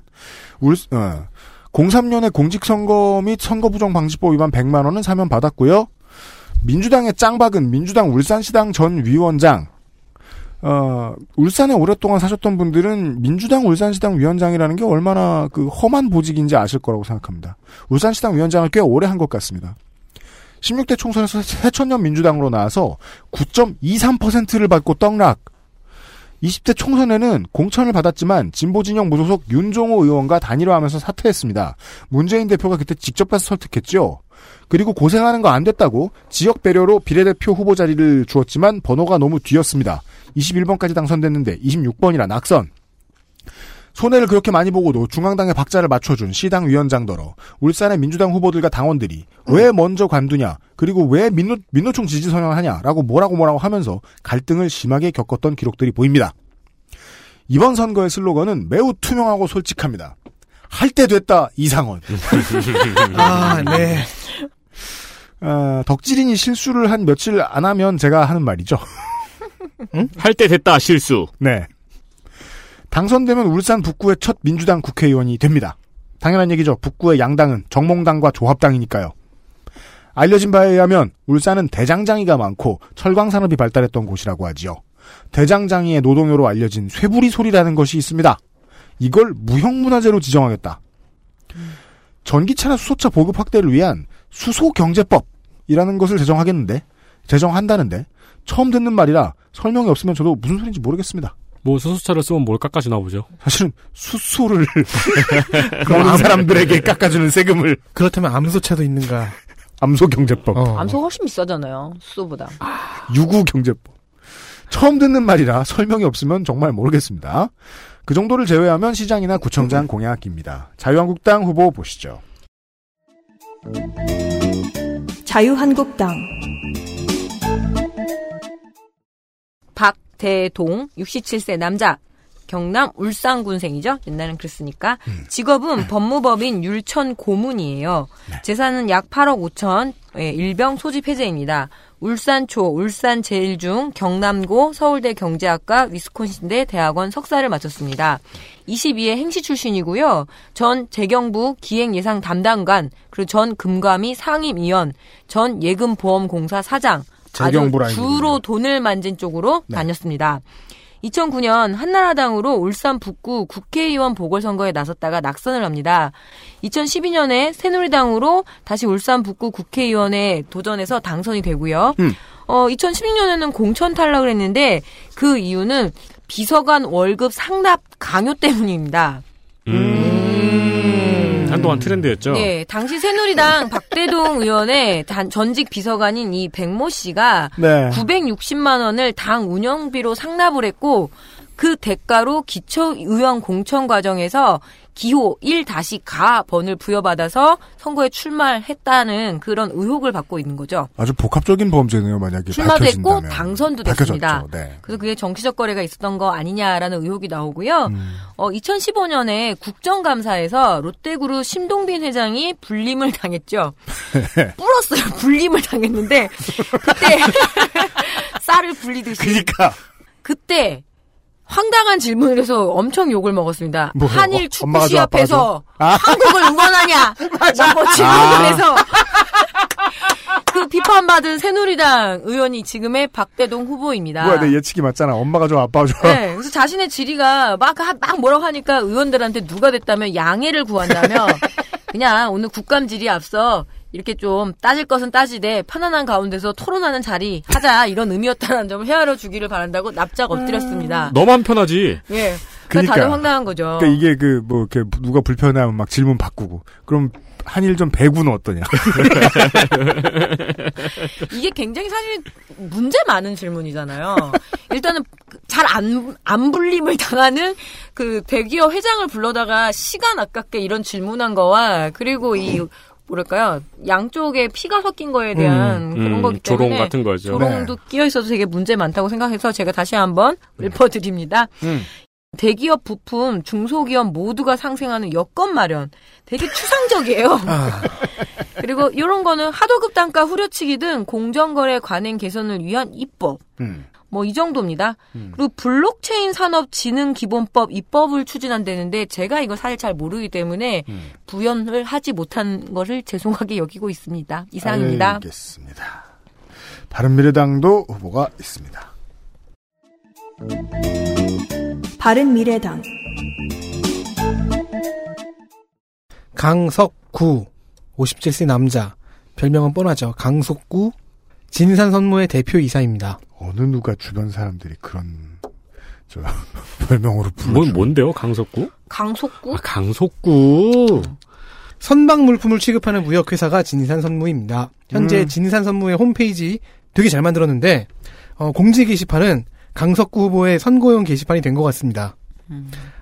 울 어, 03년에 공직선거 및 선거부정방지법 위반 100만 원은 사면 받았고요. 민주당의 짱박은 민주당 울산시당 전 위원장. 어, 울산에 오랫동안 사셨던 분들은 민주당 울산시당 위원장이라는 게 얼마나 그 험한 보직인지 아실 거라고 생각합니다. 울산시당 위원장을 꽤 오래 한 것 같습니다. 16대 총선에서 새천년 민주당으로 나와서 9.23%를 받고 떡락. 20대 총선에는 공천을 받았지만 진보 진영 무소속 윤종호 의원과 단일화하면서 사퇴했습니다. 문재인 대표가 그때 직접 가서 설득했죠. 그리고 고생하는 거 안 됐다고 지역 배려로 비례대표 후보 자리를 주었지만 번호가 너무 뒤였습니다. 21번까지 당선됐는데 26번이라 낙선. 손해를 그렇게 많이 보고도 중앙당의 박자를 맞춰준 시당 위원장더러 울산의 민주당 후보들과 당원들이 왜 먼저 관두냐 그리고 왜 민노, 민노총 지지 선언하냐라고 뭐라고 뭐라고 하면서 갈등을 심하게 겪었던 기록들이 보입니다. 이번 선거의 슬로건은 매우 투명하고 솔직합니다. 할 때 됐다 이상원. [LAUGHS] 아, 네. 아, 덕질인이 실수를 한 며칠 안 하면 제가 하는 말이죠. 할때 됐다 실수. 네. 당선되면 울산 북구의 첫 민주당 국회의원이 됩니다. 당연한 얘기죠. 북구의 양당은 정몽당과 조합당이니까요. 알려진 바에 의하면 울산은 대장장이가 많고 철광산업이 발달했던 곳이라고 하지요. 대장장이의 노동요로 알려진 쇠부리 소리라는 것이 있습니다. 이걸 무형문화재로 지정하겠다. 전기차나 수소차 보급 확대를 위한 수소경제법이라는 것을 제정하겠는데, 제정한다는데, 처음 듣는 말이라 설명이 없으면 저도 무슨 소리인지 모르겠습니다. 뭐 수소차를 쓰면 뭘 깎아주나 보죠. 사실은 수소를 [LAUGHS] 그런 사람들에게 깎아주는 세금을 그렇다면 암소차도 있는가? 암소 경제법, 어. 암소 훨씬 비싸잖아요. 수소보다. 유구 경제법. 처음 듣는 말이라 설명이 없으면 정말 모르겠습니다. 그 정도를 제외하면 시장이나 구청장 공약입니다. 자유한국당 후보 보시죠. 자유한국당 박 대동 67세 남자 경남 울산군생이죠. 옛날엔 그랬으니까. 직업은 법무법인 율천 고문이에요. 재산은 약 8억 5천, 예, 일병 소집 해제입니다. 울산초, 울산제일중, 경남고, 서울대 경제학과, 위스콘신대 대학원 석사를 마쳤습니다. 22회 행시 출신이고요. 전 재경부 기획예상 담당관, 그리고 전 금감위 상임위원, 전 예금보험공사 사장, 아주. 주로 돈을 만진 쪽으로 네. 다녔습니다. 2009년 한나라당으로 울산 북구 국회의원 보궐선거에 나섰다가 낙선을 합니다. 2012년에 새누리당으로 다시 울산 북구 국회의원에 도전해서 당선이 되고요. 음. 어, 2016년에는 공천 탈락을 했는데 그 이유는 비서관 월급 상납 강요 때문입니다. 음. 한 한동안 트렌드였죠. 네, 당시 새누리당 박대동 의원의 단, 전직 비서관인 이 백모 씨가 네. 960만 원을 당 운영비로 상납을 했고 그 대가로 기초의원 공천 과정에서 기호 1-가 번을 부여받아서 선거에 출마했다는 그런 의혹을 받고 있는 거죠. 아주 복합적인 범죄네요, 만약에 출마도 했고. 당선도 됐습니다. 네. 그래서 그게 정치적 거래가 있었던 거 아니냐라는 의혹이 나오고요. 음. 어, 2015년에 국정감사에서 롯데그룹 심동빈 회장이 불림을 당했죠. [LAUGHS] 불었어요. 불림을 당했는데 그때 [LAUGHS] [LAUGHS] 쌀을 불리듯이. 그니까. 그때 황당한 질문을 해서 엄청 욕을 먹었습니다. 뭐요? 한일 어, 아빠가 축구시합에서 줘? 아. 한국을 응원하냐? [LAUGHS] 라고 질문을 아. 해서 [LAUGHS] 그 비판받은 새누리당 의원이 지금의 박대동 후보입니다. 뭐야, 내 예측이 맞잖아. 엄마가 좋아, 아빠가 좋아. 네, 그래서 자신의 질의가 막, 하- 막 뭐라고 하니까 의원들한테 누가 됐다면 양해를 구한다며 [LAUGHS] 그냥 오늘 국감질이 앞서 이렇게 좀 따질 것은 따지되 편안한 가운데서 토론하는 자리 하자 이런 의미였다는 점을 헤아려 주기를 바란다고 납작 엎드렸습니다. 너만 편하지. 예. 그러니까 그러니까. 다들 황당한 거죠. 그러니까 이게 그, 뭐, 이렇게 누가 불편하면 막 질문 바꾸고. 그럼 한일전 배구는 어떠냐. [LAUGHS] 이게 굉장히 사실 문제 많은 질문이잖아요. 일단은 잘 안, 안 불림을 당하는 그 대기업 회장을 불러다가 시간 아깝게 이런 질문한 거와 그리고 이 뭐랄까요 양쪽에 피가 섞인 거에 대한 음, 그런 음, 거기 조롱 때문에 같은 거죠. 조롱도 끼어 있어도 되게 문제 많다고 생각해서 제가 다시 한번 읊어드립니다. 음. 대기업 부품, 중소기업 모두가 상생하는 여건 마련. 되게 추상적이에요. [LAUGHS] 그리고 이런 거는 하도급 단가 후려치기 등 공정거래 관행 개선을 위한 입법. 음. 뭐 이 정도입니다. 그리고 블록체인 산업 진흥 기본법 입법을 추진한다는데 제가 이거 사실 잘 모르기 때문에 부연을 하지 못한 것을 죄송하게 여기고 있습니다. 이상입니다. 알겠습니다. 바른미래당도 후보가 있습니다. 바른미래당 강석구 57세 남자 별명은 뻔하죠. 강속구 진산선무의 대표이사입니다. 어느 누가 주변 사람들이 그런, 저, [LAUGHS] 별명으로 불러. 뭔, 뭔데요, 강석구? 강속구? 아, 강속구. 선박 물품을 취급하는 무역회사가 진산 선무입니다. 현재 음. 진산 선무의 홈페이지 되게 잘 만들었는데 어, 공지 게시판은 강석구 후보의 선거용 게시판이 된 것 같습니다.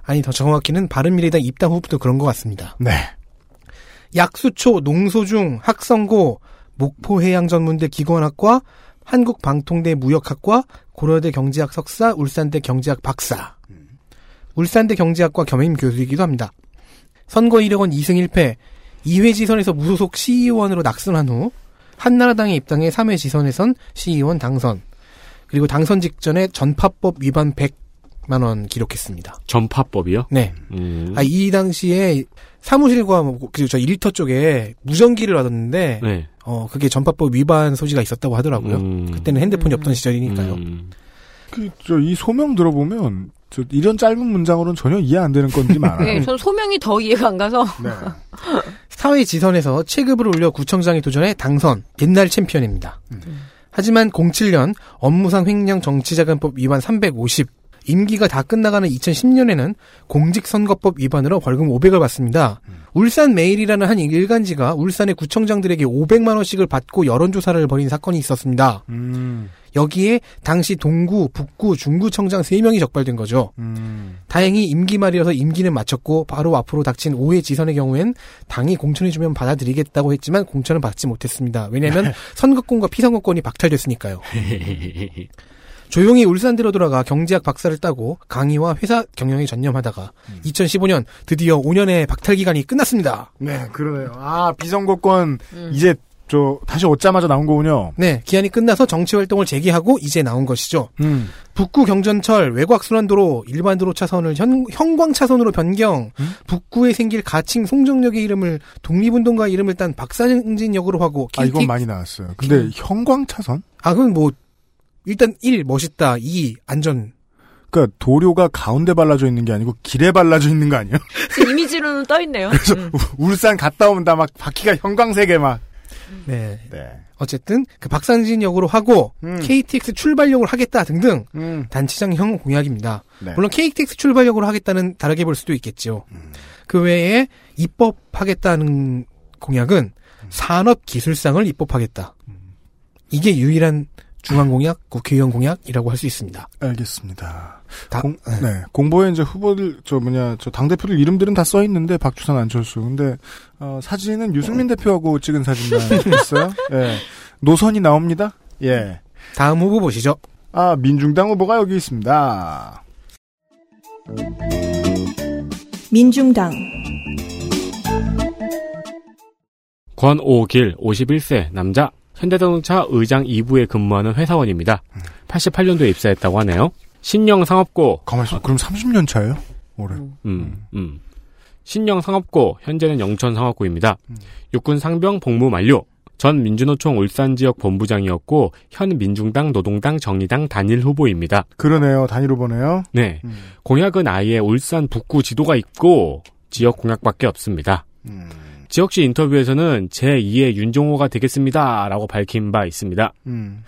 아니 더 정확히는 바른미래당 입당 후보도 그런 것 같습니다. 네. 약수초, 농소중, 학성고, 목포해양전문대 기관학과, 한국방통대 무역학과, 고려대 경제학 석사, 울산대 경제학 박사. 울산대 경제학과 겸임 교수이기도 합니다. 선거 이력은 2승 1패, 2회 지선에서 무소속 시의원으로 낙선한 후 한나라당에 입당해 3회 지선에선 시의원 당선. 그리고 당선 직전에 전파법 위반 100만 원 기록했습니다. 전파법이요? 네. 음. 아, 이 당시에 사무실과 뭐, 그리고 저 일터 쪽에 무전기를 얻었는데 네. 어 그게 전파법 위반 소지가 있었다고 하더라고요. 음. 그때는 핸드폰이 없던 시절이니까요. 음. 그, 저, 이 소명 들어보면, 저, 이런 짧은 문장으로는 전혀 이해 안 되는 건들이 [LAUGHS] 많아요. 네, 저는 소명이 더 이해가 안 가서. [LAUGHS] 네. 사회 지선에서 체급을 올려 구청장에 도전해 당선, 옛날 챔피언입니다. 하지만 07년 업무상 횡령 정치자금법 위반 350, 임기가 다 끝나가는 2010년에는 공직선거법 위반으로 벌금 500을 받습니다. 울산 매일이라는 한 일간지가 울산의 구청장들에게 500만 원씩을 받고 여론조사를 벌인 사건이 있었습니다. 음, 여기에 당시 동구, 북구, 중구청장 3명이 적발된 거죠. 음. 다행히 임기 말이어서 임기는 마쳤고 바로 앞으로 닥친 5회 지선의 경우엔 당이 공천해주면 받아들이겠다고 했지만 공천을 받지 못했습니다. 왜냐하면 선거권과 피선거권이 박탈됐으니까요. [LAUGHS] 조용히 울산대로 돌아가 경제학 박사를 따고 강의와 회사 경영에 전념하다가 2015년 드디어 5년의 박탈 기간이 끝났습니다. 네, 그러네요. 아, 비선거권, 이제, 저, 다시 얻자마자 나온 거군요. 네, 기한이 끝나서 정치 활동을 재개하고 이제 나온 것이죠. 음. 북구 경전철 외곽 순환도로 일반 도로 차선을 현, 형광 차선으로 변경. 북구에 생길 가칭 송정역의 이름을 독립운동가 이름을 딴 박상진역으로 하고. 아, 이건 많이 나왔어요. 근데 형광 차선? 아, 그건 뭐 일단 1 멋있다, 2 안전. 그러니까 도료가 가운데 발라져 있는 게 아니고 길에 발라져 있는 거 아니에요? [LAUGHS] 이미지로는 떠 있네요. [LAUGHS] 그래서 음. 울산 갔다 오면 다막 바퀴가 형광색에 막. 네. 네. 어쨌든 그 박상진역으로 하고 음. KTX 출발역을 하겠다 등등 음. 단체장형 공약입니다. 네. 물론 KTX 출발역으로 하겠다는 다르게 볼 수도 있겠죠. 그 외에 입법하겠다는 공약은 산업기술상을 입법하겠다. 이게 유일한 중앙공약, 국회의원 공약이라고 할 수 있습니다. 알겠습니다. 다, 공, 네. 공보에 이제 후보들, 저 뭐냐, 저 당대표들 이름들은 다 써 있는데, 박주선, 안철수. 근데, 어, 사진은 유승민 대표하고 찍은 사진만 있어요. [LAUGHS] 예. 노선이 나옵니다. 예. 다음 후보 보시죠. 아, 민중당 후보가 여기 있습니다. 민중당 권오길 51세 남자 현대자동차 의장 2부에 근무하는 회사원입니다. 88년도에 입사했다고 하네요. 신영 상업고 가만있어. 그럼 30년 차예요? 올해. 음, 음. 신영 상업고 현재는 영천 상업고입니다. 육군 상병 복무 만료. 전 민주노총 울산 지역 본부장이었고 현 민중당 노동당 정의당 단일 후보입니다. 그러네요. 단일 후보네요. 네. 공약은 아예 울산 북구 지도가 있고 지역 공약밖에 없습니다. 음. 지역시 인터뷰에서는 제2의 윤종호가 되겠습니다라고 밝힌 바 있습니다. 음.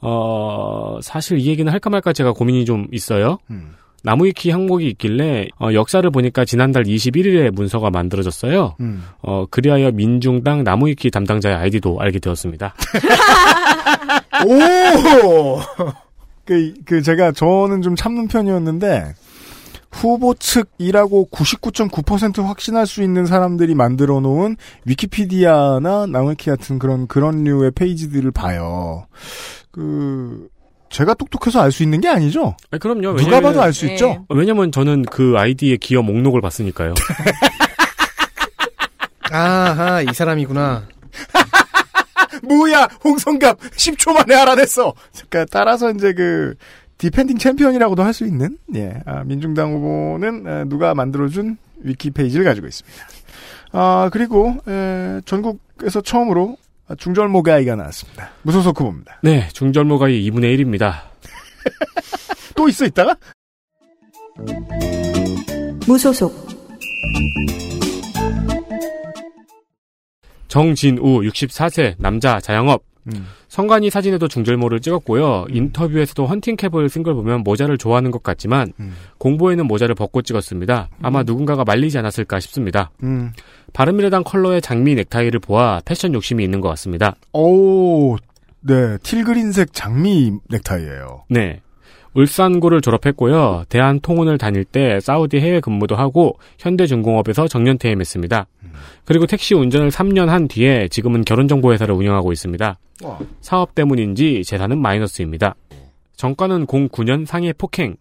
어, 사실 이 얘기는 할까 말까 제가 고민이 좀 있어요. 음. 나무위키 항목이 있길래 어, 역사를 보니까 지난달 21일에 문서가 만들어졌어요. 음. 어, 그리하여 민중당 나무위키 담당자의 아이디도 알게 되었습니다. [LAUGHS] 오! [LAUGHS] 그, 그, 제가, 저는 좀 참는 편이었는데, 후보 측이라고 99.9% 확신할 수 있는 사람들이 만들어 놓은 위키피디아나 나무위키 같은 그런, 그런 류의 페이지들을 봐요. 그, 제가 똑똑해서 알 수 있는 게 아니죠? 아니, 그럼요. 누가 왜냐면은- 봐도 알수 네. 있죠? 왜냐면 저는 그 아이디의 기업 목록을 봤으니까요. [LAUGHS] 아하, 이 사람이구나. [LAUGHS] 뭐야, 홍성갑 10초 만에 알아냈어. 그러니까 따라서 이제 그 defending 챔피언이라고도 할 수 있는 예, 아, 민중당 후보는 에, 누가 만들어준 위키 페이지를 가지고 있습니다. 아 그리고 에, 전국에서 처음으로 중절모 guy가 나왔습니다. 무소속 후보입니다. 네, 중절모 guy의 2분의 1입니다. [LAUGHS] 또 있어 있다가 무소속 정진우 64세 남자 자영업. 음. 성관이 사진에도 중절모를 찍었고요. 인터뷰에서도 헌팅캡을 쓴 걸 보면 모자를 좋아하는 것 같지만 음. 공보에는 모자를 벗고 찍었습니다. 아마 누군가가 말리지 않았을까 싶습니다. 음. 바른미래당 컬러의 장미 넥타이를 보아 패션 욕심이 있는 것 같습니다. 오, 네, 틸그린색 장미 넥타이예요. 네. 울산고를 졸업했고요. 대한통운을 다닐 때 사우디 해외 근무도 하고 현대중공업에서 정년 퇴임했습니다. 그리고 택시 운전을 3년 한 뒤에 지금은 결혼정보회사를 운영하고 있습니다. 와. 사업 때문인지 재산은 마이너스입니다. 정가는 09년 상해 폭행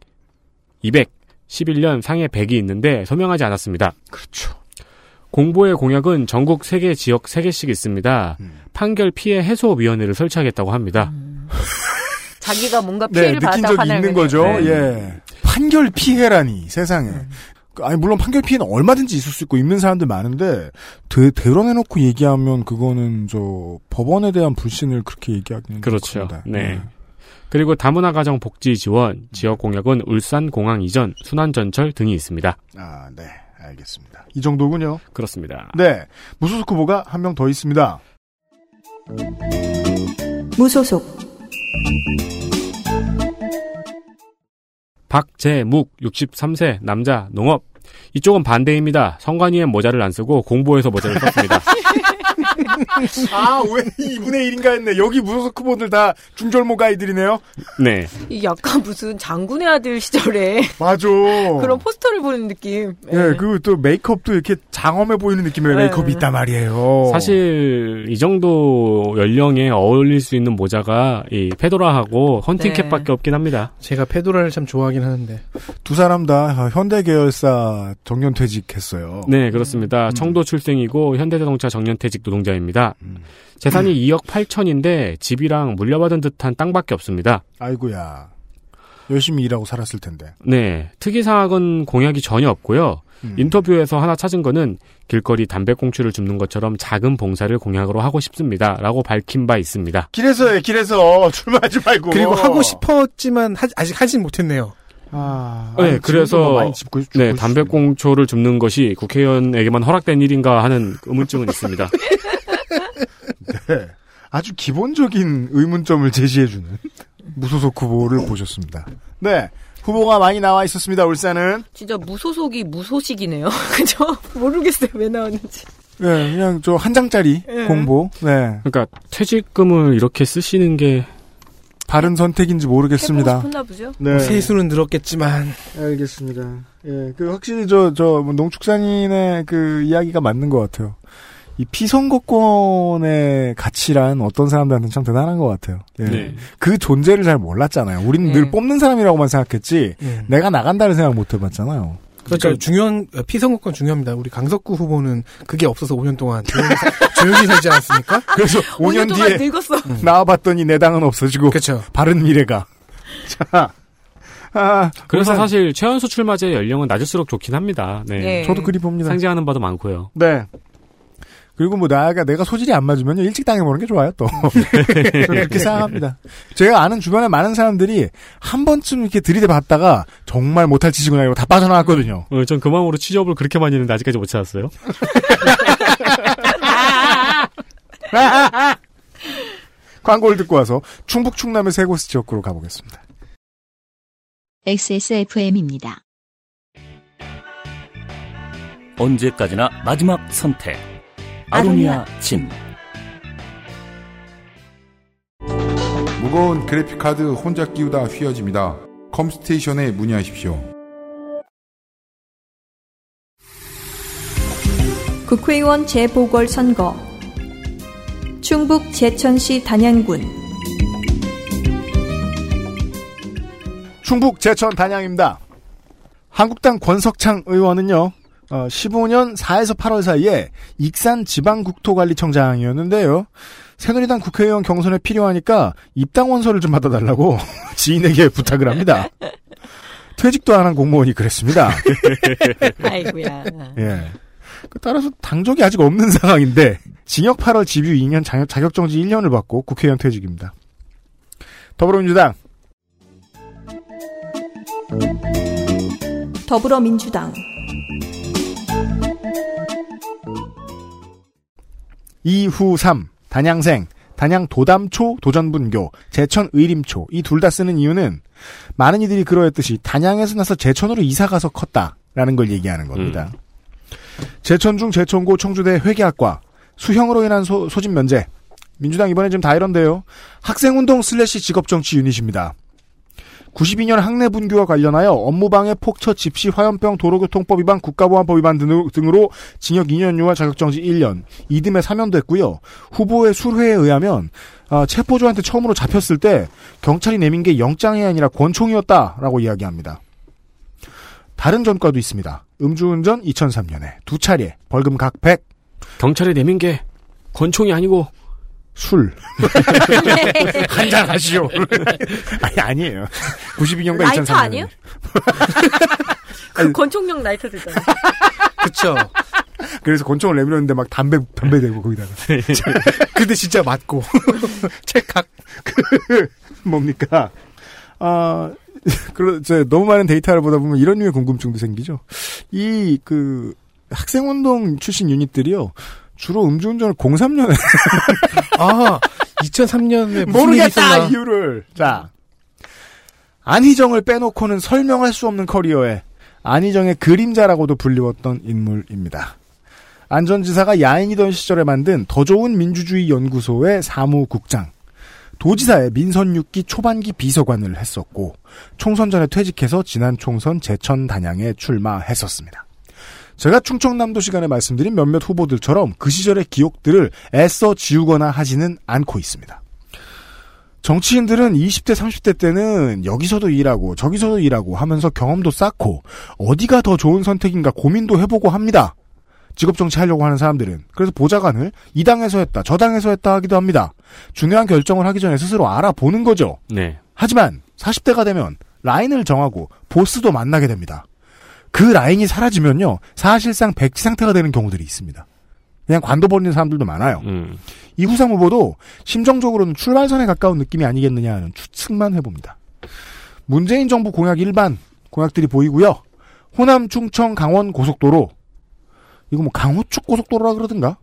200, 11년 상해 100이 있는데 소명하지 않았습니다. 그렇죠. 공보의 공약은 전국 3개 지역 3개씩 있습니다. 음. 판결 피해 해소위원회를 설치하겠다고 합니다. [LAUGHS] 자기가 뭔가 네, 피해를 느낀 받았다 적이 있는 거죠. 거죠. 네. 예. 판결 피해라니 세상에. 그, 아니 물론 판결 피해는 얼마든지 있을 수 있고 있는 사람들 많은데 대, 대론해놓고 얘기하면 그거는 저 법원에 대한 불신을 그렇게 얘기하기는 좀 그렇죠. 그런데. 네. 그리고 다문화 가정 복지 지원, 지역 공약은 울산 공항 이전, 순환 전철 등이 있습니다. 아, 네. 알겠습니다. 이 정도군요. 그렇습니다. 네. 무소속 후보가 한 명 더 있습니다. 무소속 박재묵 63세 남자 농업 이쪽은 반대입니다. 성관이의 모자를 안 쓰고 공보에서 모자를 썼습니다. [LAUGHS] [LAUGHS] 아, 왜 2분의 1인가 했네. 여기 무소속 후보들 다 중절모 가이들이네요. 네. 이 약간 무슨 장군의 아들 시절에 맞아. [LAUGHS] 그런 포스터를 보는 느낌. 예, 그또 메이크업도 이렇게 장엄해 보이는 느낌의 네. 메이크업이 있단 말이에요. 사실 이 정도 연령에 어울릴 수 있는 모자가 이 페도라하고 헌팅캡밖에 네. 없긴 합니다. 제가 페도라를 참 좋아하긴 하는데. 두 사람 다 현대 계열사 정년퇴직했어요. 네, 그렇습니다. 청도 출생이고 현대자동차 정년퇴직 노동자입니다. 재산이 2억 8천인데 집이랑 물려받은 듯한 땅밖에 없습니다. 아이고야. 열심히 일하고 살았을 텐데. 네, 특이사항은 공약이 전혀 없고요. 음. 인터뷰에서 하나 찾은 거는 길거리 담배꽁초를 줍는 것처럼 작은 봉사를 공약으로 하고 싶습니다. 라고 밝힌 바 있습니다. 길에서 해, [LAUGHS] 길에서 출마하지 말고. 그리고 하고 싶었지만 하- 아직 하진 못했네요. 아, 네, 아니, 그래서 지금도 뭐 짚고 싶- 네, 짚고 담배꽁초를 줍는 것이 국회의원에게만 허락된 일인가 하는 의문점은 있습니다. [LAUGHS] 네. 아주 기본적인 의문점을 제시해주는 무소속 후보를 보셨습니다. 네. 후보가 많이 나와 있었습니다. 울산은. 진짜 무소속이 무소식이네요. [LAUGHS] 그죠? 모르겠어요. 왜 나왔는지. 네, 그냥 저 한 장짜리 네. 공보. 네. 그러니까 퇴직금을 이렇게 쓰시는 게 바른 선택인지 모르겠습니다. 보죠? 네. 뭐 세수는 늘었겠지만 알겠습니다. 예, 그 확실히 저, 저, 뭐 농축산인의 그 이야기가 맞는 것 같아요. 이 피선거권의 가치란 어떤 사람들한테는 참 대단한 것 같아요. 예. 네. 그 존재를 잘 몰랐잖아요. 우리는 네. 늘 뽑는 사람이라고만 생각했지, 네. 내가 나간다는 생각 못 해봤잖아요. 그렇죠. 중요한 어, 피선거권 중요합니다. 우리 강석구 후보는 그게 없어서 5년 동안 [LAUGHS] 조용히, 살지 않았습니까? 그래서 5년, 동안 뒤에 늙었어. 나와봤더니 내 당은 없어지고, 그렇죠. 바른 미래가. [LAUGHS] 자, 아, 그래서 울산- 사실 최연소 출마제 연령은 낮을수록 좋긴 합니다. 네. 네. 저도 그리 봅니다. 상징하는 바도 많고요. 네. 그리고 뭐 나가 내가 소질이 안 맞으면요 일찍 당해보는 게 좋아요 또 [LAUGHS] 저는 그렇게 생각합니다. 제가 아는 주변에 많은 사람들이 한 번쯤 이렇게 들이대 봤다가 정말 못할 짓이구나 이러고 다 빠져나왔거든요. 어, 전그 마음으로 취업을 그렇게 많이 했는데 아직까지 못 찾았어요. [LAUGHS] 광고를 듣고 와서 충북 충남의 세 곳 지역구로 가보겠습니다. XSFM입니다. 언제까지나 마지막 선택. 아로니아 침. 무거운 그래픽카드 혼자 끼우다 휘어집니다. 컴스테이션에 문의하십시오. 국회의원 재보궐선거 충북 제천시 단양군 충북 제천 단양입니다. 한국당 권석창 의원은요. 어, 15년 4에서 8월 사이에 익산 지방국토관리청장이었는데요. 새누리당 국회의원 경선에 필요하니까 입당 원서를 좀 받아달라고 [LAUGHS] 지인에게 부탁을 합니다. 퇴직도 안 한 공무원이 그랬습니다. [LAUGHS] 아이고야. 예. 그 따라서 당적이 아직 없는 상황인데 징역 8월 집유 2년 자격, 자격 정지 1년을 받고 국회의원 퇴직입니다. 더불어민주당 더불어민주당 이후삼 단양생 단양 도담초 도전분교 제천 의림초 이 둘 다 쓰는 이유는 많은 이들이 그러했듯이 단양에서 나서 제천으로 이사가서 컸다라는 걸 얘기하는 겁니다. 제천 중 제천고 청주대 회계학과 수형으로 인한 소, 소집 면제 민주당 이번에 지금 다 이런데요. 학생운동 슬래시 직업정치 유닛입니다. 92년 학내 분규와 관련하여 업무방해 폭처 집시 화염병 도로교통법 위반 국가보안법 위반 등으로, 징역 2년유와 자격정지 1년 이듬해 사면됐고요. 후보의 술회에 의하면 아, 체포조한테 처음으로 잡혔을 때 경찰이 내민 게 영장이 아니라 권총이었다라고 이야기합니다. 다른 전과도 있습니다. 음주운전 2003년에 두 차례 벌금 각 100. 경찰에 내민 게 권총이 아니고 술. [LAUGHS] 한잔 하시오. [LAUGHS] 아니, 아니에요. 92년과 라이터 2003년. 아니에요? [LAUGHS] 그 권총용 라이터 들잖아요. 그쵸. 그래서 권총을 내밀었는데 막 담배, 담배 대고 거기다가. 근데 진짜 맞고. 찰칵. 그, 뭡니까. 아, 그러, 저, 너무 많은 데이터를 보다 보면 이런 류의 궁금증도 생기죠. 이, 그, 학생운동 출신 유닛들이요. 주로 음주운전을 03년에. 아, 2003년에 무슨 일이 모르겠다. 이유를. 자. 안희정을 빼놓고는 설명할 수 없는 커리어에 안희정의 그림자라고도 불리웠던 인물입니다. 안 전 지사가 야인이던 시절에 만든 더 좋은 민주주의 연구소의 사무국장, 도지사의 민선 6기 초반기 비서관을 했었고, 총선 전에 퇴직해서 지난 총선 제천 단양에 출마했었습니다. 제가 충청남도 시간에 말씀드린 몇몇 후보들처럼 그 시절의 기억들을 애써 지우거나 하지는 않고 있습니다. 정치인들은 20대, 30대 때는 여기서도 일하고 저기서도 일하고 하면서 경험도 쌓고 어디가 더 좋은 선택인가 고민도 해보고 합니다. 직업 정치하려고 하는 사람들은. 그래서 보좌관을 이 당에서 했다, 저 당에서 했다 하기도 합니다. 중요한 결정을 하기 전에 스스로 알아보는 거죠. 네. 하지만 40대가 되면 라인을 정하고 보스도 만나게 됩니다. 그 라인이 사라지면요. 사실상 백지 상태가 되는 경우들이 있습니다. 그냥 관둬 버리는 사람들도 많아요. 음. 이후상 후보도 심정적으로는 출발선에 가까운 느낌이 아니겠느냐 하는 추측만 해봅니다. 문재인 정부 공약 일반 공약들이 보이고요. 호남, 충청, 강원 고속도로 이거 뭐 강호축 고속도로라 그러든가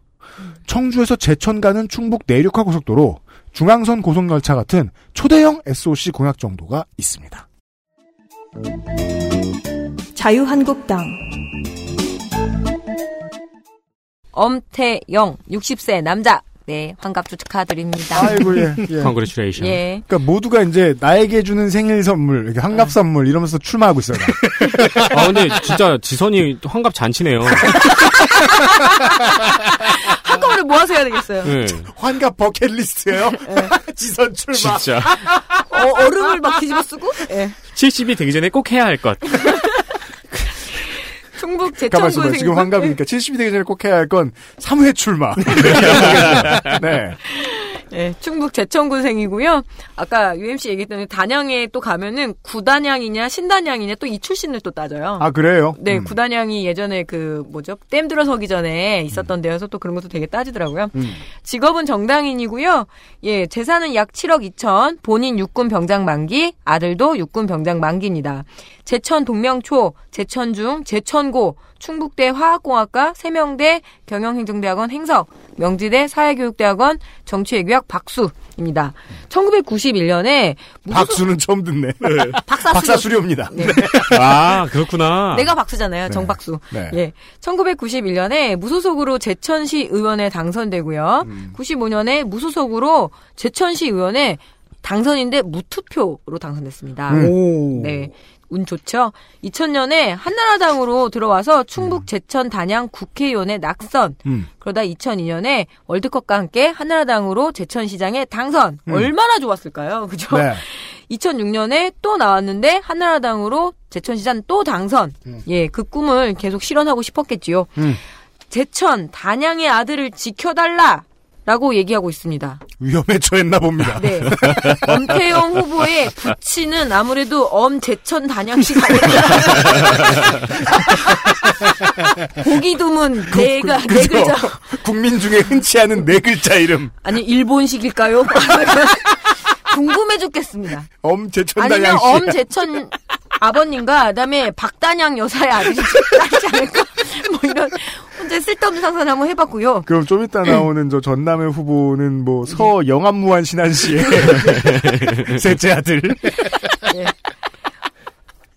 청주에서 제천 가는 충북 내륙화 고속도로 중앙선 고속열차 같은 초대형 SOC 공약 정도가 있습니다. 자유한국당 엄태영 60세 남자 네, 환갑 축하드립니다. 아이고, 예. [LAUGHS] 예. Congratulation. 예. 그러니까 모두가 이제 나에게 주는 생일 선물, 이렇게 환갑 선물 이러면서 출마하고 있어요. [LAUGHS] 아, 근데 진짜 지선이 환갑 잔치네요. [LAUGHS] 한꺼번에 모아서 해야 되겠어요. 네. 환갑 버킷리스트예요 지선 출마. 진짜. 어, 얼음을 막 뒤집어 쓰고? 예. 70이 되기 전에 꼭 해야 할 것. 충북 가만 있어봐. 제천구에 지금 환갑이니까 70이 되기 전에 꼭 해야 할건 3회 출마. [LAUGHS] 네. 예, 충북 제천군생이고요. 아까 UMC 얘기했던 단양에 또 가면은 구단양이냐 신단양이냐 또 이 출신을 또 따져요. 아, 그래요? 네, 음. 구단양이 예전에 그 뭐죠? 댐 들어서기 전에 있었던 데여서 또 그런 것도 되게 따지더라고요. 음. 직업은 정당인이고요. 예, 재산은 약 7억 2천, 본인 육군 병장 만기, 아들도 육군 병장 만기입니다. 제천 동명초, 제천중, 제천고, 충북대 화학공학과, 세명대 경영행정대학원 행석, 명지대 사회교육대학원 정치외교학 박수입니다. 1991년에 박수는 처음 듣네. 박사 박사 수료. 수료입니다. 네. 아, 그렇구나. 내가 박수잖아요. 네. 정박수. 네. 예. 1991년에 무소속으로 제천시 의원에 당선되고요. 음. 95년에 무소속으로 제천시 의원에 당선인데 무투표로 당선됐습니다. 음. 오. 네. 운 좋죠. 2000년에 한나라당으로 들어와서 충북 제천 단양 국회의원에 낙선. 음. 그러다 2002년에 월드컵과 함께 한나라당으로 제천시장에 당선. 음. 얼마나 좋았을까요? [LAUGHS] 그죠? 네. 2006년에 또 나왔는데 한나라당으로 제천시장 또 당선. 예, 그 꿈을 계속 실현하고 싶었겠지요. 음. 제천 단양의 아들을 지켜달라. 라고 얘기하고 있습니다. 위험에 처했나 봅니다. 네. [LAUGHS] 엄태영 후보의 부치는 아무래도 엄제천 단양시가 보기 드문 네가 네 그죠? 글자 국민 중에 흔치 않은 네 글자 이름. 아니 일본식일까요? [LAUGHS] 궁금해 죽겠습니다. 엄제천 단양 아니면 씨. 엄제천 아버님과 그다음에 박단양 여사의 아들이 [LAUGHS] 나지 않을까? [LAUGHS] 뭐 이런 혼자 쓸데없는 상상을 한번 해봤고요. 그럼 좀 이따 나오는 저 전남의 후보는 뭐 네. 서 영암무한 신한 씨의 [LAUGHS] 셋째 아들. 예.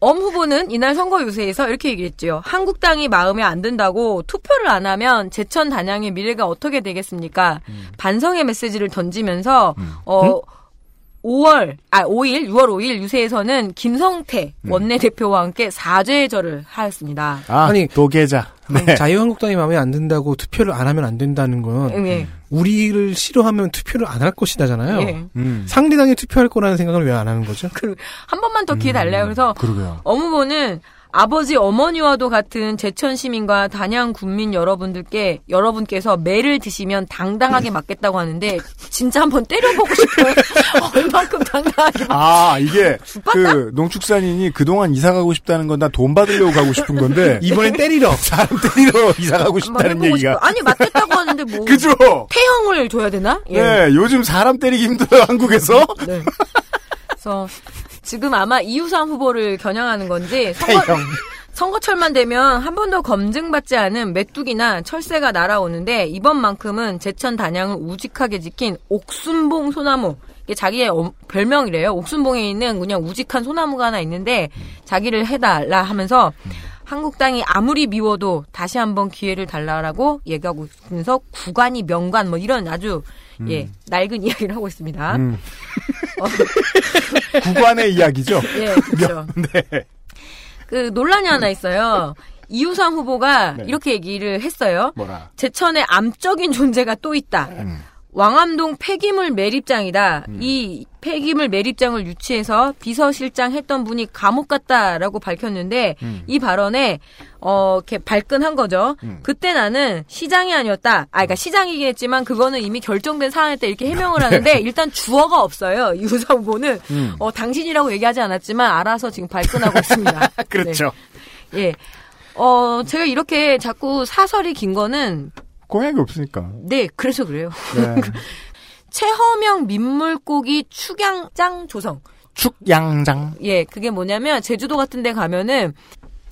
엄 후보는 이날 선거 유세에서 이렇게 얘기했죠. 한국당이 마음에 안 든다고 투표를 안 하면 제천 단양의 미래가 어떻게 되겠습니까? 반성의 메시지를 던지면서 어 5월 아 5일 6월 5일 유세에서는 김성태 원내대표와 함께 사죄절을 하였습니다. 아, 아니, 도계자. 네. 자유한국당이 마음에 안 든다고 투표를 안 하면 안 된다는 건 예. 우리를 싫어하면 투표를 안 할 것이다잖아요. 예. 음. 상대당이 투표할 거라는 생각을 왜 안 하는 거죠? 한 번만 더 기회 달래요. 그래서 그러게요. 엄 후보는 아버지 어머니와도 같은 제천 시민과 단양 국민 여러분들께 여러분께서 매를 드시면 당당하게 [LAUGHS] 맞겠다고 하는데 진짜 한번 때려보고 싶어요. [LAUGHS] 얼만큼 당당하게 맞. 아, 이게 그 농축산인이 그동안 이사 가고 싶다는 건 나 돈 받으려고 가고 싶은 건데 [LAUGHS] 이번엔 때리러 사람 때리러 이사 가고 싶다는 얘기가. 싶어요. 아니 맞겠다고 하는데 뭐 그죠? 태형을 줘야 되나? 예. 네, 요즘 사람 때리기 힘들어요, 한국에서. 네. 그래서 지금 아마 이우상 후보를 겨냥하는 건지 선거. [LAUGHS] 선거철만 되면 한 번도 검증받지 않은 메뚜기나 철새가 날아오는데 이번만큼은 제천 단양을 우직하게 지킨 옥순봉 소나무 이게 자기의 어- 별명이래요. 옥순봉에 있는 그냥 우직한 소나무가 하나 있는데 자기를 해달라 하면서 한국당이 아무리 미워도 다시 한번 기회를 달라라고 얘기하고 있으면서 구간이 명관 뭐 이런 아주 예 낡은 이야기를 하고 있습니다. 음. [LAUGHS] 어, [LAUGHS] 구관의 이야기죠. 예, 그렇죠. 네. 그 논란이 하나 있어요. 이우상 후보가 네. 이렇게 얘기를 했어요. 뭐라. 제천에 암적인 존재가 또 있다. 음. 왕암동 폐기물 매립장이다. 이 폐기물 매립장을 유치해서 비서실장 했던 분이 감옥 갔다라고 밝혔는데 음. 이 발언에 어 이렇게 발끈한 거죠. 그때 나는 시장이 아니었다. 아, 그러니까 시장이긴 했지만 그거는 이미 결정된 사안일 때 이렇게 해명을 하는데 [LAUGHS] 일단 주어가 없어요. 이우상 후보는 음. 어 당신이라고 얘기하지 않았지만 알아서 지금 발끈하고 있습니다. [LAUGHS] 그렇죠. 네. 예. 어 제가 이렇게 자꾸 사설이 긴 거는 공약이 없으니까. 네, 그래서 그래요. 네. [LAUGHS] 최허명 민물고기 축양장 조성. 축양장. 예, 그게 뭐냐면 제주도 같은 데 가면은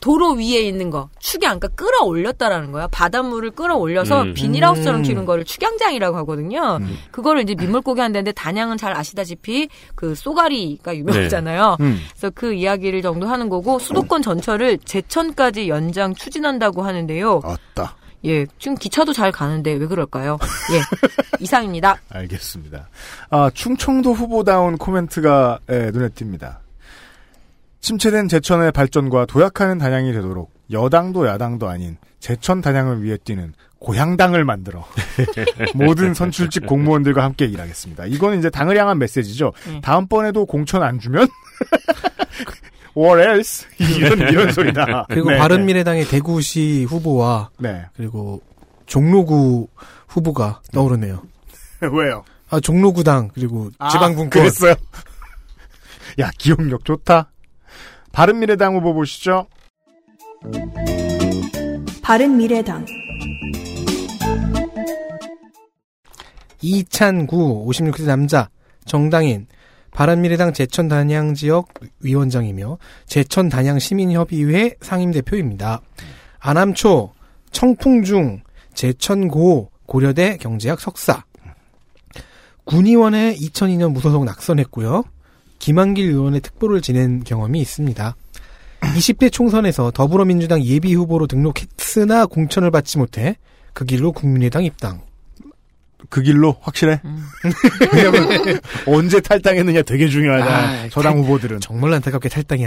도로 위에 있는 거 축양, 그러니까 끌어올렸다라는 거야. 바닷물을 끌어올려서 음. 비닐하우스처럼 음. 키우는 거를 축양장이라고 하거든요. 그거를 이제 민물고기 한다는데 단양은 잘 아시다시피 그 쏘가리가 유명하잖아요. 음. 그래서 그 이야기를 정도 하는 거고 수도권 전철을 제천까지 연장 추진한다고 하는데요. 어따. 예, 지금 기차도 잘 가는데 왜 그럴까요? 예, [LAUGHS] 이상입니다. 알겠습니다. 아, 충청도 후보다운 코멘트가 예, 눈에 띕니다. 침체된 제천의 발전과 도약하는 단양이 되도록 여당도 야당도 아닌 제천 단양을 위해 뛰는 고향당을 만들어 [LAUGHS] 모든 선출직 공무원들과 함께 일하겠습니다. 이거는 이제 당을 향한 메시지죠. 네. 다음번에도 공천 안 주면 [LAUGHS] or else [LAUGHS] 이런 이런 소리다. 그리고 네. 바른미래당의 대구시 후보와 네. 그리고 종로구 후보가 떠오르네요. [LAUGHS] 왜요? 아, 종로구당 그리고 아, 지방분권 그랬어요. [LAUGHS] 야 기억력 좋다. 바른미래당 후보 보시죠. 바른미래당 이찬구 56세 남자 정당인 바른미래당 제천 단양 지역 위원장이며 제천 단양 시민협의회 상임 대표입니다. 안암초, 청풍중, 제천고 고려대 경제학 석사. 군의원에 2002년 무소속 낙선했고요. 김한길 의원의 특보를 지낸 경험이 있습니다. 20대 총선에서 더불어민주당 예비 후보로 등록했으나 공천을 받지 못해 그 길로 국민의당 입당. 그 길로 확실해? [LAUGHS] 왜냐면 언제 탈당했느냐 되게 중요하다. 아, 저당 탈- 후보들은. 정말 안타깝게 탈당이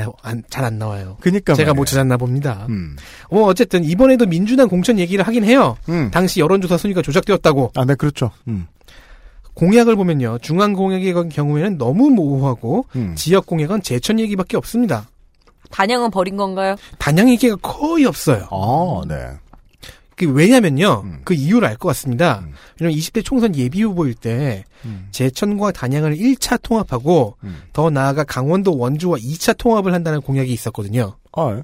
잘 안 나와요. 그니까 제가 말이야. 못 찾았나 봅니다. 음. 어, 어쨌든 이번에도 민주당 공천 얘기를 하긴 해요. 음. 당시 여론조사 순위가 조작되었다고. 아, 네, 그렇죠. 음. 공약을 보면요. 중앙 공약의 경우에는 너무 모호하고 음. 지역 공약은 제천 얘기밖에 없습니다. 단양은 버린 건가요? 단양 얘기가 거의 없어요. 아, 네. 그 왜냐면요. 음. 그 이유를 알 것 같습니다. 음. 왜냐면 20대 총선 예비 후보일 때 음. 제천과 단양을 1차 통합하고 음. 더 나아가 강원도 원주와 2차 통합을 한다는 공약이 있었거든요. 아, 예.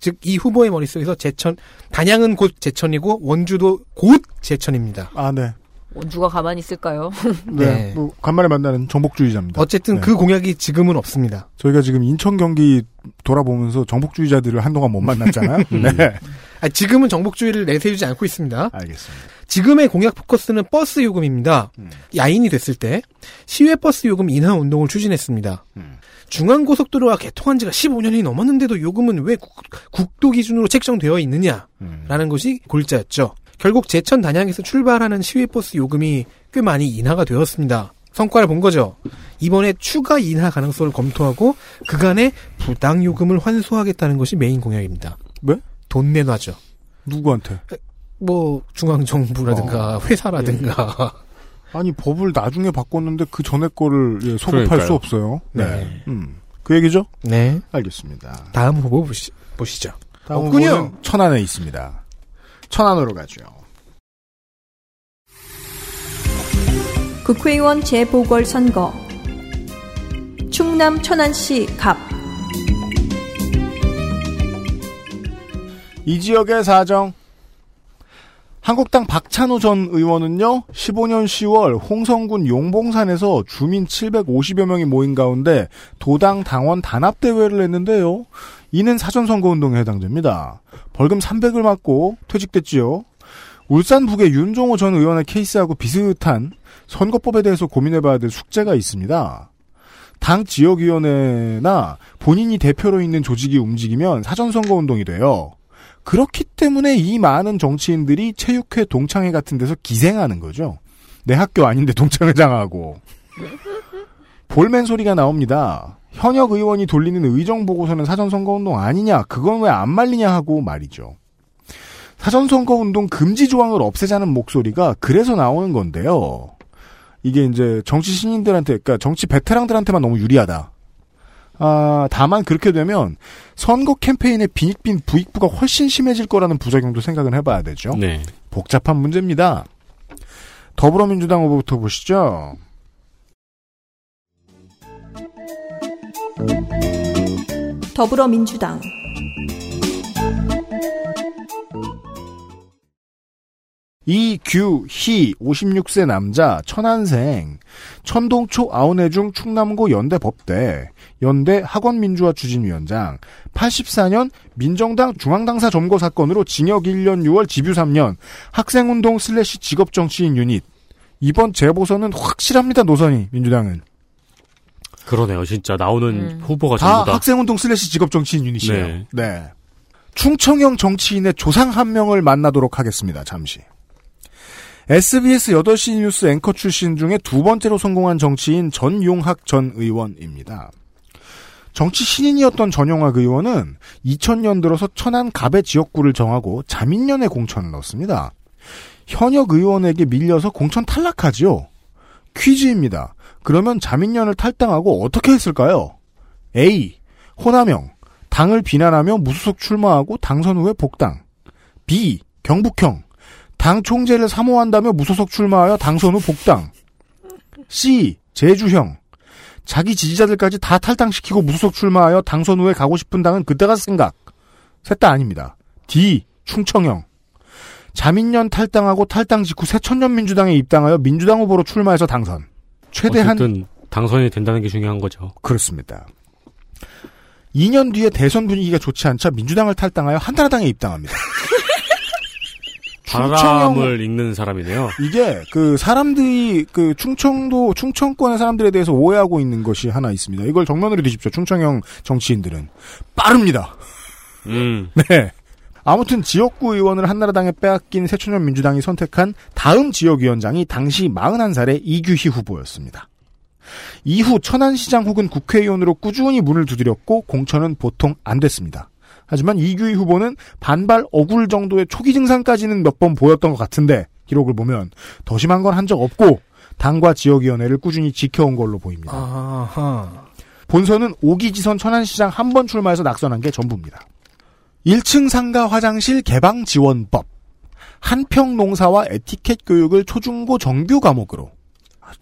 즉이 후보의 머릿속에서 제천 단양은 곧 제천이고 원주도 곧 제천입니다. 아, 네. 원주가 가만히 있을까요? [LAUGHS] 네. 네. 뭐 간만에 만나는 정복주의자입니다. 어쨌든 네. 그 공약이 지금은 없습니다. 저희가 지금 인천 경기 돌아보면서 정복주의자들을 한동안 못 만났잖아요. [LAUGHS] 음. 네. 아, 지금은 정복주의를 내세우지 않고 있습니다. 알겠습니다. 지금의 공약 포커스는 버스 요금입니다. 음. 야인이 됐을 때 시외 버스 요금 인하 운동을 추진했습니다. 음. 중앙고속도로가 개통한 지가 15년이 넘었는데도 요금은 왜 국, 도 기준으로 책정되어 있느냐라는 음. 것이 골자였죠. 결국 제천 단양에서 출발하는 시외버스 요금이 꽤 많이 인하가 되었습니다. 성과를 본 거죠. 이번에 추가 인하 가능성을 검토하고 그간의 부당 요금을 환수하겠다는 것이 메인 공약입니다. 왜? 돈 내놔죠. 누구한테? 뭐 중앙 정부라든가 회사라든가 아니 법을 나중에 바꿨는데 그 전에 거를 예, 소급할 그러니까요. 수 없어요. 네. 네. 음. 그 얘기죠? 네. 알겠습니다. 다음 후보 보시, 보시죠. 다음 없군요. 후보는 천안에 있습니다. 천안으로 가죠. 국회의원 재보궐선거 충남 천안시 갑 이 지역의 사정. 한국당 박찬우 전 의원은요, 15년 10월 홍성군 용봉산에서 주민 750여 명이 모인 가운데 도당 당원 단합대회를 했는데요. 이는 사전선거운동에 해당됩니다. 벌금 300을 맞고 퇴직됐지요. 울산 북의 윤종호 전 의원의 케이스하고 비슷한 선거법에 대해서 고민해봐야 될 숙제가 있습니다. 당 지역위원회나 본인이 대표로 있는 조직이 움직이면 사전선거운동이 돼요. 그렇기 때문에 이 많은 정치인들이 체육회, 동창회 같은 데서 기생하는 거죠. 내 학교 아닌데 동창회장하고. 볼멘 소리가 나옵니다. 현역 의원이 돌리는 의정 보고서는 사전 선거 운동 아니냐, 그건 왜 안 말리냐 하고 말이죠. 사전 선거 운동 금지 조항을 없애자는 목소리가 그래서 나오는 건데요. 이게 이제 정치 신인들한테, 그러니까 정치 베테랑들한테만 너무 유리하다. 아, 다만 그렇게 되면 선거 캠페인의 빈익빈 부익부가 훨씬 심해질 거라는 부작용도 생각을 해봐야 되죠. 네. 복잡한 문제입니다. 더불어민주당 후보부터 보시죠. 더불어민주당 이규희 56세 남자 천안생 천동초 아우내중 충남고 연대 법대 연대 학원민주화 추진위원장 84년 민정당 중앙당사 점거 사건으로 징역 1년 6월 집유 3년 학생운동 슬래시 직업정치인 유닛 이번 재보선은 확실합니다 노선이 민주당은 그러네요. 진짜 나오는 음. 후보가 다 전부 다 학생운동 슬래시 직업정치인 유닛이에요 네. 네. 충청형 정치인의 조상 한 명을 만나도록 하겠습니다 잠시 SBS 8시 뉴스 앵커 출신 중에 두 번째로 성공한 정치인 전용학 전 의원입니다. 정치 신인이었던 전용학 의원은 2000년 들어서 천안 갑의 지역구를 정하고 자민련에 공천을 넣었습니다. 현역 의원에게 밀려서 공천 탈락하지요. 퀴즈입니다. 그러면 자민련을 탈당하고 어떻게 했을까요? A. 호남형. 당을 비난하며 무소속 출마하고 당선 후에 복당. B. 경북형. 당 총재를 사모한다며 무소속 출마하여 당선 후 복당. C. 제주형. 자기 지지자들까지 다 탈당시키고 무소속 출마하여 당선 후에 가고 싶은 당은 그때 가서 생각. 셋 다 아닙니다. D. 충청형. 자민련 탈당하고 탈당 직후 새천년 민주당에 입당하여 민주당 후보로 출마해서 당선. 최대한 당선이 된다는 게 중요한 거죠. 그렇습니다. 2년 뒤에 대선 분위기가 좋지 않자 민주당을 탈당하여 한나라당에 입당합니다. [LAUGHS] 바람을 읽는 사람이네요. 이게 그 사람들이 그 충청도 충청권의 사람들에 대해서 오해하고 있는 것이 하나 있습니다. 이걸 정면으로 뒤집죠. 충청형 정치인들은 빠릅니다. 음. [LAUGHS] 네. 아무튼 지역구 의원을 한나라당에 빼앗긴 새천년 민주당이 선택한 다음 지역위원장이 당시 41살의 이규희 후보였습니다. 이후 천안시장 혹은 국회의원으로 꾸준히 문을 두드렸고 공천은 보통 안 됐습니다. 하지만 이규희 후보는 반발 억울 정도의 초기 증상까지는 몇 번 보였던 것 같은데 기록을 보면 더 심한 건 한 적 없고 당과 지역위원회를 꾸준히 지켜온 걸로 보입니다. 아하. 본선은 오기지선 천안시장 한 번 출마해서 낙선한 게 전부입니다. 1층 상가 화장실 개방 지원법. 한평 농사와 에티켓 교육을 초중고 정규 과목으로.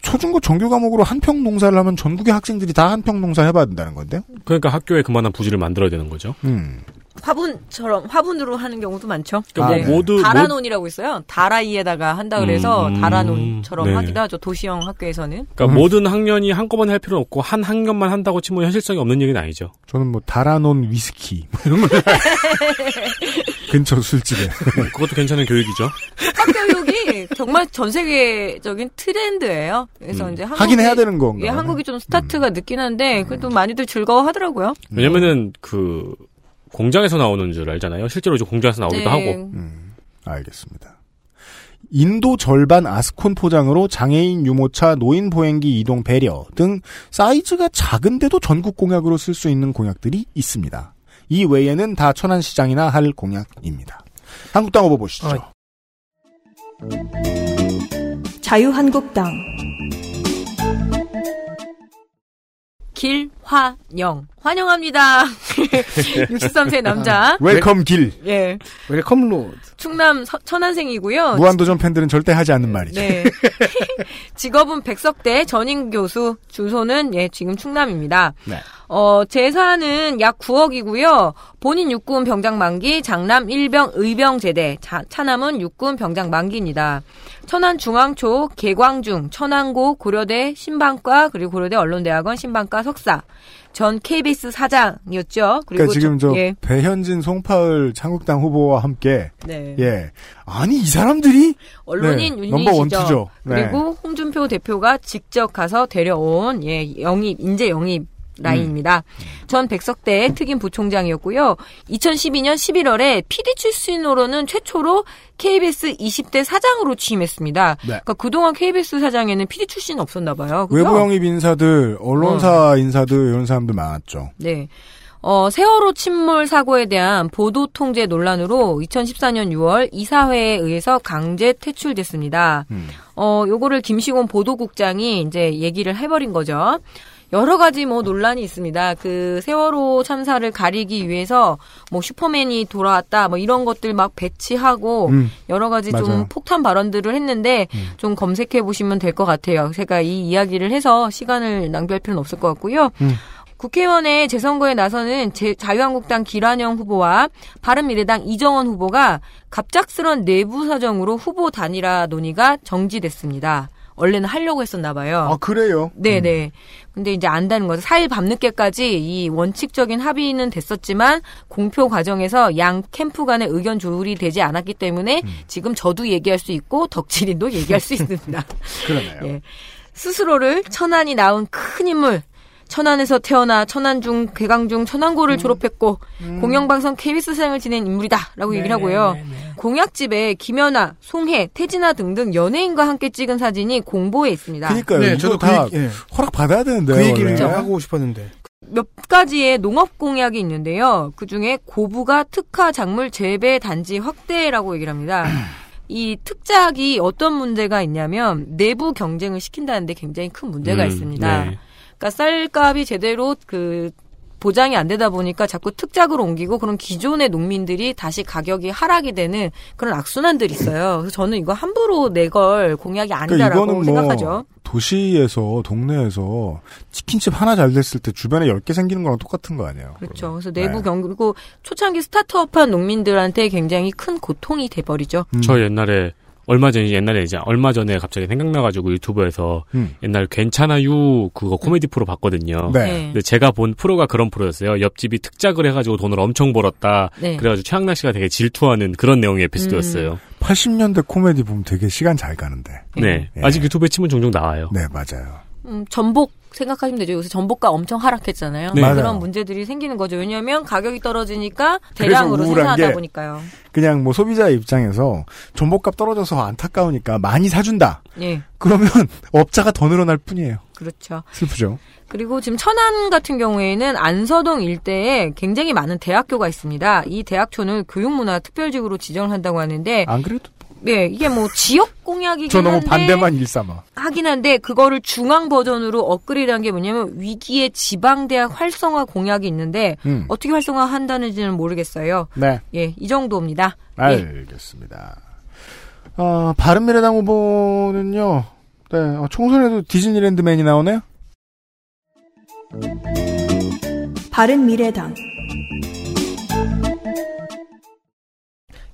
초중고 정규 과목으로 한평 농사를 하면 전국의 학생들이 다 한평 농사 해봐야 된다는 건데요? 그러니까 학교에 그만한 부지를 만들어야 되는 거죠. 음. 화분처럼 화분으로 하는 경우도 많죠. 그러니까 네. 뭐 모두 다라논이라고 있어요. 다라이에다가 한다 그래서 음, 다라논처럼 네. 하기도 하죠. 도시형 학교에서는. 그러니까 모든 학년이 한꺼번에 할 필요는 없고 한 학년만 한다고 치면 현실성이 없는 얘기는 아니죠. 저는 뭐 다라논 위스키 뭐 이런 거 [LAUGHS] 근처 술집에 그것도 괜찮은 교육이죠. 학교육이 정말 전 세계적인 트렌드예요. 그래서 음. 이제 한국이, 하긴 해야 되는 건가? 예, 한국이 좀 스타트가 늦긴 한데 그래도 많이들 즐거워하더라고요. 왜냐면은 그 공장에서 나오는 줄 알잖아요. 실제로 이제 공장에서 나오기도 네. 하고. 음, 알겠습니다. 인도 절반 아스콘 포장으로 장애인 유모차, 노인 보행기 이동 배려 등 사이즈가 작은데도 전국 공약으로 쓸 수 있는 공약들이 있습니다. 이 외에는 다 천안시장이나 할 공약입니다. 한국당 후보 보시죠. 아, 자유한국당 길환영 환영합니다. [LAUGHS] 63세 남자. Welcome 길. 예. Welcome road. 충남 서- 천안생이고요. 무한도전 팬들은 절대 하지 않는 말이죠. 네. [LAUGHS] 직업은 백석대 전임 교수, 주소는 예, 지금 충남입니다. 네. 어, 재산은 약 9억이고요. 본인 육군 병장 만기, 장남 1병 의병 제대, 자- 차남은 육군 병장 만기입니다. 천안 중앙초, 개광중, 천안고, 고려대 신방과, 그리고 고려대 언론대학원 신방과 석사. 전 KBS 사장이었죠. 그리고 그러니까 지금 저 예. 배현진, 송파을 한국당 후보와 함께 네. 예 아니 이 사람들이 언론인 네. 넘버 원투죠. 네. 그리고 홍준표 대표가 직접 가서 데려온 예 영입 인재 영입 라인입니다. 음. 전 백석대 특임 부총장이었고요. 2012년 11월에 PD 출신으로는 최초로 KBS 20대 사장으로 취임했습니다. 네. 그러니까 그동안 KBS 사장에는 PD 출신 없었나 봐요. 그죠? 외부 영입 인사들, 언론사 인사들 이런 사람들 많았죠. 네. 어, 세월호 침몰 사고에 대한 보도 통제 논란으로 2014년 6월 이사회에 의해서 강제 퇴출됐습니다. 음. 어, 요거를 김시곤 보도국장이 이제 얘기를 해버린 거죠. 여러 가지 뭐 논란이 있습니다. 그 세월호 참사를 가리기 위해서 뭐 슈퍼맨이 돌아왔다 뭐 이런 것들 막 배치하고 음, 여러 가지 좀 맞아요. 음. 폭탄 발언들을 했는데 좀 검색해 보시면 될 것 같아요. 제가 이 이야기를 해서 시간을 낭비할 필요는 없을 것 같고요. 음. 국회의원의 재선거에 나서는 제, 자유한국당 기란영 후보와 바른미래당 이정원 후보가 갑작스런 내부 사정으로 후보 단일화 논의가 정지됐습니다. 원래는 하려고 했었나 봐요. 아, 그래요? 네네. 음. 근데 이제 안다는 거죠. 4일 밤늦게까지 이 원칙적인 합의는 됐었지만 공표 과정에서 양 캠프 간의 의견 조율이 되지 않았기 때문에 음. 지금 저도 얘기할 수 있고 덕질인도 얘기할 수 있습니다. [LAUGHS] 그러네요. 예. 스스로를 천안이 낳은 큰 인물 천안에서 태어나 천안중, 괴강중, 천안고를 음. 졸업했고 음. 공영방송 KBS생을 지낸 인물이다라고 네, 얘기를 하고요. 네, 네, 네. 공약집에 김연아, 송혜, 태진아 등등 연예인과 함께 찍은 사진이 공보에 있습니다. 그러니까요. 네, 저도 다 그, 예. 허락 받아야 되는데 그 얘기를 원래. 하고 싶었는데. 몇 가지의 농업 공약이 있는데요. 그 중에 고부가 특화 작물 재배 단지 확대라고 얘기를 합니다. [CLEARS THROAT] 이 특작이 어떤 문제가 있냐면 내부 경쟁을 시킨다는데 굉장히 큰 문제가 음, 있습니다. 네. 그러니까 쌀값이 제대로 그 보장이 안 되다 보니까 자꾸 특작으로 옮기고 그런 기존의 농민들이 다시 가격이 하락이 되는 그런 악순환들이 있어요. 그래서 저는 이거 함부로 내걸 공약이 그러니까 아니다라고 그러니까 생각하죠. 뭐 도시에서 동네에서 치킨집 하나 잘 됐을 때 주변에 10개 생기는 거랑 똑같은 거 아니에요. 그렇죠. 그래서 내부 네. 경 그리고 초창기 스타트업한 농민들한테 굉장히 큰 고통이 돼 버리죠. 음. 저 옛날에 얼마 전에 옛날에 이제 얼마 전에 갑자기 생각나가지고 유튜브에서 음. 옛날 괜찮아요 그거 코미디 프로 봤거든요. 네. 네. 근데 제가 본 프로가 그런 프로였어요. 옆집이 특작을 해가지고 돈을 엄청 벌었다. 네. 그래가지고 최양락 씨가 되게 질투하는 그런 내용의 에피소드였어요. 음. 80년대 코미디 보면 되게 시간 잘 가는데. 네. 네. 아직 유튜브에 치면 종종 나와요. 네, 맞아요. 음, 전복 생각하시면 되죠. 요새 전복가 엄청 하락했잖아요. 네. 그런 문제들이 생기는 거죠. 왜냐하면 가격이 떨어지니까 대량으로 생산하다 보니까요. 그냥 뭐 소비자 입장에서 전복값 떨어져서 안타까우니까 많이 사준다. 예. 그러면 [LAUGHS] 업자가 더 늘어날 뿐이에요. 그렇죠. 슬프죠. 그리고 지금 천안 같은 경우에는 안서동 일대에 굉장히 많은 대학교가 있습니다. 이 대학교는 교육문화 특별지구로 지정을 한다고 하는데 안 그래도 네, 이게 뭐 지역 공약이긴 저 너무 반대만 일삼아. 하긴 한데 그거를 중앙 버전으로 업그레이드한 게 뭐냐면 위기의 지방 대학 활성화 공약이 있는데 음. 어떻게 활성화 한다는지는 모르겠어요. 네. 예, 이 정도입니다. 알겠습니다. 예. 어, 바른미래당 후보는요. 네, 어, 총선에도 디즈니랜드맨이 나오네요. 바른미래당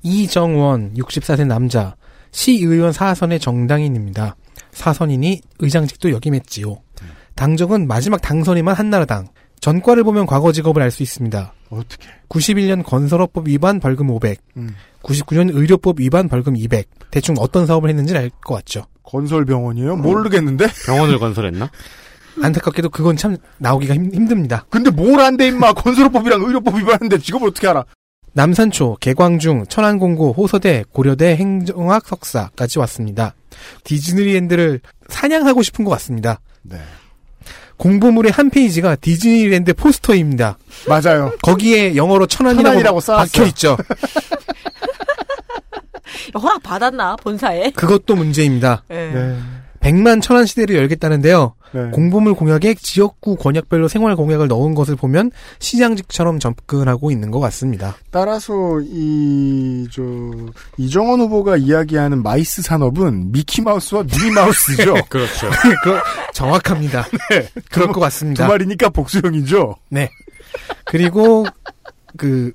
이정원 64세 남자 시의원 사선의 정당인입니다. 사선인이 의장직도 역임했지요. 당적은 마지막 당선인만 한나라당. 전과를 보면 과거 직업을 알 수 있습니다. 어떻게? 91년 건설업법 위반 벌금 500, 음. 99년 의료법 위반 벌금 200. 대충 어떤 사업을 했는지 알 것 같죠. 건설병원이에요? 모르겠는데? [LAUGHS] 병원을 건설했나? 안타깝게도 그건 참 나오기가 힘, 듭니다 근데 뭘 안 돼 임마 건설업법이랑 의료법 위반하는데 직업을 어떻게 알아? 남산초, 개광중, 천안공고, 호서대, 고려대 행정학 석사까지 왔습니다. 디즈니랜드를 사냥하고 싶은 것 같습니다. 네. 공보물의 한 페이지가 디즈니랜드 포스터입니다. 맞아요. 거기에 영어로 천안이라고, 천안이라고 박혀 있죠. [LAUGHS] 허락 받았나 본사에? 그것도 문제입니다. 네. 네. 100만 천안 시대를 열겠다는데요. 네. 공보물 공약에 지역구 권역별로 생활 공약을 넣은 것을 보면 시장직처럼 접근하고 있는 것 같습니다. 따라서 이, 저, 이정원 후보가 이야기하는 MICE 산업은 미키마우스와 미니마우스죠. [LAUGHS] 그렇죠. [LAUGHS] 그, 정확합니다. [LAUGHS] 네. 그럴 것 같습니다. 두 마리니까 복수형이죠. 네. 그리고, 그,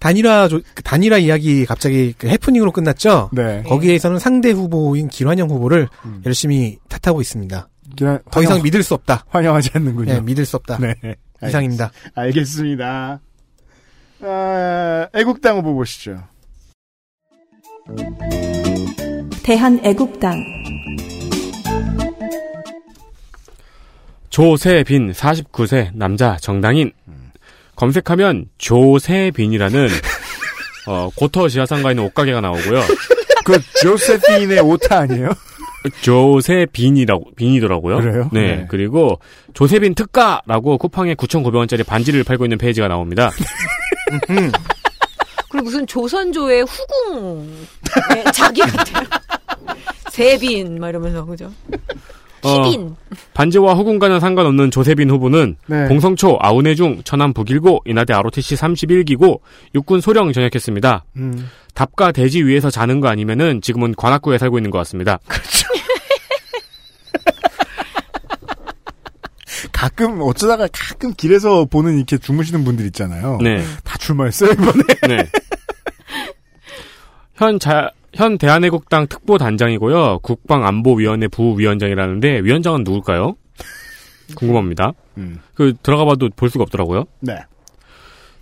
단일화 그 단일화 이야기 갑자기 그 해프닝으로 끝났죠. 네. 거기에서는 상대 후보인 김환영 후보를 음. 열심히 탓하고 있습니다. 기란, 더 이상 믿을 수 없다. 환영하지 않는군요. 네, 믿을 수 없다. 네. 이상입니다. 알겠, 습니다 아, 애국당 후보 보시죠. 대한 애국당 조세빈 49세 남자 정당인 검색하면 조세빈이라는 어, 고터 지하상가에 있는 옷가게가 나오고요. 그 조세빈의 오타 아니에요? 조세빈이라고 빈이더라고요. 그래요? 네, 네. 그리고 조세빈 특가라고 쿠팡에 9,900원짜리 반지를 팔고 있는 페이지가 나옵니다. [LAUGHS] 그리고 무슨 조선조의 후궁 네, 자기 같아요. [LAUGHS] 세빈 막 이러면서 그죠? 희빈. 어, 반지와 후궁과는 상관없는 조세빈 후보는 네. 봉성초 아우네중 천안 북일고 인하대 ROTC 31기고 육군 소령 전역했습니다. 음. 답과 대지 위에서 자는 거 아니면은 지금은 관악구에 살고 있는 것 같습니다. 그렇죠. [LAUGHS] 가끔 어쩌다가 가끔 길에서 보는 이렇게 주무시는 분들 있잖아요. 네. 다 출마했어요 이번에. 네. [LAUGHS] 현 자, 현 대한애국당 특보단장이고요. 국방안보위원회 부위원장이라는데 위원장은 누굴까요? [LAUGHS] 궁금합니다. 음. 그 들어가 봐도 볼 수가 없더라고요. 네.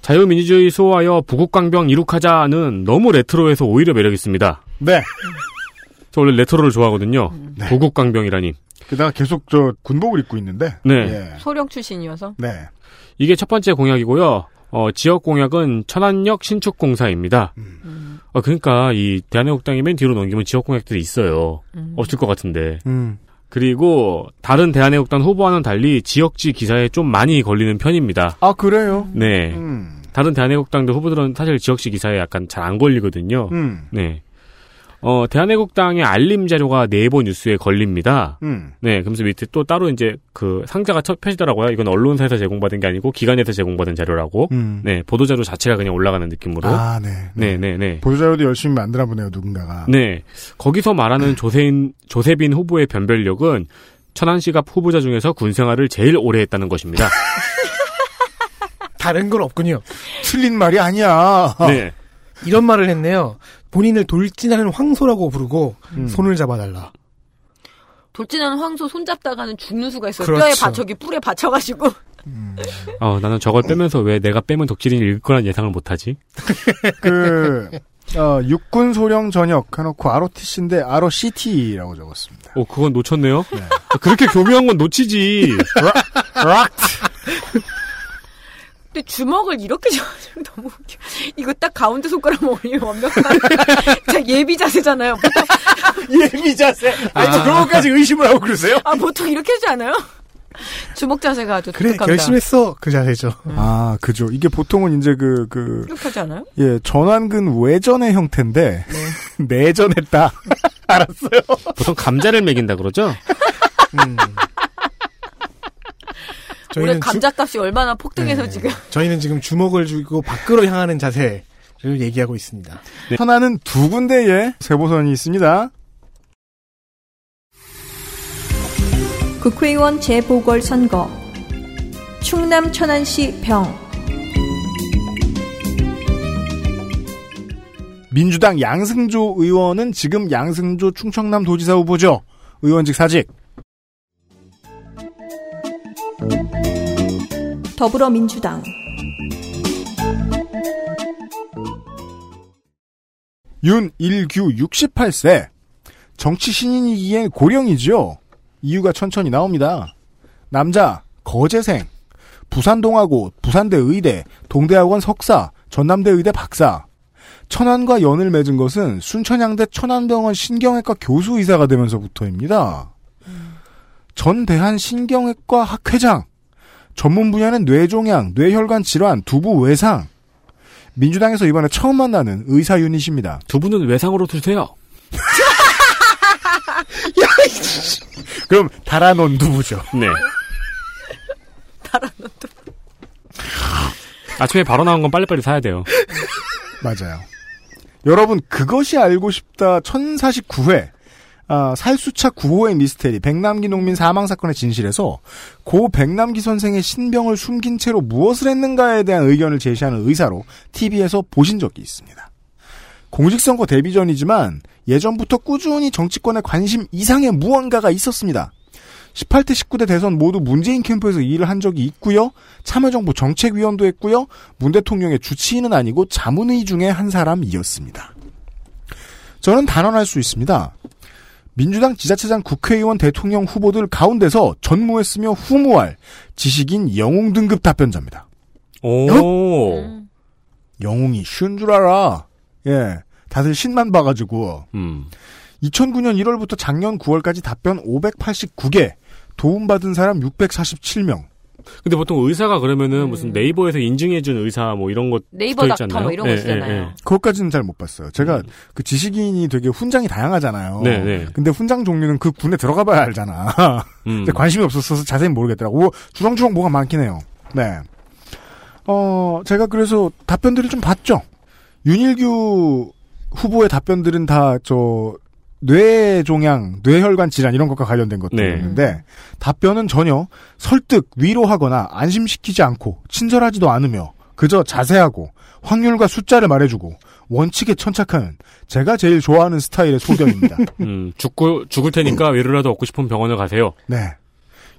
자유민주주의 수호하여 부국강병 이룩하자는 너무 레트로해서 오히려 매력 있습니다. 네. [LAUGHS] 저 원래 레트로를 좋아하거든요. 부국강병이라니. 게다가 계속 저 군복을 입고 있는데. 네. 예. 소령 출신이어서. 네. 이게 첫 번째 공약이고요. 어, 지역 공약은 천안역 신축공사입니다. 어, 그러니까 이 대한애국당이 맨 뒤로 넘기면 지역 공약들이 있어요. 없을 것 같은데. 음. 그리고 다른 대한애국당 후보와는 달리 지역지 기사에 좀 많이 걸리는 편입니다. 아 그래요? 네. 음. 다른 대한애국당도 후보들은 사실 지역시 기사에 약간 잘 안 걸리거든요. 음. 네. 어, 대한애국당의 알림 자료가 네이버 뉴스에 걸립니다. 음. 네, 그러면서 밑에 또 따로 이제 그 상자가 첫 펴지더라고요. 이건 언론사에서 제공받은 게 아니고 기관에서 제공받은 자료라고. 음. 네, 보도자료 자체가 그냥 올라가는 느낌으로. 아, 네. 네, 네, 네. 보도자료도 열심히 만들어 보네요 누군가가. 네. 거기서 말하는 조세인, 조세빈 후보의 변별력은 천안시갑 후보자 중에서 군 생활을 제일 오래 했다는 것입니다. [LAUGHS] 다른 건 없군요. 틀린 말이 아니야. 네. 이런 말을 했네요. 본인을 돌진하는 황소라고 부르고 음. 손을 잡아달라. 돌진하는 황소 손잡다가는 죽는 수가 있어요. 그렇죠. 뼈에 받쳐기 뿔에 받쳐가지고. 어, 나는 저걸 빼면서 왜 내가 빼면 덕질인이 읽을 거란 예상을 못하지? [LAUGHS] 그 어, 육군 소령 전역 해놓고 ROTC인데 ROCT라고 적었습니다. 어, 그건 놓쳤네요? 그렇게 교묘한 건 놓치지. [LAUGHS] 락. 근데 주먹을 이렇게 [LAUGHS] 잡으면 너무 웃겨. 이거 딱 가운데 손가락 올리면 완벽한. [LAUGHS] 자, 예비 자세잖아요. 보통, [LAUGHS] 예비 자세. 아니 또 그런 것까지 의심을 하고 그러세요? 아, 보통 이렇게 하지 않아요? 주먹 자세가 아주 그래 독특합니다. 결심했어 그 자세죠. 아 그죠. 이게 보통은 이제 그그 이렇게 하지 않아요? 예, 전완근 외전의 형태인데 내전했다. 알았어요. 보통 감자를 먹인다 그러죠? 음. 저희는 주, 감자값이 얼마나 폭등해서 네. 지금. 저희는 지금 주먹을 쥐고 밖으로 향하는 자세를 얘기하고 있습니다. 천안은 두 군데에 세보선이 있습니다. 국회의원 재보궐선거 충남 천안시 병 민주당 양승조 의원은 지금 양승조 충청남 도지사 후보죠. 의원직 사직. 더불어민주당 윤일규 68세. 정치 신인이기엔 고령이죠. 이유가 천천히 나옵니다. 남자, 거제생, 부산동하고 부산대 의대, 동대학원 석사, 전남대 의대 박사. 천안과 연을 맺은 것은 순천향대 천안병원 신경외과 교수이사가 되면서부터입니다. 전 대한 신경외과 학회장, 전문 분야는 뇌종양, 뇌혈관 질환, 두부 외상. 민주당에서 이번에 처음 만나는 의사 유닛입니다. 두 분은 외상으로 드세요. [LAUGHS] 그럼 달아놓은 두부죠. 네. [LAUGHS] 아침에 바로 나온 건 빨리빨리 사야 돼요. [LAUGHS] 맞아요. 여러분 그것이 알고 싶다 1049회 아, 살수차 9호의 미스테리 백남기 농민 사망 사건의 진실에서 고 백남기 선생의 신병을 숨긴 채로 무엇을 했는가에 대한 의견을 제시하는 의사로 TV에서 보신 적이 있습니다. 공직선거 데뷔 전이지만 예전부터 꾸준히 정치권에 관심 이상의 무언가가 있었습니다. 18대 19대 대선 모두 문재인 캠프에서 일을 한 적이 있고요. 참여정부 정책위원도 했고요. 문 대통령의 주치의는 아니고 자문의 중에 한 사람이었습니다. 저는 단언할 수 있습니다. 민주당 지자체장 국회의원 대통령 후보들 가운데서 전무했으며 후무할 지식인 영웅 등급 답변자입니다. 오. 영웅이 쉬운 줄 알아. 예. 다들 신만 봐가지고. 음. 2009년 1월부터 작년 9월까지 답변 589개, 도움받은 사람 647명. 근데 보통 의사가 그러면은 무슨 네이버에서 인증해준 의사 뭐 이런 것 네이버 닥터 있잖아요. 뭐 이런 거 예, 있잖아요. 예, 예. 그것까지는 잘 못 봤어요. 제가 그 지식인이 되게 훈장이 다양하잖아요. 네, 네. 근데 훈장 종류는 그 군에 들어가 봐야 알잖아. 음. [LAUGHS] 근데 관심이 없었어서 자세히 모르겠더라고. 주렁주렁 뭐가 많긴 해요. 네. 어, 제가 그래서 답변들을 좀 봤죠. 윤일규 후보의 답변들은 다 저 뇌종양, 뇌혈관 질환 이런 것과 관련된 것들이었는데 네. 답변은 전혀 설득, 위로하거나 안심시키지 않고 친절하지도 않으며 그저 자세하고 확률과 숫자를 말해주고 원칙에 천착하는 제가 제일 좋아하는 스타일의 소견입니다. [LAUGHS] 음, 죽고 죽을 테니까 위로라도 얻고 싶은 병원을 가세요. 네.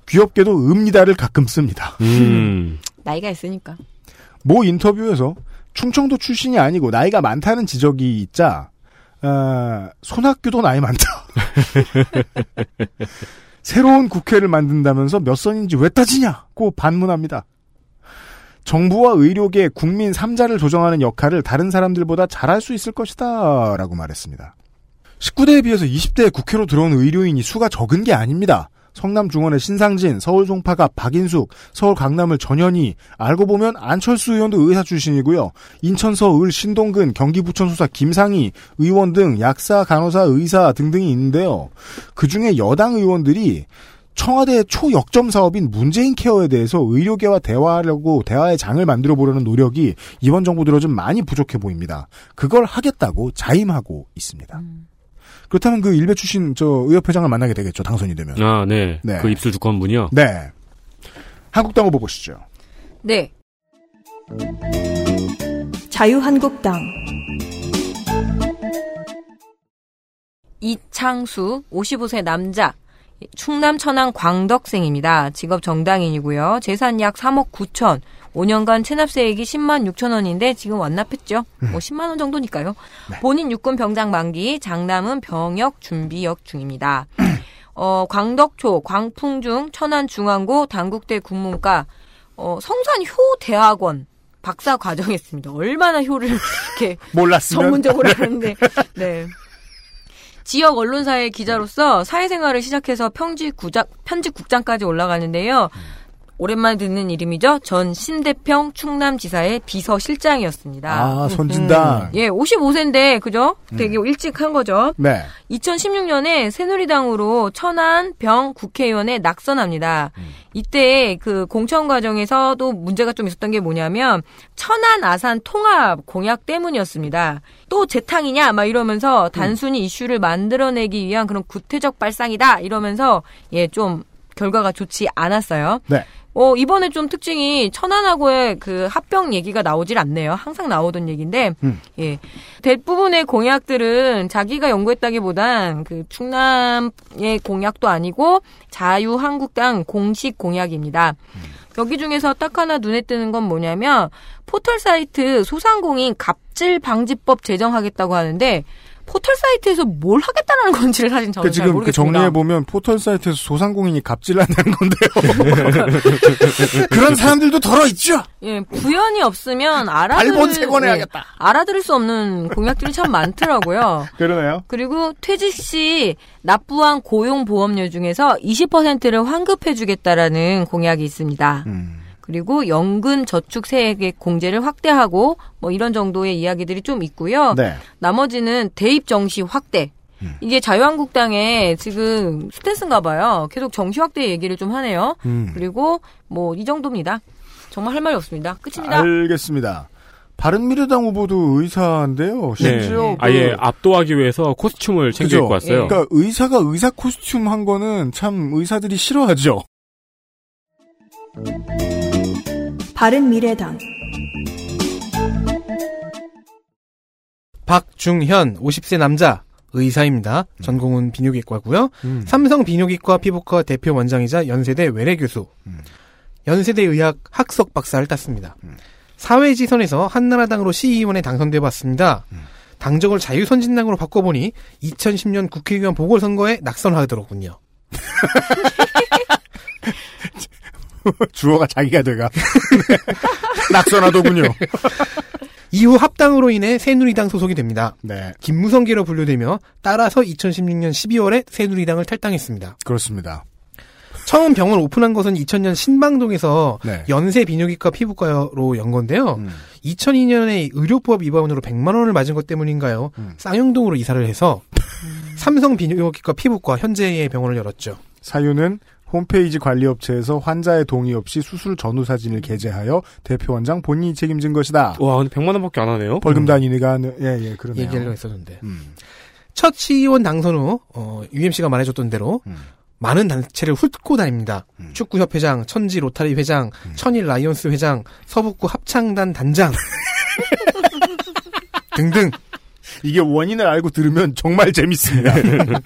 귀엽게도 읍니다를 가끔 씁니다. 음. [LAUGHS] 나이가 있으니까. 모 인터뷰에서 충청도 출신이 아니고 나이가 많다는 지적이 있자 어, 손학규도 나이 많다. [LAUGHS] 새로운 국회를 만든다면서 몇 선인지 왜 따지냐고 반문합니다. 정부와 의료계 국민 3자를 조정하는 역할을 다른 사람들보다 잘할 수 있을 것이다 라고 말했습니다. 19대에 비해서 20대에 국회로 들어온 의료인이 수가 적은 게 아닙니다. 성남 중원의 신상진, 서울 송파가 박인숙, 서울 강남을 전현희, 알고 보면 안철수 의원도 의사 출신이고요. 인천 서울 신동근, 경기 부천 수사 김상희 의원 등 약사, 간호사, 의사 등등이 있는데요. 그 중에 여당 의원들이 청와대의 초역점 사업인 문재인 케어에 대해서 의료계와 대화하려고 대화의 장을 만들어 보려는 노력이 이번 정부 들어 좀 많이 부족해 보입니다. 그걸 하겠다고 자임하고 있습니다. 음. 그렇다면 그 일베 출신 저 의협회장을 만나게 되겠죠. 당선이 되면. 아, 네. 네. 그 입술 두꺼운 분이요? 네. 한국당 후보 보시죠. 네. 자유한국당 이창수 55세 남자 충남 천안 광덕생입니다. 직업 정당인이고요. 재산 약 3억 9천 5년간 체납세액이 10만 6천 원인데 지금 완납했죠. 음. 뭐 10만 원 정도니까요. 네. 본인 육군 병장 만기, 장남은 병역 준비역 중입니다. 어, 광덕초, 광풍중, 천안중앙고, 당국대 국문과, 어, 성산효대학원 박사 과정했습니다. 얼마나 효를 이렇게 [LAUGHS] 몰랐으면 전문적으로 하는데, [LAUGHS] 네. 지역 언론사의 기자로서 사회생활을 시작해서 편집 국장, 편집 국장까지 올라가는데요. 음. 오랜만에 듣는 이름이죠. 전 신대평 충남지사의 비서실장이었습니다. 아, 선진당. 음. 예, 55세인데, 그죠? 되게 음. 일찍 한 거죠. 네. 2016년에 새누리당으로 천안 병 국회의원에 낙선합니다. 음. 이때 그 공천 과정에서도 문제가 좀 있었던 게 뭐냐면, 천안 아산 통합 공약 때문이었습니다. 또 재탕이냐? 막 이러면서 단순히 음. 이슈를 만들어내기 위한 그런 구태적 발상이다. 이러면서, 예, 좀 결과가 좋지 않았어요. 네. 어, 이번에 좀 특징이 천안하고의 그 합병 얘기가 나오질 않네요. 항상 나오던 얘기인데, 음. 예. 대부분의 공약들은 자기가 연구했다기보단 그 충남의 공약도 아니고 자유한국당 공식 공약입니다. 음. 여기 중에서 딱 하나 눈에 뜨는 건 뭐냐면 포털 사이트 소상공인 갑질 방지법 제정하겠다고 하는데 포털 사이트에서 뭘 하겠다는 건지를 사실 저는 그 지금 그 정리해 보면 포털 사이트에서 소상공인이 갑질 한다는 건데요. [LAUGHS] 그런 사람들도 덜어 있죠. 예, 부연이 없으면 알아들을 예, 알아들을 수 없는 공약들이 참 많더라고요. [LAUGHS] 그러네요. 그리고 퇴직 시 납부한 고용 보험료 중에서 20%를 환급해 주겠다라는 공약이 있습니다. 음. 그리고 연금 저축 세액의 공제를 확대하고 뭐 이런 정도의 이야기들이 좀 있고요. 네. 나머지는 대입 정시 확대. 음. 이게 자유한국당의 지금 스탠스인가 봐요. 계속 정시 확대 얘기를 좀 하네요. 음. 그리고 뭐 이 정도입니다. 정말 할 말이 없습니다. 끝입니다. 알겠습니다. 바른미래당 후보도 의사인데요. 네. 심지어 네. 그 아예 압도하기 위해서 코스튬을 챙겨 입고 왔어요. 그러니까 의사가 의사 코스튬 한 거는 참 의사들이 싫어하죠. 바른미래당 박중현 50세 남자 의사입니다. 음. 전공은 비뇨기과고요. 음. 삼성 비뇨기과 피부과 대표 원장이자 연세대 외래 교수. 음. 연세대 의학 학석 박사를 땄습니다. 음. 사회 지선에서 한나라당으로 시의원에 당선돼 봤습니다. 음. 당적을 자유선진당으로 바꿔보니 2010년 국회의원 보궐선거에 낙선하더로군요. [LAUGHS] [LAUGHS] 주어가 자기가 돼가. [LAUGHS] 낙선하더군요. 이후 합당으로 인해 새누리당 소속이 됩니다. 네. 김무성계로 분류되며 따라서 2016년 12월에 새누리당을 탈당했습니다. 그렇습니다. 처음 병원 오픈한 것은 2000년 신방동에서 네. 연세 비뇨기과 피부과로 연 건데요. 음. 2002년에 의료법 위반으로 100만 원을 맞은 것 때문인가요? 음. 쌍용동으로 이사를 해서 삼성 비뇨기과 피부과 현재의 병원을 열었죠. 사유는 홈페이지 관리업체에서 환자의 동의 없이 수술 전후 사진을 게재하여 대표 원장 본인이 책임진 것이다. 와, 근데 100만 원밖에 안 하네요. 벌금 단위가 예, 예, 그러네요. 얘기하려 했었는데. 음. 첫 시의원 당선 후 어, UMC가 말해줬던 대로 음. 많은 단체를 훑고 다닙니다. 축구협회장, 천지 로타리 회장, 음. 천일 라이온스 회장, 서북구 합창단 단장 [LAUGHS] 등등 이게 원인을 알고 들으면 정말 재밌습니다.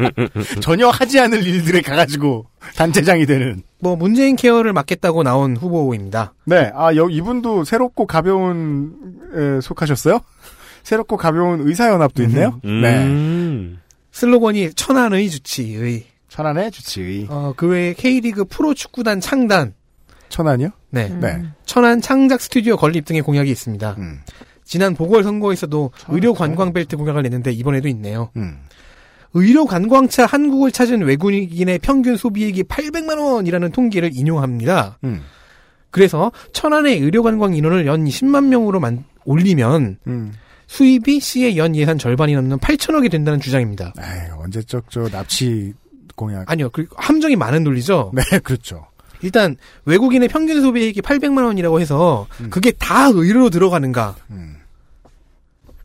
[LAUGHS] 전혀 하지 않을 일들에 가가지고 단체장이 되는. 뭐 문재인 케어를 맡겠다고 나온 후보입니다. 네, 아, 여, 이분도 새롭고 가벼운, 에, 속하셨어요? 새롭고 가벼운 의사연합도 있네요? 네. 음. 슬로건이 천안의 주치의. 천안의 주치의. 어, 그 외에 K리그 프로 축구단 창단. 천안이요? 네. 네. 천안 창작 스튜디오 건립 등의 공약이 있습니다. 음. 지난 보궐선거에서도 의료 관광 벨트 공약을 냈는데 이번에도 있네요. 음. 의료 관광차 한국을 찾은 외국인의 평균 소비액이 800만 원이라는 통계를 인용합니다. 음. 그래서 천안의 의료 관광 인원을 연 10만 명으로 만, 올리면 음. 수입이 시의 연 예산 절반이 넘는 8천억이 된다는 주장입니다. 에이, 언제적 저 납치 공약. 아니요, 그 함정이 많은 논리죠. 네, 그렇죠. 일단 외국인의 평균 소비액이 800만 원이라고 해서 그게 다 의료로 들어가는가? 음.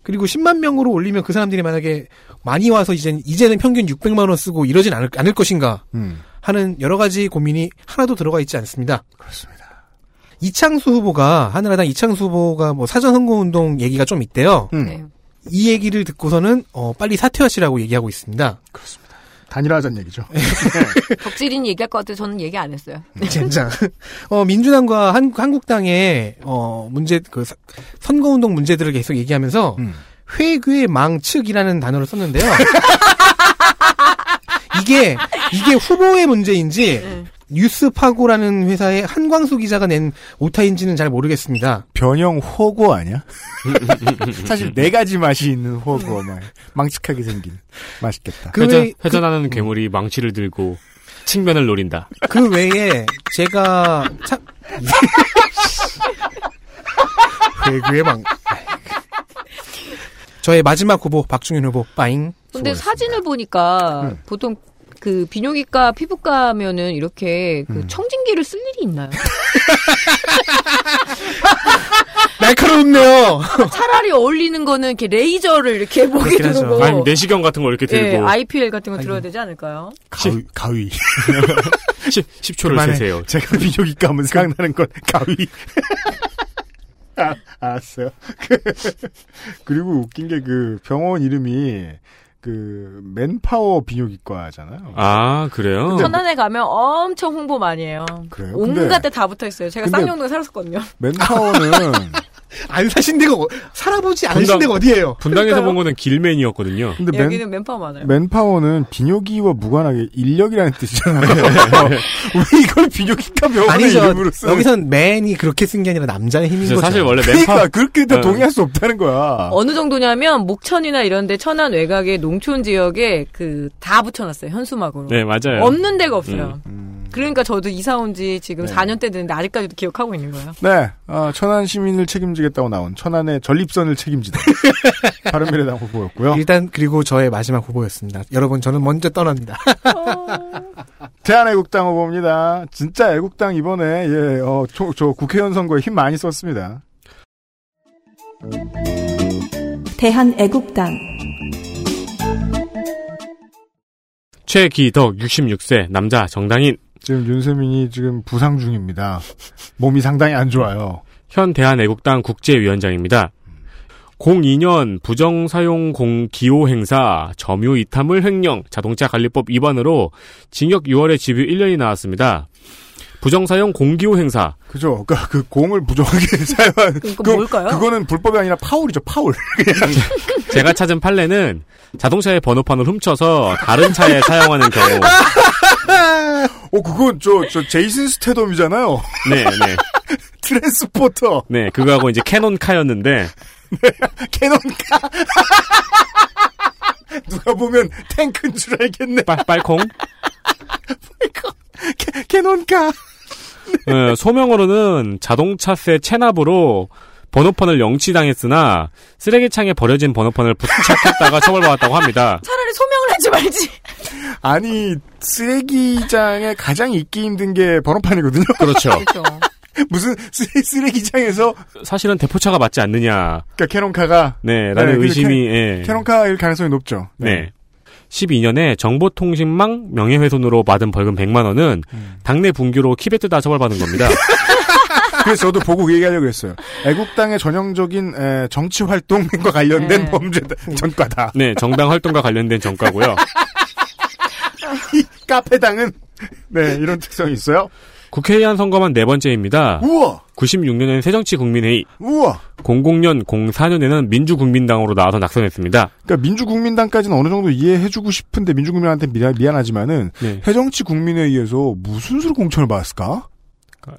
그리고 10만 명으로 올리면 그 사람들이 만약에 많이 와서 이제 이제는 평균 600만 원 쓰고 이러진 않을, 않을 것인가 음. 하는 여러 가지 고민이 하나도 들어가 있지 않습니다. 그렇습니다. 이창수 후보가 하늘하당 이창수 후보가 뭐 사전 선거 운동 얘기가 좀 있대요. 음. 네. 이 얘기를 듣고서는 어, 빨리 사퇴하시라고 얘기하고 있습니다. 단일화하자는 얘기죠. [LAUGHS] 덕질인 얘기할 것 같아서 저는 얘기 안 했어요. 젠장. 어, 민주당과 한, 한국당의, 어, 문제, 그, 사- 선거운동 문제들을 계속 얘기하면서, 음. 회귀의 망측이라는 단어를 썼는데요. [LAUGHS] 이게, 이게 후보의 문제인지, 뉴스파고라는 회사의 한광수 기자가 낸 오타인지는 잘 모르겠습니다. 변형 호고 아니야? [LAUGHS] 사실 네 가지 맛이 있는 호고, 막 망측하게 생긴. 맛있겠다. 그 회전, 외- 회전하는 괴물이 망치를 들고 측면을 노린다. 그 외에, 제가, 참, 회귀의 [LAUGHS] 망. 저의 마지막 후보, 박중현 후보, 빠잉. 근데 수고하셨습니다. 사진을 보니까 음. 보통 그 비뇨기과 피부과면은 이렇게 그 음. 청진기를 쓸 일이 있나요? [LAUGHS] 날카롭네요. [LAUGHS] 차라리 어울리는 거는 이렇게 레이저를 이렇게 목에. 두르고 아니면 내시경 같은 거 이렇게 예, 들고 IPL 같은 거. 들어야 되지 않을까요? 가위, 가위. [LAUGHS] 10, 초를 그만해. 세세요. 제가 비뇨기과 하면 생각나는 건 가위. 아, 알았어요. 그리고 웃긴 게 그 병원 이름이 그 맨파워 비뇨기과잖아요. 아 그래요? 천안에 가면 엄청 홍보 많이 해요. 그래요? 온갖 근데 데다 붙어 있어요. 제가 쌍용동에 살았었거든요. 맨파워는 [LAUGHS] 안 사신 데가, 어- 살아보지 않으신 분당- 데가 어디예요? 분당에서 그러니까요. 본 거는 길맨이었거든요. 근데 맨, 여기는 맨 파워 많아요. 맨파워는 비뇨기와 무관하게 인력이라는 뜻이잖아요. [LAUGHS] 왜 이걸 비뇨기과 병원의 아니죠. 이름으로 쓰는 여기선 맨이 그렇게 쓴 게 아니라 남자의 힘인 거죠. 사실 원래 그러니까 맨파 그렇게 다 어. 동의할 수 없다는 거야. 어느 정도냐면 목천이나 이런데 천안 외곽의 농촌 지역에 그 다 붙여놨어요 현수막으로. 네 맞아요. 없는 데가 없어요. 음. 그러니까 저도 이사 온 지 지금 네. 4년째 됐는데 아직까지도 기억하고 있는 거예요. 네, 어, 천안 시민을 책임지겠다고 나온 천안의 전립선을 책임지다. [LAUGHS] 바른미래당 후보였고요. 일단 그리고 저의 마지막 후보였습니다. 여러분 저는 먼저 떠납니다. [LAUGHS] 대한애국당 후보입니다. 진짜 애국당 이번에 예, 어, 저, 저 국회의원 선거에 힘 많이 썼습니다. 대한애국당 최기덕 66세 남자 정당인 지금 윤세민이 지금 부상 중입니다. 몸이 상당히 안 좋아요. 현 대한애국당 국제위원장입니다. 02년 부정사용 공기호 행사 점유 이탐을 횡령 자동차 관리법 위반으로 징역 6월에 집유 1년이 나왔습니다. 부정사용 공기호 행사 그죠? 그러니까 그 공을 부정하게 [LAUGHS] 사용한 그- 뭘까요? 그거는 불법이 아니라 파울이죠, 파울. 그냥 제가 찾은 판례는 자동차의 번호판을 훔쳐서 다른 차에 사용하는 경우 어, 그건 저, 저 제이슨 스테덤이잖아요. 네, 네. [LAUGHS] 트랜스포터. 네, 그거하고 이제 cannon car였는데 [LAUGHS] cannon car. [LAUGHS] 누가 보면 탱크인 줄 알겠네. 빨, 빨콩 캐, cannon car. 어, 소명으로는 자동차세 체납으로 번호판을 영치당했으나 쓰레기창에 버려진 번호판을 부착했다가 [LAUGHS] 처벌받았다고 합니다. 차라리 소명을 하지 말지. 아니, 쓰레기장에 가장 있기 힘든 게 번호판이거든요. 그렇죠. 그렇죠. [LAUGHS] 무슨 쓰레, 쓰레기장에서, 사실은 대포차가 맞지 않느냐. 그러니까 cannon car가, 네, 네, 라는 근데 의심이, 예. cannon car일 가능성이 높죠. 네. 12년에 정보통신망 명예훼손으로 받은 벌금 100만 원은 당내 분규로 키배 뜨다 처벌받은 겁니다. [LAUGHS] 그래서 저도 보고 그 얘기하려고 했어요. 애국당의 전형적인 에, 정치 활동과 [LAUGHS] 관련된 네. 범죄 전과다. 네, 정당 활동과 관련된 전과고요. [LAUGHS] 이 카페당은 네 이런 특성이 있어요. 국회의원 선거만 네 번째입니다. 우와 96년엔 새정치국민회의, 우와. 00년, 04년에는 민주국민당으로 나와서 낙선했습니다. 그러니까 민주국민당까지는 어느 정도 이해해주고 싶은데 민주국민한테 미안, 미안하지만은 네. 해정치 국민회의에서 무슨 수로 공천을 받았을까?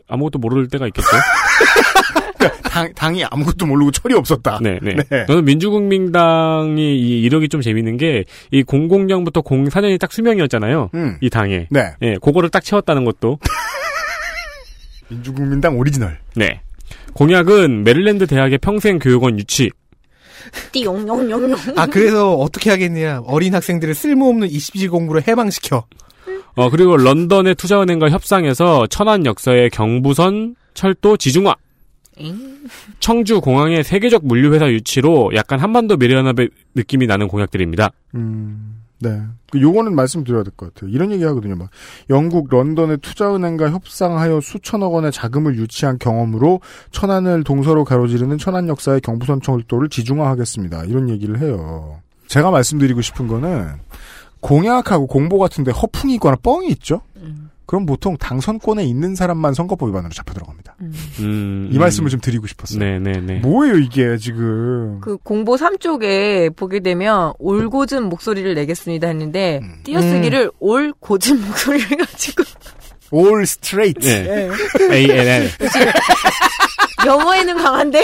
아무것도 모를 때가 있겠죠. [LAUGHS] 그러니까 당, 당이 아무것도 모르고 철이 없었다. 네, 네. 네. 저는 민주국민당이 이 이력이 좀 재밌는 게 이 00년부터 04년이 딱 수명이었잖아요. 음. 이 당에. 네. 예, 그거를 딱 채웠다는 것도. [LAUGHS] 민주국민당 오리지널. 네. 공약은 메릴랜드 대학의 평생 교육원 유치. 띠용용용용. 아 그래서 어떻게 하겠냐 어린 학생들을 쓸모없는 입시 공부로 해방시켜 어, 그리고 런던의 투자은행과 협상해서 천안 역사의 경부선 철도 지중화. 청주 공항의 세계적 물류회사 유치로 약간 한반도 미래연합의 느낌이 나는 공약들입니다. 음, 네. 그 요거는 말씀드려야 될 것 같아요. 이런 얘기 하거든요. 막 영국 런던의 투자은행과 협상하여 수천억 원의 자금을 유치한 경험으로 천안을 동서로 가로지르는 천안 역사의 경부선 철도를 지중화하겠습니다. 이런 얘기를 해요. 제가 말씀드리고 싶은 거는 공약하고 공보 같은데 허풍이 있거나 뻥이 있죠. 그럼 보통 당선권에 있는 사람만 선거법 위반으로 잡혀 들어갑니다. 음, 이 말씀을 좀 드리고 싶었어요. 네네네. 뭐예요 이게 지금? 그 공보 3쪽에 보게 되면 올 고즘 목소리를 내겠습니다 했는데 음. 띄어쓰기를 올 고즘 목소리를 해가지고 All straight. 네. ANL. 영어에는 강한데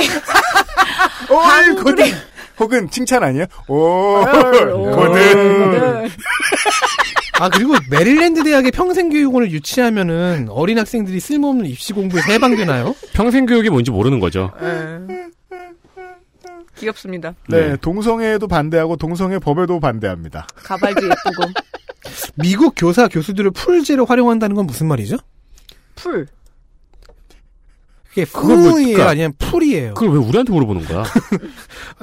올 고든 혹은 칭찬 아니에요? 오 올, 고든 아 그리고 메릴랜드 대학의 평생교육원을 유치하면은 어린 학생들이 쓸모없는 입시 공부에서 해방되나요? 평생 교육이 뭔지 모르는 거죠. 예. 귀엽습니다. 네, 동성애에도 반대하고 동성애 법에도 반대합니다. 가발도 예쁘고 [LAUGHS] 미국 교사 교수들을 풀제로 활용한다는 건 무슨 말이죠? 풀. 그게 그건 뭐, 풀이에요 그러니까- 아니면 풀이에요? 그걸 왜 우리한테 물어보는 거야? [LAUGHS]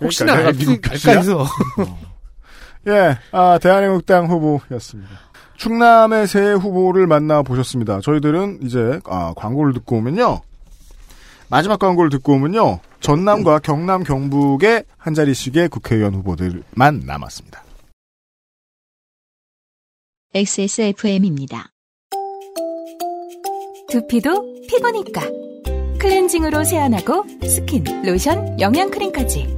혹시나 그러니까 내가 미국 알까 해서 [LAUGHS] 예, 아, 대한민국당 후보였습니다. 충남의 새 후보를 만나 보셨습니다. 저희들은 이제 아, 광고를 듣고 오면요. 마지막 광고를 듣고 오면요. 전남과 경남, 경북의 한 자리씩의 국회의원 후보들만 남았습니다. XSFM입니다. 두피도 피부니까. 클렌징으로 세안하고 스킨, 로션, 영양크림까지.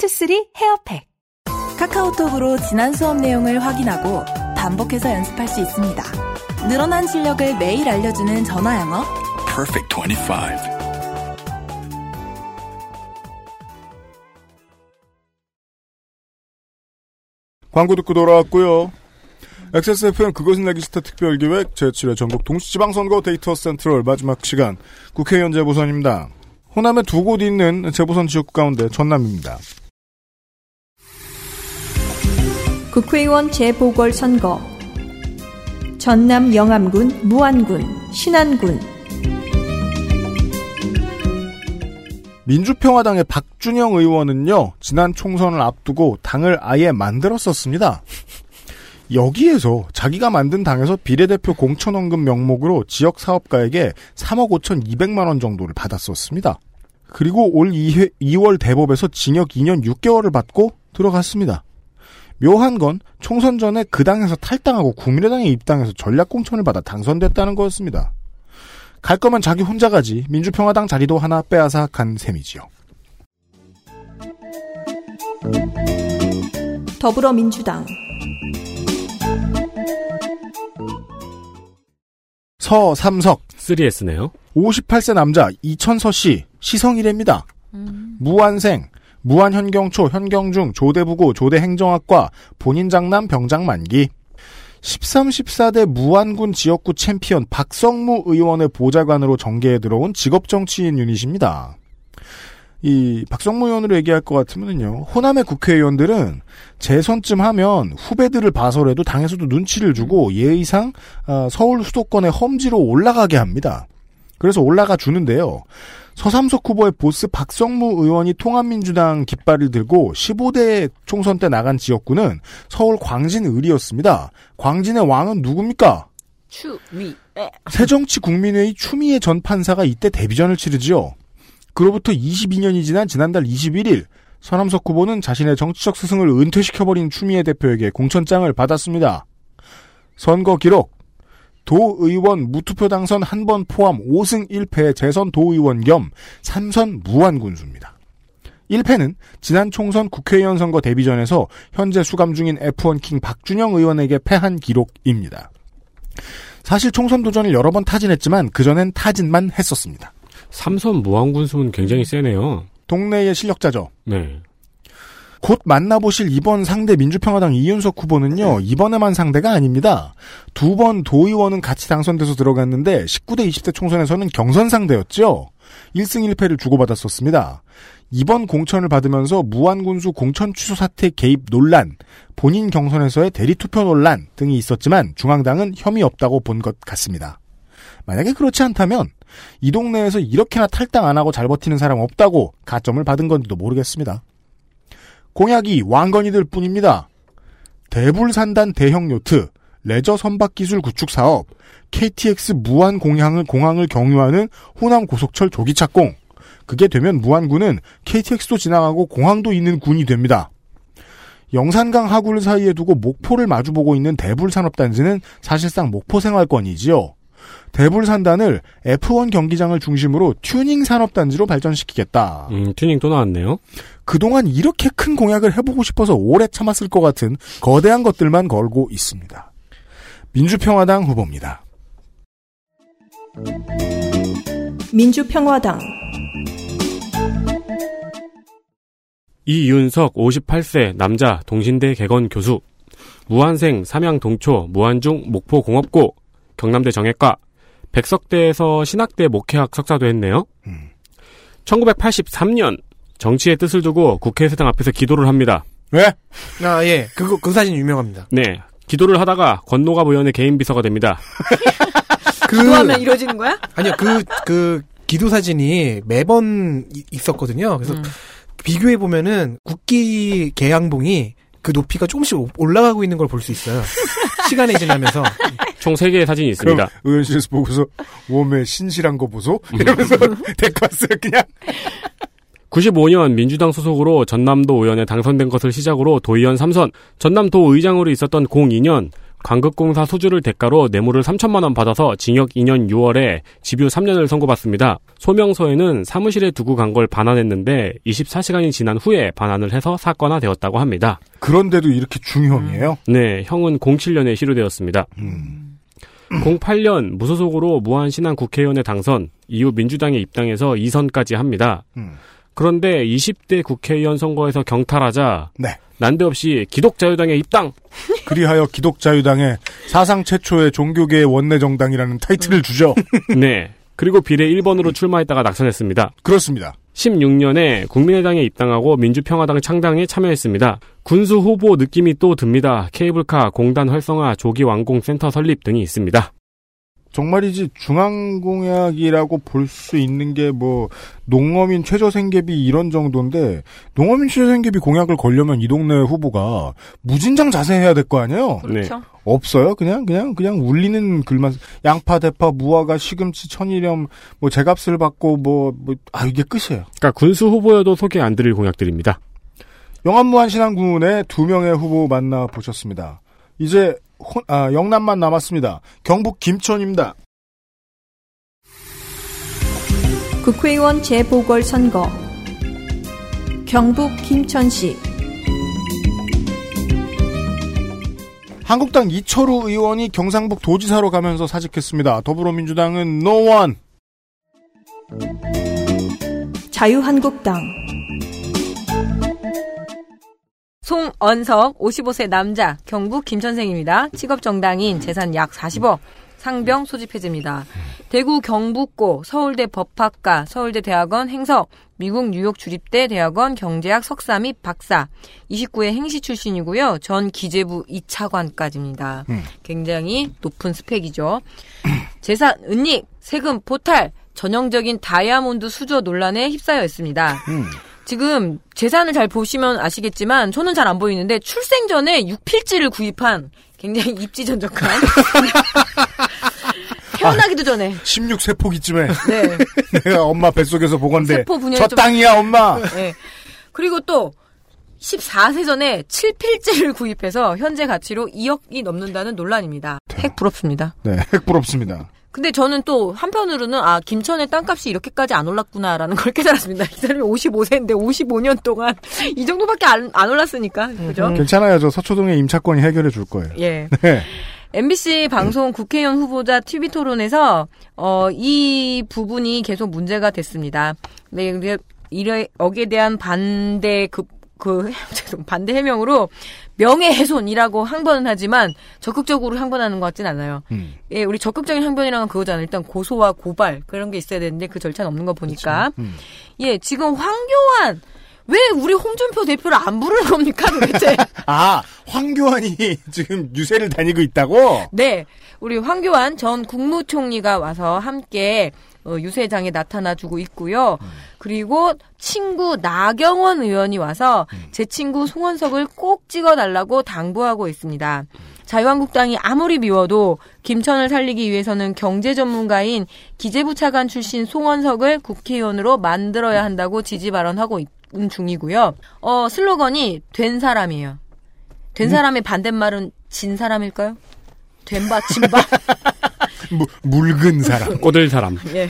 투쓰리 헤어팩. 카카오톡으로 지난 수업 내용을 확인하고 반복해서 연습할 수 있습니다. 늘어난 실력을 매일 알려주는 전화 영어. Perfect 25. 광고 듣고 돌아왔고요. XSFM 그것은 알기 싫다 특별기획 제7회 전국 동시지방선거 데이터 센트럴 마지막 시간 국회의원 재보선입니다. 호남에 두 곳 있는 재보선 지역 가운데 전남입니다. 국회의원 재보궐선거 전남 영암군, 무안군, 신안군 민주평화당의 박준영 의원은요, 지난 총선을 앞두고 당을 아예 만들었었습니다. 여기에서 자기가 만든 당에서 비례대표 공천원금 명목으로 지역 사업가에게 3억 5천 2백만 원 정도를 받았었습니다. 그리고 올 2회, 2월 대법에서 징역 2년 6개월을 받고 들어갔습니다. 묘한 건 총선 전에 그 당에서 탈당하고 국민의당에 입당해서 전략 공천을 받아 당선됐다는 거였습니다. 갈 거면 자기 혼자 가지 민주평화당 자리도 하나 빼앗아 간 셈이지요. 더불어민주당 서삼석 3S네요. 58세 남자 이천서 씨 시성이래입니다. 무안생 무한 현경초, 현경중, 조대부고, 조대행정학과, 본인 장남 병장 만기. 13, 14대 무안군 지역구 챔피언 박성무 의원의 보좌관으로 정계에 들어온 직업정치인 유닛입니다. 이 박성무 의원으로 얘기할 것 같으면요. 호남의 국회의원들은 재선쯤 하면 후배들을 봐서라도 당에서도 눈치를 주고 예의상 어, 서울 수도권의 험지로 올라가게 합니다. 그래서 올라가 주는데요. 서삼석 후보의 보스 박성무 의원이 통합민주당 깃발을 들고 15대 총선 때 나간 지역구는 서울 광진을이었습니다. 광진의 왕은 누굽니까? 추미. 새정치국민회의 추미애 전 판사가 이때 데뷔전을 치르지요. 그로부터 22년이 지난 지난달 21일 서남석 후보는 자신의 정치적 스승을 은퇴시켜버린 추미애 대표에게 공천장을 받았습니다. 선거 기록 도의원 무투표 당선 한 번 포함 5승 1패 재선 도의원 겸 3선 무한군수입니다. 1패는 지난 총선 국회의원 선거 데뷔전에서 현재 수감 중인 F1킹 박준영 의원에게 패한 기록입니다. 사실 총선 도전을 여러 번 타진했지만 그전엔 타진만 했었습니다. 삼선 무한군수는 굉장히 세네요. 동네의 실력자죠. 네. 곧 만나보실 이번 상대 민주평화당 이윤석 후보는요, 이번에만 상대가 아닙니다. 두 번 도의원은 같이 당선돼서 들어갔는데, 19대 20대 총선에서는 경선 상대였죠. 1승 1패를 주고받았었습니다. 이번 공천을 받으면서 무한군수 공천 취소 사태 개입 논란, 본인 경선에서의 대리투표 논란 등이 있었지만, 중앙당은 혐의 없다고 본 것 같습니다. 만약에 그렇지 않다면, 이 동네에서 이렇게나 탈당 안 하고 잘 버티는 사람 없다고 가점을 받은 건지도 모르겠습니다. 공약이 왕건이들 뿐입니다. 대불산단 대형 요트, 레저 선박 기술 구축 사업, KTX 무안 공항을 공항을 경유하는 호남 고속철 조기 착공. 그게 되면 무안군은 KTX도 지나가고 공항도 있는 군이 됩니다. 영산강 하구를 사이에 두고 목포를 마주보고 있는 대불산업단지는 사실상 목포 생활권이지요. 대불산단을 F1 경기장을 중심으로 튜닝 산업단지로 발전시키겠다. 음, 튜닝 또 나왔네요. 그동안 이렇게 큰 공약을 해보고 싶어서 오래 참았을 것 같은 거대한 것들만 걸고 있습니다. 민주평화당 후보입니다. 민주평화당 이윤석 58세 남자 동신대 개건 교수 무한생 삼양 동초 무한중 목포 공업고 경남대 정외과 백석대에서 신학대 목회학 석사도 했네요. 음. 1983년 정치의 뜻을 두고 국회의사당 앞에서 기도를 합니다. 왜? 아, 예. 그거, 그 사진 유명합니다. 네. 기도를 하다가 권노갑 의원의 개인 비서가 됩니다. [LAUGHS] 그, 기도하면 이루어지는 거야? 아니요, 그, 그, 기도 사진이 매번 이- 있었거든요. 그래서 음. 비교해보면은 국기 개양봉이 그 높이가 조금씩 오- 올라가고 있는 걸 볼 수 있어요. [LAUGHS] 시간이 지나면서. 총 3개의 사진이 있습니다. 의원실에서 보고서 웜에 신실한 거 보소? 이러면서 [LAUGHS] 데리고 왔어요 그냥. 95년 민주당 소속으로 전남도 의원에 당선된 것을 시작으로 도의원 3선, 전남도 의장으로 있었던 02년 광급공사 수주를 대가로 뇌물을 3천만 원 받아서 징역 2년 6월에 집유 3년을 선고받습니다. 소명서에는 사무실에 두고 간 걸 반환했는데 24시간이 지난 후에 반환을 해서 사건화되었다고 합니다. 그런데도 이렇게 중형이에요? 네, 형은 07년에 실효되었습니다. 08년 무소속으로 무한신한 국회의원에 당선, 이후 민주당에 입당해서 2선까지 합니다. 음. 그런데 20대 국회의원 선거에서 경탈하자 네. 난데없이 기독자유당에 입당. [LAUGHS] 그리하여 기독자유당의 사상 최초의 종교계의 원내 정당이라는 타이틀을 주죠. [LAUGHS] 네. 그리고 비례 1번으로 출마했다가 낙선했습니다. 그렇습니다. 16년에 국민의당에 입당하고 민주평화당 창당에 참여했습니다. 군수 후보 느낌이 또 듭니다. 케이블카, 공단 활성화, 조기 완공 센터 설립 등이 있습니다. 정말이지 중앙공약이라고 볼 수 있는 게 뭐 농어민 최저생계비 이런 정도인데 농어민 최저생계비 공약을 걸려면 이 동네 후보가 무진장 자세해야 될 거 아니에요? 그렇죠. 없어요. 그냥 그냥 그냥 울리는 글만 양파, 대파, 무화과, 시금치, 천일염 뭐 제값을 받고 뭐뭐아 이게 끝이에요. 그러니까 군수 후보여도 소개 안 드릴 공약들입니다. 영암무한 신안군의 두 명의 후보 만나 보셨습니다. 이제 혼- 아, 영남만 남았습니다. 경북 김천입니다. 국회의원 재보궐선거 경북 김천시 한국당 이철우 의원이 경상북 도지사로 가면서 사직했습니다. 더불어민주당은 노원. 자유한국당 송언석 55세 남자 경북 김천생입니다. 직업 정당인 재산 약 40억 상병 소집 해제입니다. 대구 경북고 서울대 법학과 서울대 대학원 행석 미국 뉴욕 주립대 대학원 경제학 석사 및 박사 29회 행시 출신이고요. 전 기재부 2차관까지입니다. 음. 굉장히 높은 스펙이죠. 재산 은닉 세금 포탈 전형적인 다이아몬드 수저 논란에 휩싸여 있습니다. 음. 지금 재산을 잘 보시면 아시겠지만 저는 잘 안 보이는데 출생 전에 육필지를 구입한 굉장히 입지전적한 [LAUGHS] 태어나기도 전에 16세포기쯤에 네. [LAUGHS] 내가 엄마 뱃속에서 보건데 저 좀- 땅이야 엄마. 네. 그리고 또 14세 전에 7필지를 구입해서 현재 가치로 2억이 넘는다는 논란입니다. 핵 부럽습니다. 네, 핵 부럽습니다. 근데 저는 또 한편으로는 아 김천의 땅값이 이렇게까지 안 올랐구나라는 걸 깨달았습니다. 이 사람이 55세인데 55년 동안 이 정도밖에 안, 안 올랐으니까 그죠? 괜찮아요. 저 서초동의 임차권이 해결해 줄 거예요. 예. 네. MBC 방송 국회의원 후보자 TV 토론에서 어, 이 부분이 계속 문제가 됐습니다. 네, 근데 이래 여기에 대한 반대 그, 그 [LAUGHS] 죄송 반대 해명으로 명예훼손이라고 항변은 하지만 적극적으로 항변하는 것 같진 않아요. 음. 예, 우리 적극적인 항변이랑은 그거잖아요. 일단 고소와 고발 그런 게 있어야 되는데 그 절차는 없는 거 보니까 음. 예, 지금 황교안 왜 우리 홍준표 대표를 안 부르는 겁니까 도대체? [LAUGHS] 아, 황교안이 [LAUGHS] 지금 유세를 다니고 있다고? 네, 우리 황교안 전 국무총리가 와서 함께 어, 유세장에 나타나주고 있고요. 그리고 친구 나경원 의원이 와서 제 친구 송원석을 꼭 찍어달라고 당부하고 있습니다. 자유한국당이 아무리 미워도 김천을 살리기 위해서는 경제 전문가인 기재부 차관 출신 송원석을 국회의원으로 만들어야 한다고 지지 발언하고 있는 중이고요. 어, 슬로건이 된 사람이에요. 된 사람의 반대말은 진 사람일까요? 된바 진바. [LAUGHS] 무, 묽은 사람. 꼬들 사람. 예.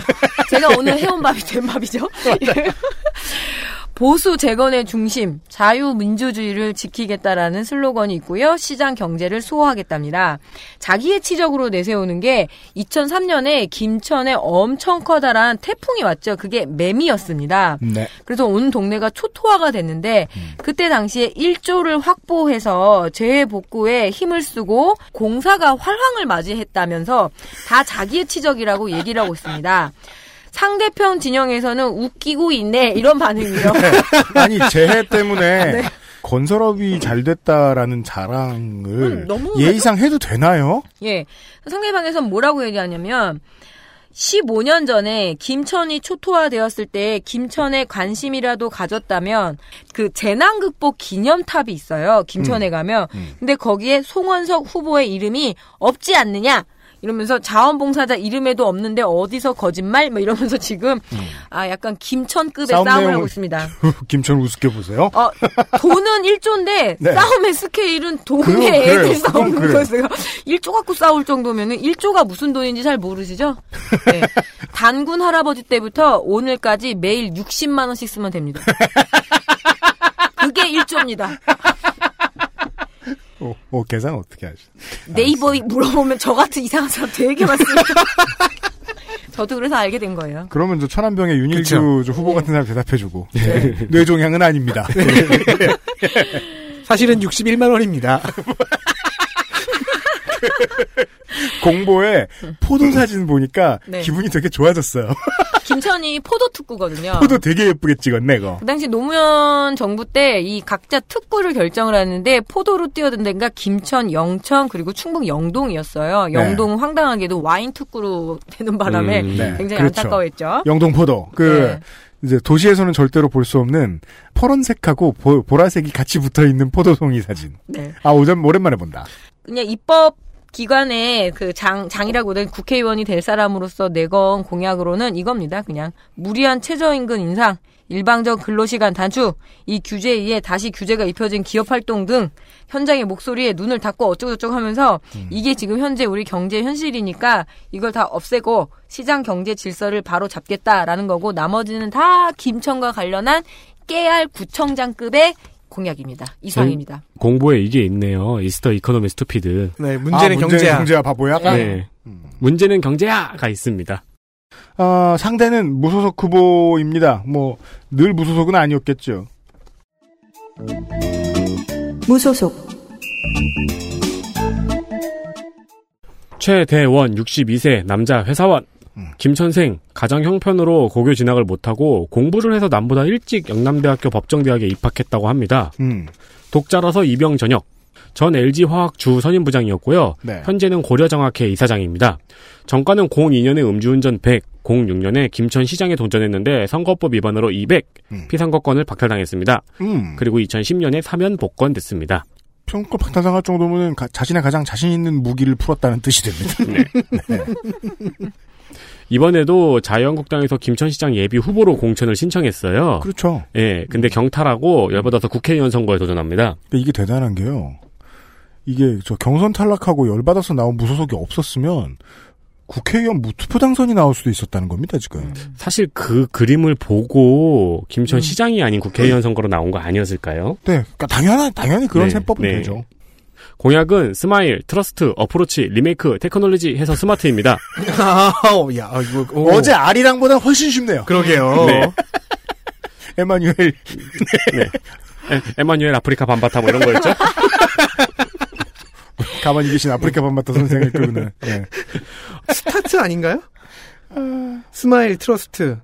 제가 오늘 해온 밥이 된 밥이죠. [LAUGHS] [LAUGHS] 예. 보수 재건의 중심, 자유민주주의를 지키겠다라는 슬로건이 있고요. 시장 경제를 수호하겠답니다. 자기의 치적으로 내세우는 게 2003년에 김천에 엄청 커다란 태풍이 왔죠. 그게 매미였습니다. 네. 그래서 온 동네가 초토화가 됐는데 그때 당시에 1조를 확보해서 재해 복구에 힘을 쓰고 공사가 활황을 맞이했다면서 다 자기의 치적이라고 얘기를 하고 있습니다. 상대편 진영에서는 웃기고 있네 이런 반응이요. 아니, 재해 때문에 [LAUGHS] 네. 건설업이 잘 됐다라는 자랑을 음, 예의상 해도 되나요? 예. 상대방에선 뭐라고 얘기하냐면 15년 전에 김천이 초토화되었을 때 김천에 관심이라도 가졌다면 그 재난 극복 기념탑이 있어요. 김천에 가면. 근데 거기에 송원석 후보의 이름이 없지 않느냐? 이러면서 자원봉사자 이름에도 없는데 어디서 거짓말? 뭐 이러면서 지금 아 약간 김천급의 싸움 싸움을 하고 있습니다. [LAUGHS] 김천 우습게 보세요. 어, 돈은 1조인데 [LAUGHS] 네. 싸움의 스케일은 그래요. [LAUGHS] 애들 싸우는 그래요. 거였어요. 1조 갖고 싸울 정도면은 1조가 무슨 돈인지 잘 모르시죠? 네. 단군 할아버지 때부터 오늘까지 매일 60만 원씩 쓰면 됩니다. 그게 1조입니다. 어, 어, 계산 어떻게 하시? [LAUGHS] 네이버에 물어보면 저 같은 이상한 사람 되게 많습니다. [LAUGHS] 저도 그래서 알게 된 거예요. 그러면 저 천안병의 윤일주 후보 같은 사람 대답해주고 뇌종양은 아닙니다. [LAUGHS] 사실은 61만 원입니다. 공보에 포도 사진 보니까 네. 기분이 되게 좋아졌어요. [LAUGHS] 김천이 포도 특구거든요. 포도 되게 예쁘게 찍었네, 거. 그 당시 노무현 정부 때 이 각자 특구를 결정을 하는데 포도로 뛰어든 데가 김천, 영천 그리고 충북 영동이었어요. 네. 영동은 황당하게도 와인 특구로 되는 바람에 음, 네. 굉장히 그렇죠. 안타까워했죠. 영동 포도. 그 네. 이제 도시에서는 절대로 볼 수 없는 파란색하고 보, 보라색이 같이 붙어 있는 포도송이 사진. 네. 아 오전 오랜만에 본다. 그냥 입법 기관의 그 장, 장이라고 는 국회의원이 될 사람으로서 내건 공약으로는 이겁니다. 그냥 무리한 최저임금 인상, 일방적 근로시간 단축, 이 규제에 의해 다시 규제가 입혀진 기업 활동 등 현장의 목소리에 눈을 닫고 어쩌고저쩌고 하면서 이게 지금 현재 우리 경제 현실이니까 이걸 다 없애고 시장 경제 질서를 바로 잡겠다라는 거고 나머지는 다 김천과 관련한 깨알 구청장급의 공약입니다. 이상입니다. 공보에 이게 있네요. It's the economy, stupid. 네, 문제는 아, 문제는 경제야. 경제야 바보야. 네. 문제는 경제야가 있습니다. 어, 상대는 무소속 후보입니다. 뭐 늘 무소속은 아니었겠죠. 무소속 최대원 62세 남자 회사원 김천생 가장 형편으로 고교 진학을 못하고 공부를 해서 남보다 일찍 영남대학교 법정대학에 입학했다고 합니다. 음. 독자라서 입영 전역. 전 LG화학 주 선임 부장이었고요. 네. 현재는 고려정학회 이사장입니다. 정가는 02년에 음주운전 100, 06년에 김천 시장에 도전했는데 선거법 위반으로 200, 피선거권을 박탈당했습니다. 음. 그리고 2010년에 사면 복권됐습니다. 평가 박탈당할 정도면 가- 자신의 가장 자신 있는 무기를 풀었다는 뜻이 됩니다. [LAUGHS] 네. [LAUGHS] 이번에도 자유한국당에서 김천시장 예비 후보로 공천을 신청했어요. 그렇죠. 예, 근데 경탈하고 열받아서 국회의원 선거에 도전합니다. 이게 대단한 게요. 이게 저 경선 탈락하고 열받아서 나온 무소속이 없었으면 국회의원 무투표 당선이 나올 수도 있었다는 겁니다, 지금. 사실 그 그림을 보고 김천 시장이 아닌 국회의원 선거로 나온 거 아니었을까요? 네, 그러니까 당연한 당연히 그런 네, 셈법은 네. 되죠. 공약은 smile, trust, approach, remake, technology 해서 SMART입니다. 아, 야, 이거, 오. 어제 아리랑보다 훨씬 쉽네요. 그러게요. 네. [LAUGHS] 에마뉴엘 네. 에, 에마뉴엘 아프리카 반바타 뭐 이런 거였죠? [LAUGHS] 가만히 계신 아프리카 반바타 선생을 그러네. 네. START 아닌가요? Smile trust.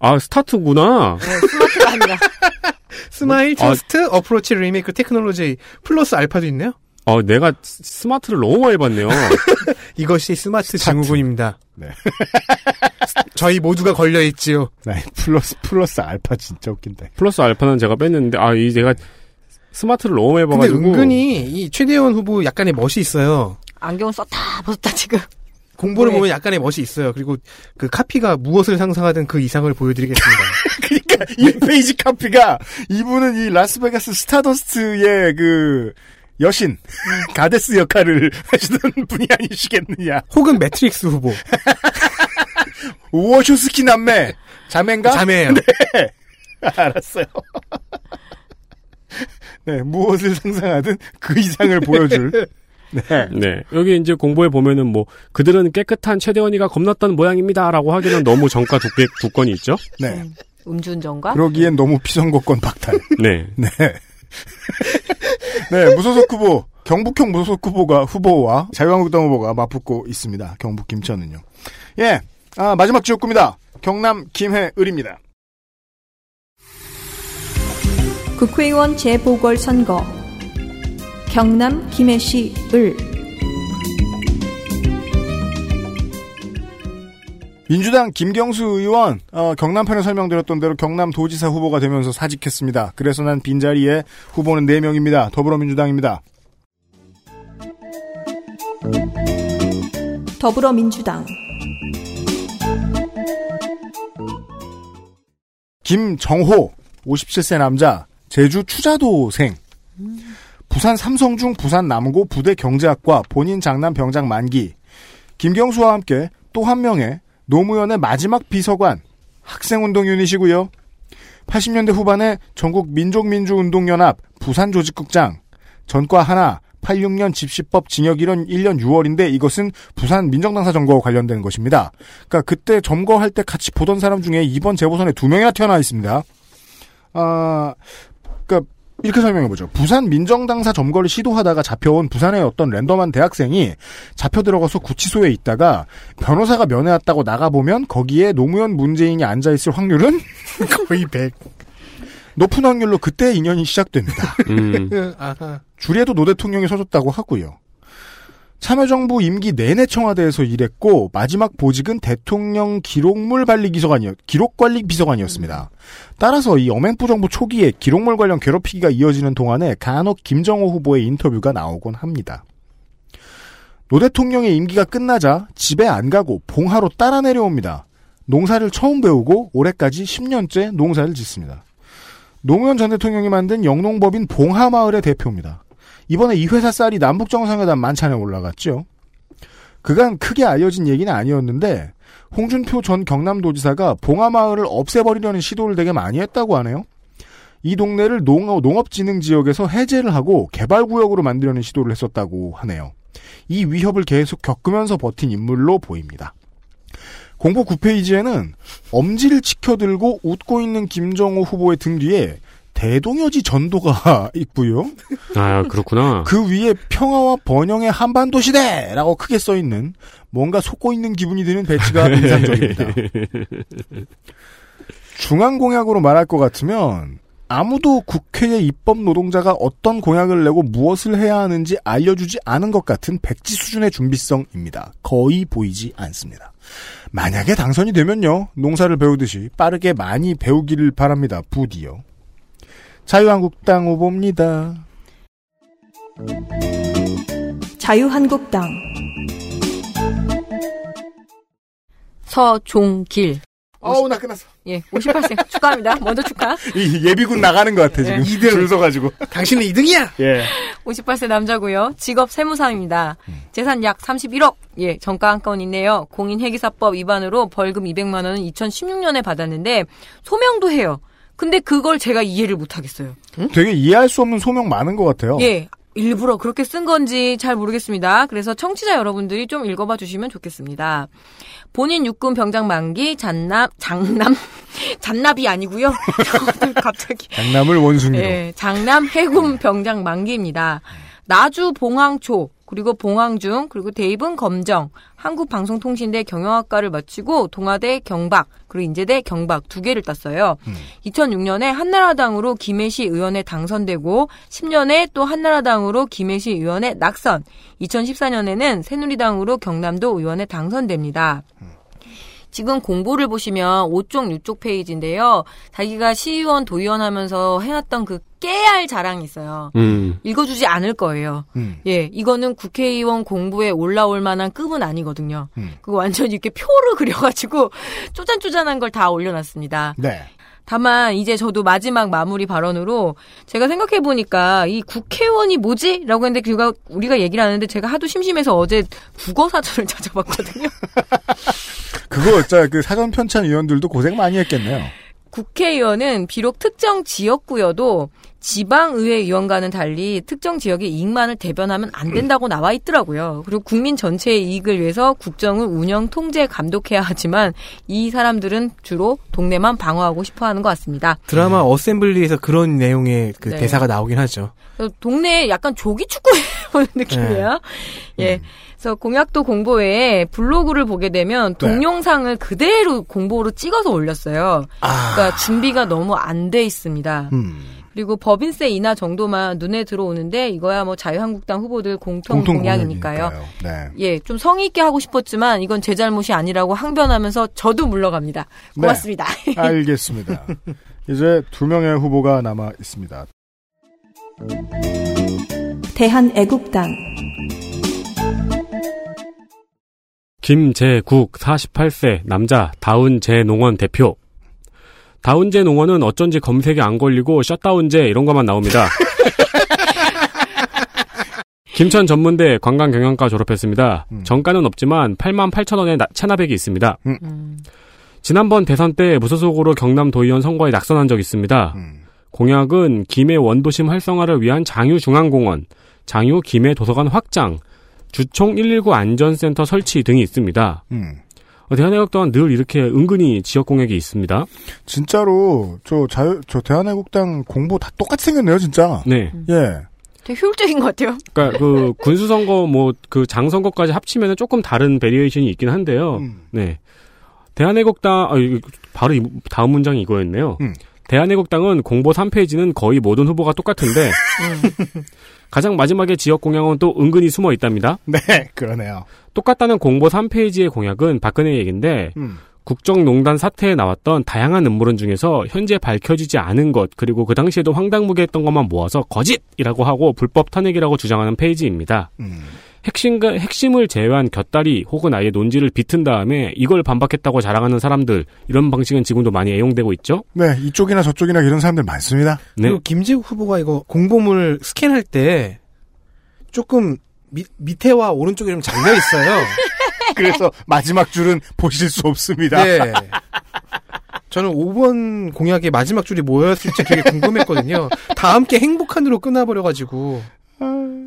아, START구나. SMART가 아니라. [LAUGHS] Smile 아. Trust approach remake technology 플러스 알파도 있네요. 어, 내가 스- SMART를 너무 많이 봤네요. [LAUGHS] 이것이 스마트, 증후군입니다. 네. [LAUGHS] 저희 모두가 걸려 있지요. 네, 플러스 플러스 알파 진짜 웃긴다. 플러스 알파는 제가 뺐는데, 아, 이 제가 SMART를 너무 많이 근데 봐가지고. 은근히 이 최대원 후보 약간의 멋이 있어요. 안경 썼다 벗었다 지금. 공보를 네. 보면 약간의 멋이 있어요. 그리고 그 카피가 무엇을 상상하든 그 이상을 보여드리겠습니다. [LAUGHS] 그러니까 이 페이지 카피가 이분은 이 라스베가스 스타더스트의 그 여신 goddess 역할을 [LAUGHS] 하시던 분이 아니시겠느냐. 혹은 매트릭스 후보. [LAUGHS] 워쇼스키 남매 자매인가? 자매예요. 네. [LAUGHS] 알았어요. 네, 무엇을 상상하든 그 이상을 보여줄. 네. 네. 여기 이제 공보에 보면은 뭐, 그들은 깨끗한 최대원이가 겁났던 모양입니다라고 하기는 너무 정가 두께, 두 건이 있죠? 네. 음주운전과 그러기엔 너무 피선거권 박탈. 네. 네. [LAUGHS] 네, 무소속 후보, 경북형 무소속 후보가, 후보와 자유한국당 후보가 맞붙고 있습니다. 경북 김천은요. 예, 아, 마지막 지역구입니다. 경남 김해을입니다. 국회의원 재보궐선거 경남 김해시 을 민주당 김경수 의원, 어, 경남편에 설명드렸던 대로 경남 도지사 후보가 되면서 사직했습니다. 그래서 난 빈자리에 후보는 4명입니다. 더불어민주당입니다. 더불어민주당 김정호, 57세 남자, 제주 추자도생. 부산 삼성중 부산 남고 부대 경제학과 본인 장남 병장 만기. 김경수와 함께 또 한 명의 노무현의 마지막 비서관, 학생운동 유닛이고요. 80년대 후반에 전국 민족민주운동연합 부산 조직국장, 전과 하나, 86년 집시법 징역 1년, 1년 6월인데 이것은 부산 민정당사 점거와 관련된 것입니다. 그러니까 그때 점거할 때 같이 보던 사람 중에 이번 재보선에 두 명이나 태어나 있습니다. 아, 그러니까 이렇게 설명해보죠. 부산 민정당사 점거를 시도하다가 잡혀온 부산의 어떤 랜덤한 대학생이 잡혀 들어가서 구치소에 있다가 변호사가 면회 왔다고 나가보면 거기에 노무현 문재인이 앉아있을 확률은 [LAUGHS] 거의 100. 높은 확률로 그때 인연이 시작됩니다. 음. 줄에도 노 대통령이 서줬다고 하고요. 참여정부 임기 내내 청와대에서 일했고 마지막 보직은 대통령 기록물 관리 비서관이었 기록 관리 비서관이었습니다. 따라서 이 어맹부 정부 초기에 기록물 관련 괴롭히기가 이어지는 동안에 간혹 김정호 후보의 인터뷰가 나오곤 합니다. 노 대통령의 임기가 끝나자 집에 안 가고 봉하로 따라 내려옵니다. 농사를 처음 배우고 올해까지 10년째 농사를 짓습니다. 노무현 전 대통령이 만든 영농법인 봉하마을의 대표입니다. 이번에 이 회사 쌀이 남북정상회담 만찬에 올라갔죠. 그간 크게 알려진 얘기는 아니었는데 홍준표 전 경남도지사가 봉하마을을 없애버리려는 시도를 되게 많이 했다고 하네요. 이 동네를 농업, 농업진흥지역에서 해제를 하고 개발구역으로 만들려는 시도를 했었다고 하네요. 이 위협을 계속 겪으면서 버틴 인물로 보입니다. 공보 9페이지에는 엄지를 치켜들고 웃고 있는 김정호 후보의 등 뒤에 대동여지 전도가 [LAUGHS] 있고요. 아, 그렇구나. 그 위에 평화와 번영의 한반도 시대라고 크게 써 있는 뭔가 속고 있는 기분이 드는 배치가 [LAUGHS] 인상적입니다. 중앙 공약으로 말할 것 같으면 아무도 국회의 입법 노동자가 어떤 공약을 내고 무엇을 해야 하는지 알려주지 않은 것 같은 백지 수준의 준비성입니다. 거의 보이지 않습니다. 만약에 당선이 되면요, 농사를 배우듯이 빠르게 많이 배우기를 바랍니다. 부디요. 자유한국당 후보입니다. 자유한국당 서종길. 어우, 나 끝났어. 예, 58세 [LAUGHS] 축하합니다. 먼저 축하. 이 예비군 나가는 것 같아, 지금. 예. 줄 서가지고. 당신은 2등이야! 예. 58세 남자고요. 직업 세무사입니다. 재산 약 31억. 예, 정가 한 건 있네요. 공인 회계사법 위반으로 벌금 200만 원은 2016년에 받았는데 소명도 해요. 근데 그걸 제가 이해를 못 하겠어요. 되게 이해할 수 없는 소명 많은 것 같아요. 예. 일부러 그렇게 쓴 건지 잘 모르겠습니다. 그래서 청취자 여러분들이 좀 읽어봐 주시면 좋겠습니다. 본인 육군 병장 만기 잔납 장남 [LAUGHS] 잔납이 아니고요. [LAUGHS] 갑자기 장남을 원숭이로. 예, 장남 해군 병장 만기입니다. 나주 봉황초 그리고 봉황중 그리고 대입은 검정 한국방송통신대 경영학과를 마치고 동아대 경박 그리고 인제대 경박 두 개를 땄어요. 2006년에 한나라당으로 김해시 의원에 당선되고 10년에 또 한나라당으로 김해시 의원에 낙선 2014년에는 새누리당으로 경남도 의원에 당선됩니다. 지금 공보를 보시면 5쪽, 6쪽 페이지인데요. 자기가 시의원, 도의원 하면서 해놨던 그 깨알 자랑이 있어요. 음. 읽어주지 않을 거예요. 음. 예, 이거는 국회의원 공부에 올라올 만한 급은 아니거든요. 음. 그거 완전히 이렇게 표를 그려가지고 [LAUGHS] 쪼잔쪼잔한 걸 다 올려놨습니다. 네. 다만 이제 저도 마지막 마무리 발언으로 제가 생각해 보니까 이 국회의원이 뭐지? 라고 했는데 그가 우리가 얘기를 하는데 제가 하도 심심해서 어제 국어 사전을 [LAUGHS] 찾아봤거든요. [LAUGHS] 그거, 자, 그 사전 편찬 위원들도 고생 많이 했겠네요. 국회의원은 비록 특정 지역구여도 지방의회 의원과는 달리 특정 지역의 이익만을 대변하면 안 된다고 나와 있더라고요. 그리고 국민 전체의 이익을 위해서 국정을 운영, 통제, 감독해야 하지만 이 사람들은 주로 동네만 방어하고 싶어 하는 것 같습니다. 드라마 어셈블리에서 그런 내용의 그 네. 대사가 나오긴 하죠. 동네에 약간 조기 축구 해 [LAUGHS] 보는 느낌이에요. 예. 그래서 공약도 공보 외에 블로그를 보게 되면 동영상을 그대로 공보로 찍어서 올렸어요. 그러니까 준비가 너무 안 돼 있습니다. 음. 그리고 법인세 인하 정도만 눈에 들어오는데 이거야 뭐 자유한국당 후보들 공통, 공통 공약이니까요. 공약이니까요. 네. 예, 좀 성의 있게 하고 싶었지만 이건 제 잘못이 아니라고 항변하면서 저도 물러갑니다. 네. 고맙습니다. [LAUGHS] 알겠습니다. 이제 두 명의 후보가 남아 있습니다. 대한애국당 김재국 48세 남자 다운제 농원 대표. 다운제 농원은 어쩐지 검색이 안 걸리고 셧다운제 이런 것만 나옵니다. [LAUGHS] 김천 전문대 관광경영과 졸업했습니다. 정가는 없지만 8만 8천 원의 나- 체납액이 있습니다. 지난번 대선 때 무소속으로 경남 도의원 선거에 낙선한 적 있습니다. 공약은 김해 원도심 활성화를 위한 장유중앙공원, 장유 김해 도서관 확장, 주총 119 안전센터 설치 등이 있습니다. 음. 어, 대한애국당은 늘 이렇게 은근히 지역 공약이 있습니다. 진짜로 저 자유 저 대한애국당 공보 다 똑같이 생겼네요, 진짜. 네. 예. 되게 효율적인 것 같아요. 그러니까 그 [LAUGHS] 군수 선거 뭐 그 장 선거까지 합치면은 조금 다른 variation이 있긴 한데요. 음. 네. 대한애국당 아 바로 이, 다음 문장이 이거였네요. 음. 대한애국당은 공보 3페이지는 거의 모든 후보가 똑같은데 [LAUGHS] 가장 마지막에 지역 공약은 또 은근히 숨어 있답니다. 네, 그러네요. 똑같다는 공보 3페이지의 공약은 박근혜 얘기인데 음. 국정농단 사태에 나왔던 다양한 음모론 중에서 현재 밝혀지지 않은 것 그리고 그 당시에도 황당무계했던 것만 모아서 거짓이라고 하고 불법 탄핵이라고 주장하는 페이지입니다. 음. 핵심과 핵심을 제외한 곁다리 혹은 아예 논지를 비튼 다음에 이걸 반박했다고 자랑하는 사람들 이런 방식은 지금도 많이 애용되고 있죠. 네, 이쪽이나 저쪽이나 이런 사람들 많습니다. 네. 그리고 김재국 후보가 이거 공보물 스캔할 때 조금 밑, 밑에와 오른쪽에 좀 잘려 있어요. [LAUGHS] 그래서 마지막 줄은 보실 수 없습니다. 네. 저는 5번 공약의 마지막 줄이 뭐였을지 되게 궁금했거든요. 다 함께 행복한으로 끊어버려가지고.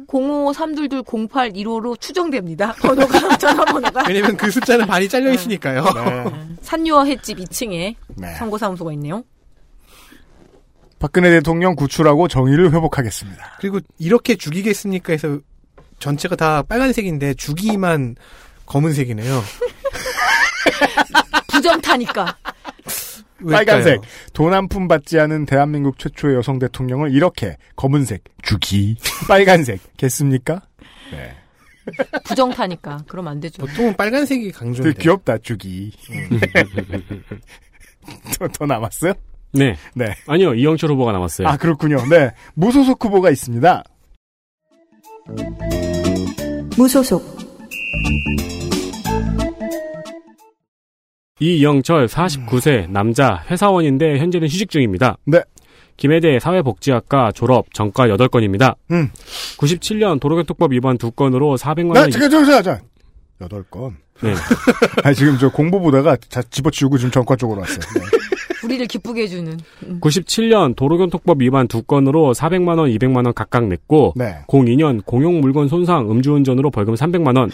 053220815로 추정됩니다. 번호가 [LAUGHS] 전화번호가. 왜냐면 그 숫자는 반이 잘려 있으니까요. 네. 산유어 횟집 2층에 네. 선거사무소가 있네요. 박근혜 대통령 구출하고 정의를 회복하겠습니다. 그리고 이렇게 죽이겠습니까 해서 전체가 다 빨간색인데 주기만 검은색이네요. [LAUGHS] 부정타니까. 빨간색. 돈 한 푼 받지 않은 대한민국 최초의 여성 대통령을 이렇게 검은색, 주기, [LAUGHS] 빨간색 겠습니까? 네. [LAUGHS] 부정타니까. 그럼 안 되죠. 보통은 빨간색이 강조인데. 되게 귀엽다, 주기. 더, [LAUGHS] 더 남았어요? 네. 네. 아니요, 이영철 후보가 남았어요. 아, 그렇군요. 네. 무소속 후보가 있습니다. 무소속 이영철 49세 남자 회사원인데 현재는 휴직 중입니다. 네. 김해대 사회복지학과 졸업 전과 8건입니다. 음. 97년 도로교통법 위반 2건으로 400만 나, 원 잠깐, 잠깐, 잠깐. 여덟 건. 네. [LAUGHS] 아 지금 저 공부 보다가 자, 집어치우고 지금 전과 쪽으로 왔어요. 네. [LAUGHS] 우리를 기쁘게 해주는. 음. 97년 도로교통법 위반 2건으로 400만 원, 200만 원 각각 냈고 네. 02년 공용 물건 손상 음주운전으로 벌금 300만 원.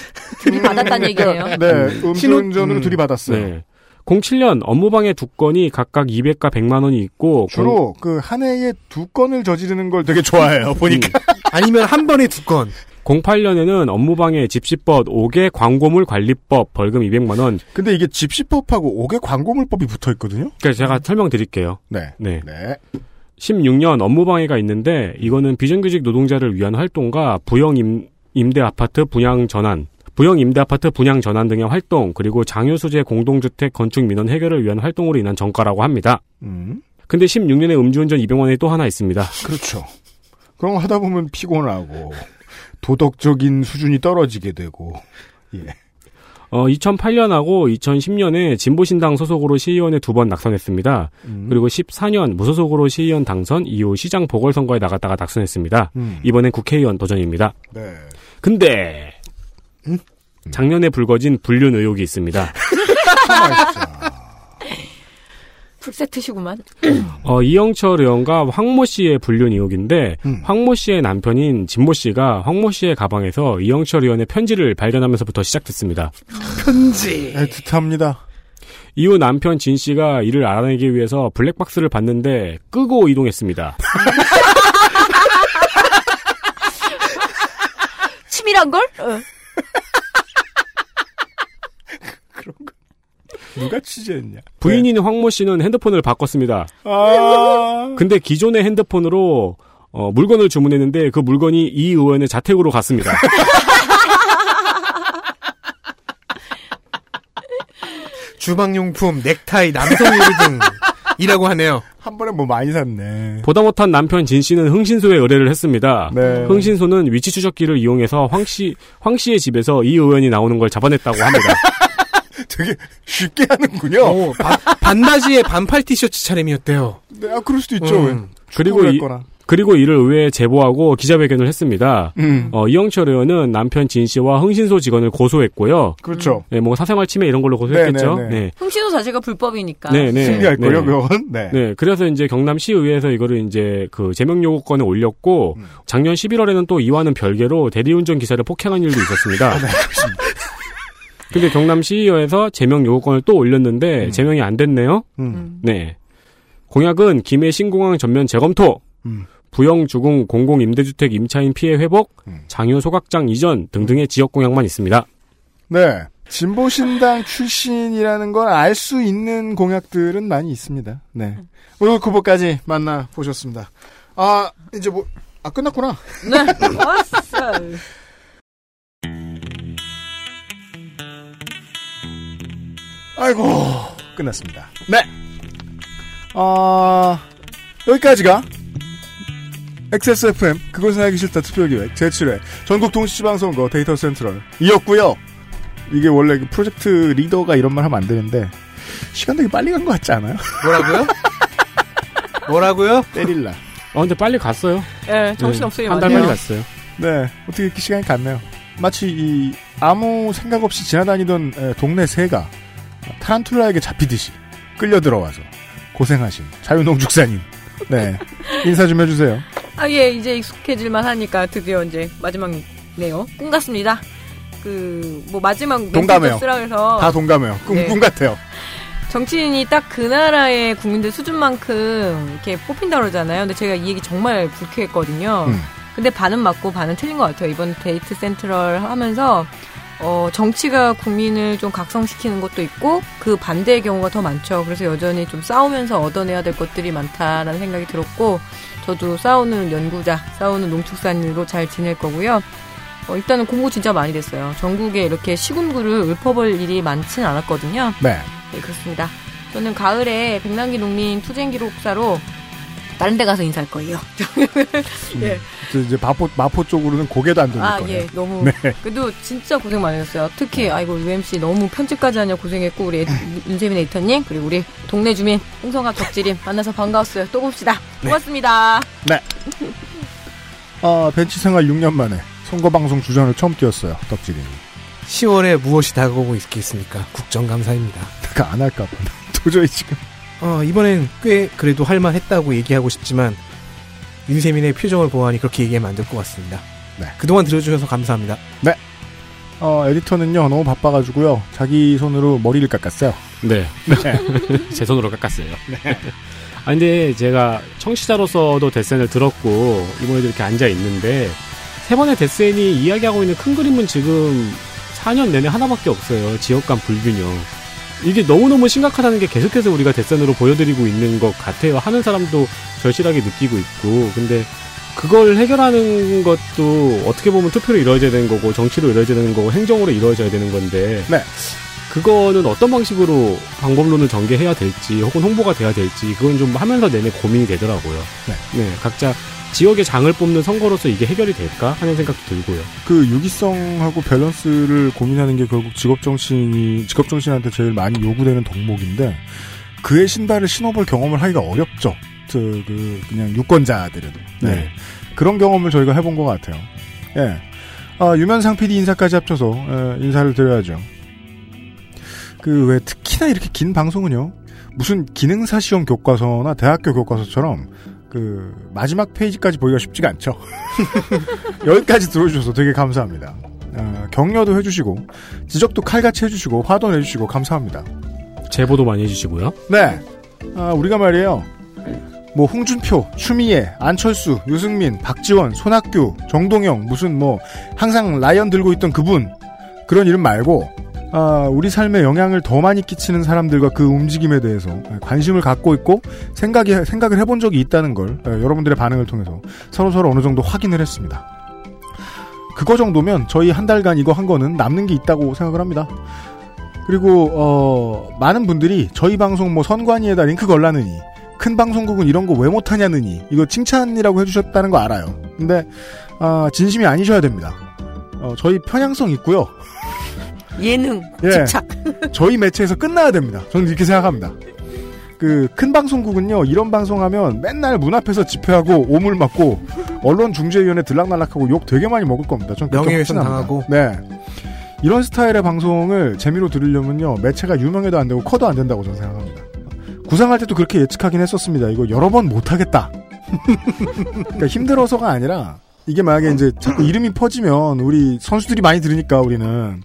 받았다는 얘기네요. 네, 음주운전으로 음. 들이받았어요. 네. 07년 업무방해 두 건이 각각 200과 100만 원이 있고 주로 그한 해에 두 건을 저지르는 걸 되게 좋아해요. 보니까. [LAUGHS] 아니면 한 번에 두 건. 08년에는 업무방해 집시법 5개 광고물 관리법 벌금 200만 원. 근데 이게 집시법하고 5개 광고물법이 붙어 있거든요. 그러니까 제가 설명드릴게요. 네. 네. 네. 16년 업무방해가 있는데 이거는 비정규직 노동자를 위한 활동과 부영 임, 임대 아파트 분양 전환, 부영 임대 아파트 분양 전환 등의 활동, 그리고 장유 소재 공동주택 건축 민원 해결을 위한 활동으로 인한 정가라고 합니다. 음. 근데 16년에 음주운전 200원이 또 하나 있습니다. 그렇죠. 그럼 하다 보면 피곤하고 도덕적인 수준이 떨어지게 되고. 예. 어, 2008년하고 2010년에 진보신당 소속으로 시의원에 두 번 낙선했습니다. 음. 그리고 14년 무소속으로 시의원 당선 이후 시장 보궐선거에 나갔다가 낙선했습니다. 음. 이번엔 국회의원 도전입니다. 네. 근데 작년에 불거진 불륜 의혹이 있습니다. [LAUGHS] 풀세트시구만. 어, 이영철 의원과 황모 씨의 불륜 의혹인데 음. 황모 씨의 남편인 진모 씨가 황모 씨의 가방에서 이영철 의원의 편지를 발견하면서부터 시작됐습니다. 편지. 애틋합니다. 이후 남편 진 씨가 이를 알아내기 위해서 블랙박스를 봤는데 끄고 이동했습니다. [LAUGHS] 치밀한 걸? 어. 누가 취재했냐? 부인인 황모 씨는 핸드폰을 바꿨습니다. 아. 근데 기존의 핸드폰으로 어, 물건을 주문했는데 그 물건이 이 의원의 자택으로 갔습니다. [LAUGHS] 주방용품, 넥타이, 남성 의류 등이라고 하네요. 한 번에 뭐 많이 샀네. 보다 못한 남편 진 씨는 흥신소에 의뢰를 했습니다. 네. 흥신소는 위치 추적기를 이용해서 황 씨, 황 씨의 집에서 이 의원이 나오는 걸 잡아냈다고 합니다. [LAUGHS] 되게 쉽게 하는군요. 오, 바- 반바지에 반팔 티셔츠 차림이었대요. 네, 아, 그럴 수도 있죠. 음. 그리고 이, 했거나. 그리고 이를 의회에 제보하고 기자회견을 했습니다. 음. 어, 이영철 의원은 남편 진 씨와 흥신소 직원을 고소했고요. 그렇죠. 네, 뭐 사생활 침해 이런 걸로 고소했겠죠. 네, 네, 네. 네. 흥신소 자체가 불법이니까. 네, 네. 승리할 네. 거요, 그건. 네. 네, 그래서 이제 경남시의회에서 이거를 이제 그 제명 요구권에 올렸고 음. 작년 11월에는 또 이와는 별개로 대리운전 기사를 폭행한 일도 [LAUGHS] 아, 있었습니다. 네, 근데 경남시의회에서 제명 요구권을 또 올렸는데 제명이 안 됐네요. 음. 네. 공약은 김해 신공항 전면 재검토, 음. 부영 주공 공공 임대주택 임차인 피해 회복, 음. 장유 소각장 이전 등등의 지역 공약만 있습니다. 네. 진보신당 출신이라는 걸 알 수 있는 공약들은 많이 있습니다. 네. 오늘 후보까지 만나보셨습니다. 아, 이제 뭐, 아, 끝났구나. 네. [LAUGHS] 아이고, 끝났습니다. 네. 아, 여기까지가 XSFM, 그것은 알기 싫다 투표기획 제7회 전국 동시지방선거 데이터 센트럴 이었고요 이게 원래 그 프로젝트 리더가 이런 말 하면 안 되는데, 시간 되게 빨리 간 것 같지 않아요? 뭐라고요? 뭐라고요? [LAUGHS] 때릴라. 어, 근데 빨리 갔어요. 예, 정신 없어요. 한 달. 빨리 갔어요. 네, 어떻게 이렇게 시간이 갔네요. 마치 이 아무 생각 없이 지나다니던 에, 동네 새가 타란툴라에게 잡히듯이 끌려 들어와서 고생하신 자유농축산인. 네, 인사 좀 해주세요. 아, 예, 이제 익숙해질만 하니까 드디어 이제 마지막네요. 꿈 같습니다. 그, 뭐, 마지막 동감해요. 다 동감해요. 꿈, 네. 꿈 같아요. 정치인이 딱 그 나라의 국민들 수준만큼 이렇게 뽑힌다 그러잖아요. 근데 제가 이 얘기 정말 불쾌했거든요. 음. 근데 반은 맞고 반은 틀린 것 같아요. 이번 데이트 센트럴 하면서 어, 정치가 국민을 좀 각성시키는 것도 있고 그 반대의 경우가 더 많죠. 그래서 여전히 좀 싸우면서 얻어내야 될 것들이 많다라는 생각이 들었고 저도 싸우는 연구자, 싸우는 농축산인으로 잘 지낼 거고요. 어, 일단은 공부 진짜 많이 됐어요. 전국에 이렇게 시군구를 읊어볼 일이 많지는 않았거든요. 네. 네, 그렇습니다. 저는 가을에 백남기 농민 투쟁 기록사로 다른 데 가서 인사할 거예요. [LAUGHS] 예. 그 이제 마포 마포 쪽으로는 고개도 안 돌릴 아, 거예요. 예, 너무. 네. 그래도 진짜 고생 많이 했어요. 특히, 아이고, UMC 너무 편집까지 하냐 고생했고, 우리 윤세민 에디터님, 그리고 우리 동네 주민, 홍성학 덕질님 만나서 반가웠어요. 또 봅시다. 고맙습니다. 네. 아, 벤치 생활 6년 만에 선거 방송 주전을 처음 뛰었어요. 덕질이. 10월에 무엇이 다가오고 있겠습니까? 국정감사입니다. 그러니까 안 할까 봐. [LAUGHS] 도저히 지금. 어, 이번엔 꽤 그래도 할만했다고 얘기하고 싶지만 윤세민의 표정을 보아하니 그렇게 얘기하면 안 될 것 같습니다. 네. 그동안 들어주셔서 감사합니다. 네. 어, 에디터는요, 너무 바빠가지고요, 자기 손으로 머리를 깎았어요. 네. [LAUGHS] 제 손으로 깎았어요. 아, 근데 제가 청취자로서도 데센을 들었고, 이번에도 이렇게 앉아 있는데, 세 번의 데센이 이야기하고 있는 큰 그림은 지금 4년 내내 하나밖에 없어요. 지역 간 불균형. 이게 너무너무 심각하다는 게 계속해서 우리가 데센으로 보여드리고 있는 것 같아요. 하는 사람도 절실하게 느끼고 있고. 근데 그걸 해결하는 것도 어떻게 보면 투표로 이루어져야 되는 거고, 정치로 이루어져야 되는 거고, 행정으로 이루어져야 되는 건데. 네. 그거는 어떤 방식으로 방법론을 전개해야 될지 혹은 홍보가 돼야 될지 그건 좀 하면서 내내 고민이 되더라고요. 네. 각자 지역의 장을 뽑는 선거로서 이게 해결이 될까 하는 생각도 들고요. 그 유기성하고 밸런스를 고민하는 게 결국 직업 정치인이 직업 정치인한테 제일 많이 요구되는 덕목인데 그의 신발을 신어볼 경험을 하기가 어렵죠. 그, 그 그냥 유권자들은 네. 네. 그런 경험을 저희가 해본 것 같아요. 예. 아, 유면상 PD 인사까지 합쳐서 에, 인사를 드려야죠. 그 왜 특히나 이렇게 긴 방송은요. 무슨 기능사 시험 교과서나 대학교 교과서처럼 그 마지막 페이지까지 보기가 쉽지가 않죠. [LAUGHS] 여기까지 들어주셔서 되게 감사합니다. 아, 격려도 해주시고 지적도 칼같이 해주시고 화도 내주시고 감사합니다. 제보도 많이 해주시고요. 네, 아, 우리가 말이에요. 뭐 홍준표, 추미애, 안철수, 유승민, 박지원, 손학규, 정동영 무슨 뭐 항상 라이언 들고 있던 그분 그런 이름 말고 아, 우리 삶에 영향을 더 많이 끼치는 사람들과 그 움직임에 대해서 관심을 갖고 있고 생각이 생각을 해본 적이 있다는 걸 에, 여러분들의 반응을 통해서 서로 서로 어느 정도 확인을 했습니다. 그거 정도면 저희 한 달간 이거 한 거는 남는 게 있다고 생각을 합니다. 그리고 어, 많은 분들이 저희 방송 뭐 선관위에다 링크 걸라느니 큰 방송국은 이런 거 왜 못하냐느니 이거 칭찬이라고 해주셨다는 거 알아요. 근데 아, 진심이 아니셔야 됩니다. 어, 저희 편향성 있고요. 예능, 예. 집착. [LAUGHS] 저희 매체에서 끝나야 됩니다. 저는 이렇게 생각합니다. 그 큰 방송국은요 이런 방송하면 맨날 문 앞에서 집회하고 오물 맞고 언론 중재위원회 들락날락하고 욕 되게 많이 먹을 겁니다. 전 명예훼손. 당하고. 네. 이런 스타일의 방송을 재미로 들으려면요 매체가 유명해도 안 되고 커도 안 된다고 저는 생각합니다. 구상할 때도 그렇게 예측하긴 했었습니다. 이거 여러 번 못하겠다. [LAUGHS] 그러니까 힘들어서가 아니라 이게 만약에 이제 자꾸 이름이 퍼지면 우리 선수들이 많이 들으니까 우리는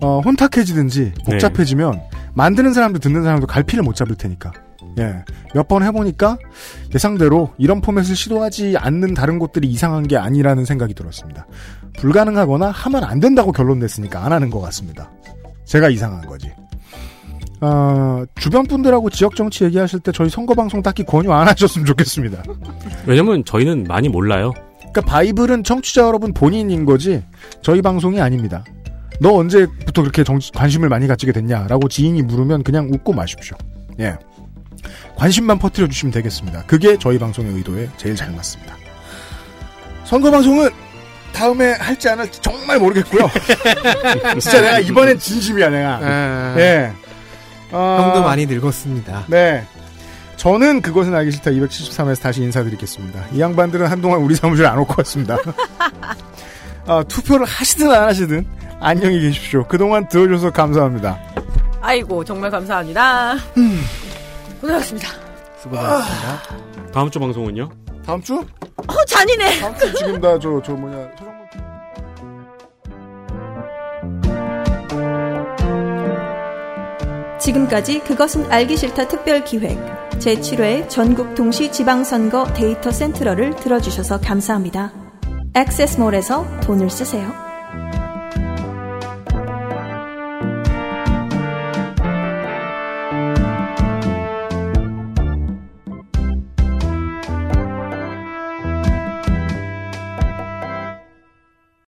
어, 혼탁해지든지 복잡해지면 만드는 사람도 듣는 사람도 갈피를 못 잡을 테니까. 예. 몇 번 해보니까 예상대로 이런 포맷을 시도하지 않는 다른 곳들이 이상한 게 아니라는 생각이 들었습니다. 불가능하거나 하면 안 된다고 결론 냈으니까 안 하는 것 같습니다. 제가 이상한 거지. 어, 주변 분들하고 지역 정치 얘기하실 때 저희 선거 방송 딱히 권유 안 하셨으면 좋겠습니다. 왜냐면 저희는 많이 몰라요. 그러니까 바이블은 청취자 여러분 본인인 거지 저희 방송이 아닙니다. 너 언제부터 그렇게 정치, 관심을 많이 가지게 됐냐라고 지인이 물으면 그냥 웃고 마십시오. 예. 관심만 퍼뜨려 주시면 되겠습니다. 그게 저희 방송의 의도에 제일 잘 맞습니다. 선거 방송은 다음에 할지 안 할지 정말 모르겠고요. [LAUGHS] 진짜 내가 이번엔 진심이야 내가. 아, 예. 어, 형도 많이 늙었습니다. 네. 저는 그것은 알기 싫다 273에서 다시 인사드리겠습니다. 이 양반들은 한동안 우리 사무실 안 올 것 같습니다. 어, 투표를 하시든 안 하시든 안녕히 계십시오. 그동안 들어줘서 감사합니다. 아이고 정말 감사합니다. 음. 고생하셨습니다. 수고하셨습니다. 아. 다음 주 방송은요? 다음 주? 어 잔인해. 다음 주 지금 다저저 저 뭐냐 초정문. 지금까지 그것은 알기 싫다 특별 기획 제7회 전국 동시 지방선거 데이터 센트럴을 들어주셔서 감사합니다. 액세스몰에서 돈을 쓰세요.